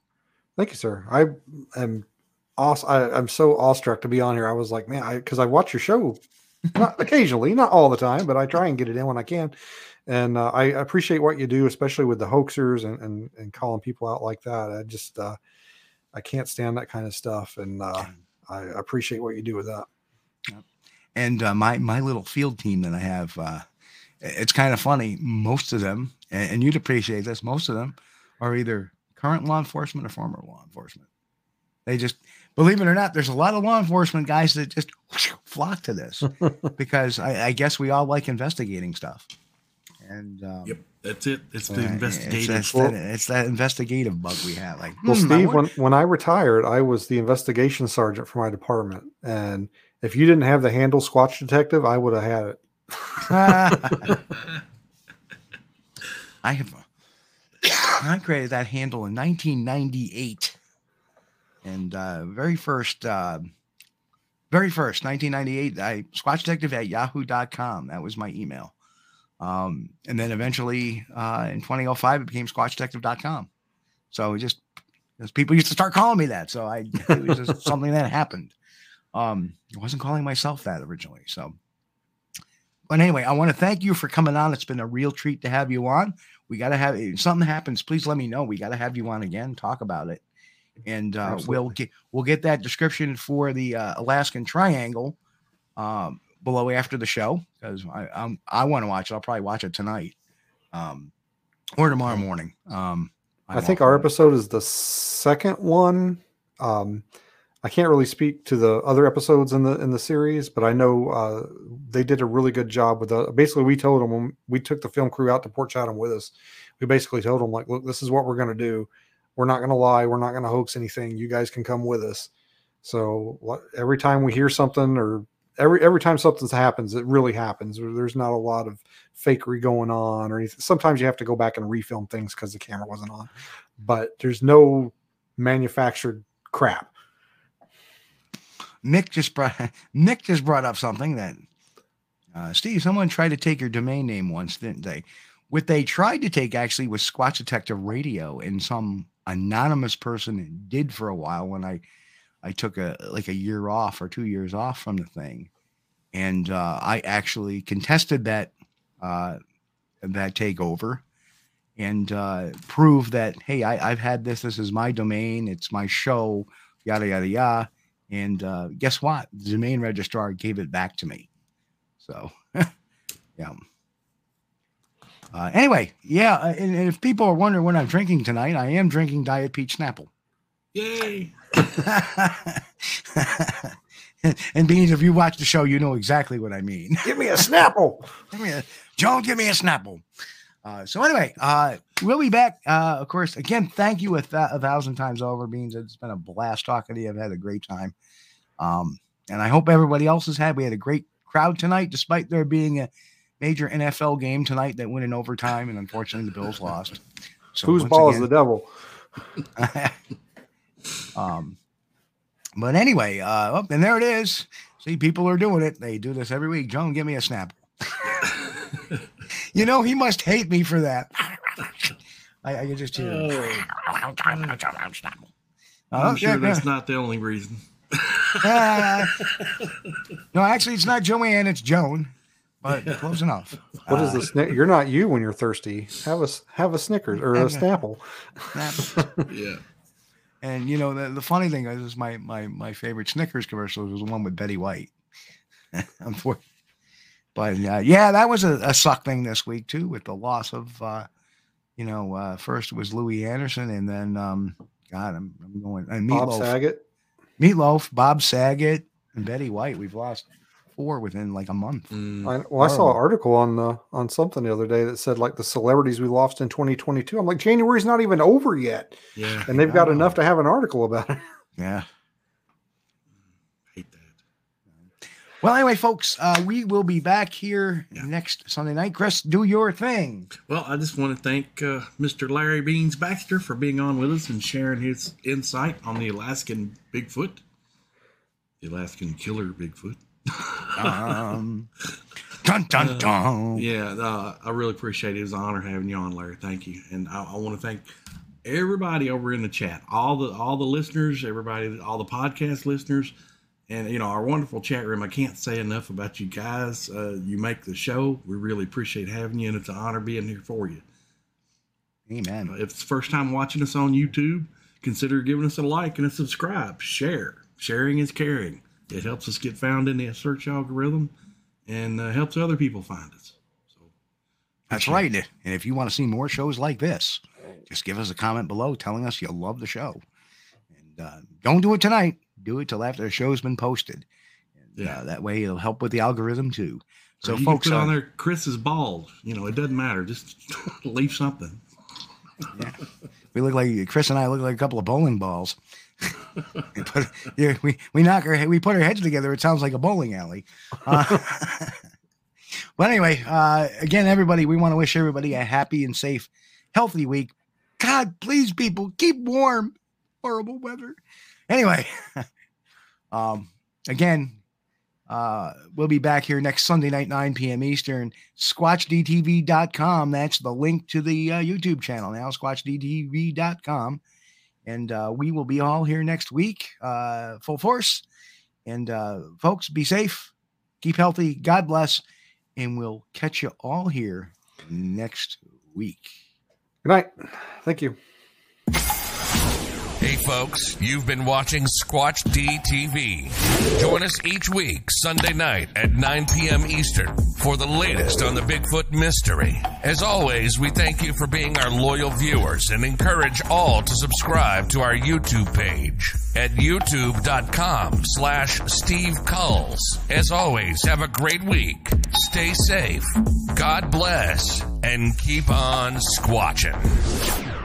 Thank you, sir. I am aw- I, I'm so awestruck to be on here. I was like, man, I because I watch your show not *laughs* occasionally, not all the time, but I try and get it in when I can. And uh, I appreciate what you do, especially with the hoaxers and, and and calling people out like that. I just uh, I can't stand that kind of stuff, and uh, I appreciate what you do with that. And uh, my, my little field team that I have, uh, it's kind of funny. Most of them, and, and you'd appreciate this, most of them are either current law enforcement or former law enforcement. They just, believe it or not, there's a lot of law enforcement guys that just *laughs* flock to this *laughs* because I, I guess we all like investigating stuff. And um, Yep, that's it. It's the uh, It's, investigative. that's that, it's that investigative bug we have. Like, Well, hmm, Steve, wonder- when, when I retired, I was the investigation sergeant for my department. And if you didn't have the handle Squatch Detective, I would have had it. *laughs* I have *coughs* I created that handle in 1998, and uh, very first, uh, very first 1998, I Squatch Detective at Yahoo.com. That was my email, um, and then eventually uh, in 2005 it became SquatchDetective.com. So it just as people used to start calling me that, so I it was just *laughs* something that happened. Um, I wasn't calling myself that originally, so. But anyway, I want to thank you for coming on. It's been a real treat to have you on. We got to have if something happens. Please let me know. We got to have you on again. Talk about it, and uh, we'll get we'll get that description for the uh, Alaskan Triangle um, below after the show because I I'm, I want to watch it. I'll probably watch it tonight, um, or tomorrow morning. Um, I I'm think our episode is the second one. Um, I can't really speak to the other episodes in the in the series, but I know uh, they did a really good job with the. Basically, we told them when we took the film crew out to Port Chatham with us, we basically told them like, "Look, this is what we're going to do. We're not going to lie. We're not going to hoax anything. You guys can come with us." So every time we hear something or every every time something happens, it really happens. There's not a lot of fakery going on or anything. Sometimes you have to go back and refilm things because the camera wasn't on, but there's no manufactured crap. Nick just brought *laughs* Nick just brought up something that uh, Steve, someone tried to take your domain name once, didn't they? What they tried to take actually was Squatch Detective Radio, in some anonymous person did for a while when I I took a like a year off or two years off from the thing, and uh, I actually contested that uh, that takeover and uh, proved that hey, I, I've had this. This is my domain. It's my show. Yada yada yada. And uh, guess what? The domain registrar gave it back to me. So, *laughs* yeah. Uh, anyway, yeah. uh, And, and if people are wondering what I'm drinking tonight, I am drinking Diet Peach Snapple. Yay! *laughs* and Beans, if you watch the show, you know exactly what I mean. Give me a Snapple. *laughs* Give me a Joan, give me a Snapple. Uh, so anyway, uh, we'll be back. Uh, of course, again, thank you a, th- a thousand times over, Beans. It's been a blast talking to you. I've had a great time. Um, and I hope everybody else has had. We had a great crowd tonight, despite there being a major NFL game tonight that went in overtime, and unfortunately the Bills lost. So Whose once ball is the devil? *laughs* um, but anyway, uh, oh, and there it is. See, people are doing it. They do this every week. Joan, give me a snap. *laughs* you know, he must hate me for that. I, I can just hear. him. I'm Oh, sure yeah, that's yeah. not the only reason. *laughs* Ah. no, actually, it's not Joanne. It's Joan. But *laughs* close enough. What is Uh, the snick? You're not you when you're thirsty. Have a s- have a Snickers or a Have a- Snapple. *laughs* Yeah. And you know, the, the funny thing is, is my my my favorite Snickers commercial was the one with Betty White. *laughs* Unfortunately. But uh, yeah, that was a, a suck thing this week too, with the loss of uh, you know, uh, first it was Louie Anderson, and then um, God, I'm, I'm going and Bob Saget. Meatloaf, Bob Saget, and Betty White. We've lost four within like a month. Mm, I, well, I saw an article on the on something the other day that said like the celebrities we lost in 2022. I'm like January's not even over yet, yeah. and they've got enough to have an article about it. *laughs* Yeah. Hate that. Well, anyway, folks, uh, we will be back here Yeah. next Sunday night. Chris, do your thing. Well, I just want to thank uh, Mr. Larry Beans Baxter for being on with us and sharing his insight on the Alaskan Bigfoot, the Alaskan killer Bigfoot. Um, dun dun dun. Yeah, uh, I really appreciate it. It was an honor having you on, Larry. Thank you, and I, I want to thank everybody over in the chat, all the all the listeners, everybody, all the podcast listeners, and you know our wonderful chat room. I can't say enough about you guys. Uh, you make the show. We really appreciate having you, and it's an honor being here for you. Amen. If it's first time watching us on YouTube, consider giving us a like and a subscribe. Share. Sharing is caring. It helps us get found in the search algorithm and uh, helps other people find us. So That's appreciate right. And if you want to see more shows like this, just give us a comment below telling us you love the show. And uh, don't do it tonight. Do it till after the show's been posted. And, Yeah. uh, that way it'll help with the algorithm too. So, you folks, can put on uh, there Chris is bald. You know, it doesn't matter. Just *laughs* leave something. yeah. we look like Chris and I look like a couple of bowling balls. *laughs* we, we we knock our we put our heads together. It sounds like a bowling alley. Uh, *laughs* but anyway, uh, again, everybody, we want to wish everybody a happy and safe, healthy week. God, please, people, keep warm. Horrible weather. Anyway, *laughs* um, again, uh, we'll be back here next Sunday night, 9 p.m. Eastern. SquatchDTV.com. That's the link to the uh, YouTube channel now, SquatchDTV.com. And uh, we will be all here next week, uh, full force. And uh, folks, be safe, keep healthy, God bless, and we'll catch you all here next week. Good night. Thank you. Hey, folks, you've been watching Squatch D TV. Join us each week, Sunday night at 9 p.m. Eastern, for the latest on the Bigfoot mystery. As always, we thank you for being our loyal viewers and encourage all to subscribe to our YouTube page at youtube.com slash Steve Kulls. As always, have a great week. Stay safe. God bless. And keep on squatching.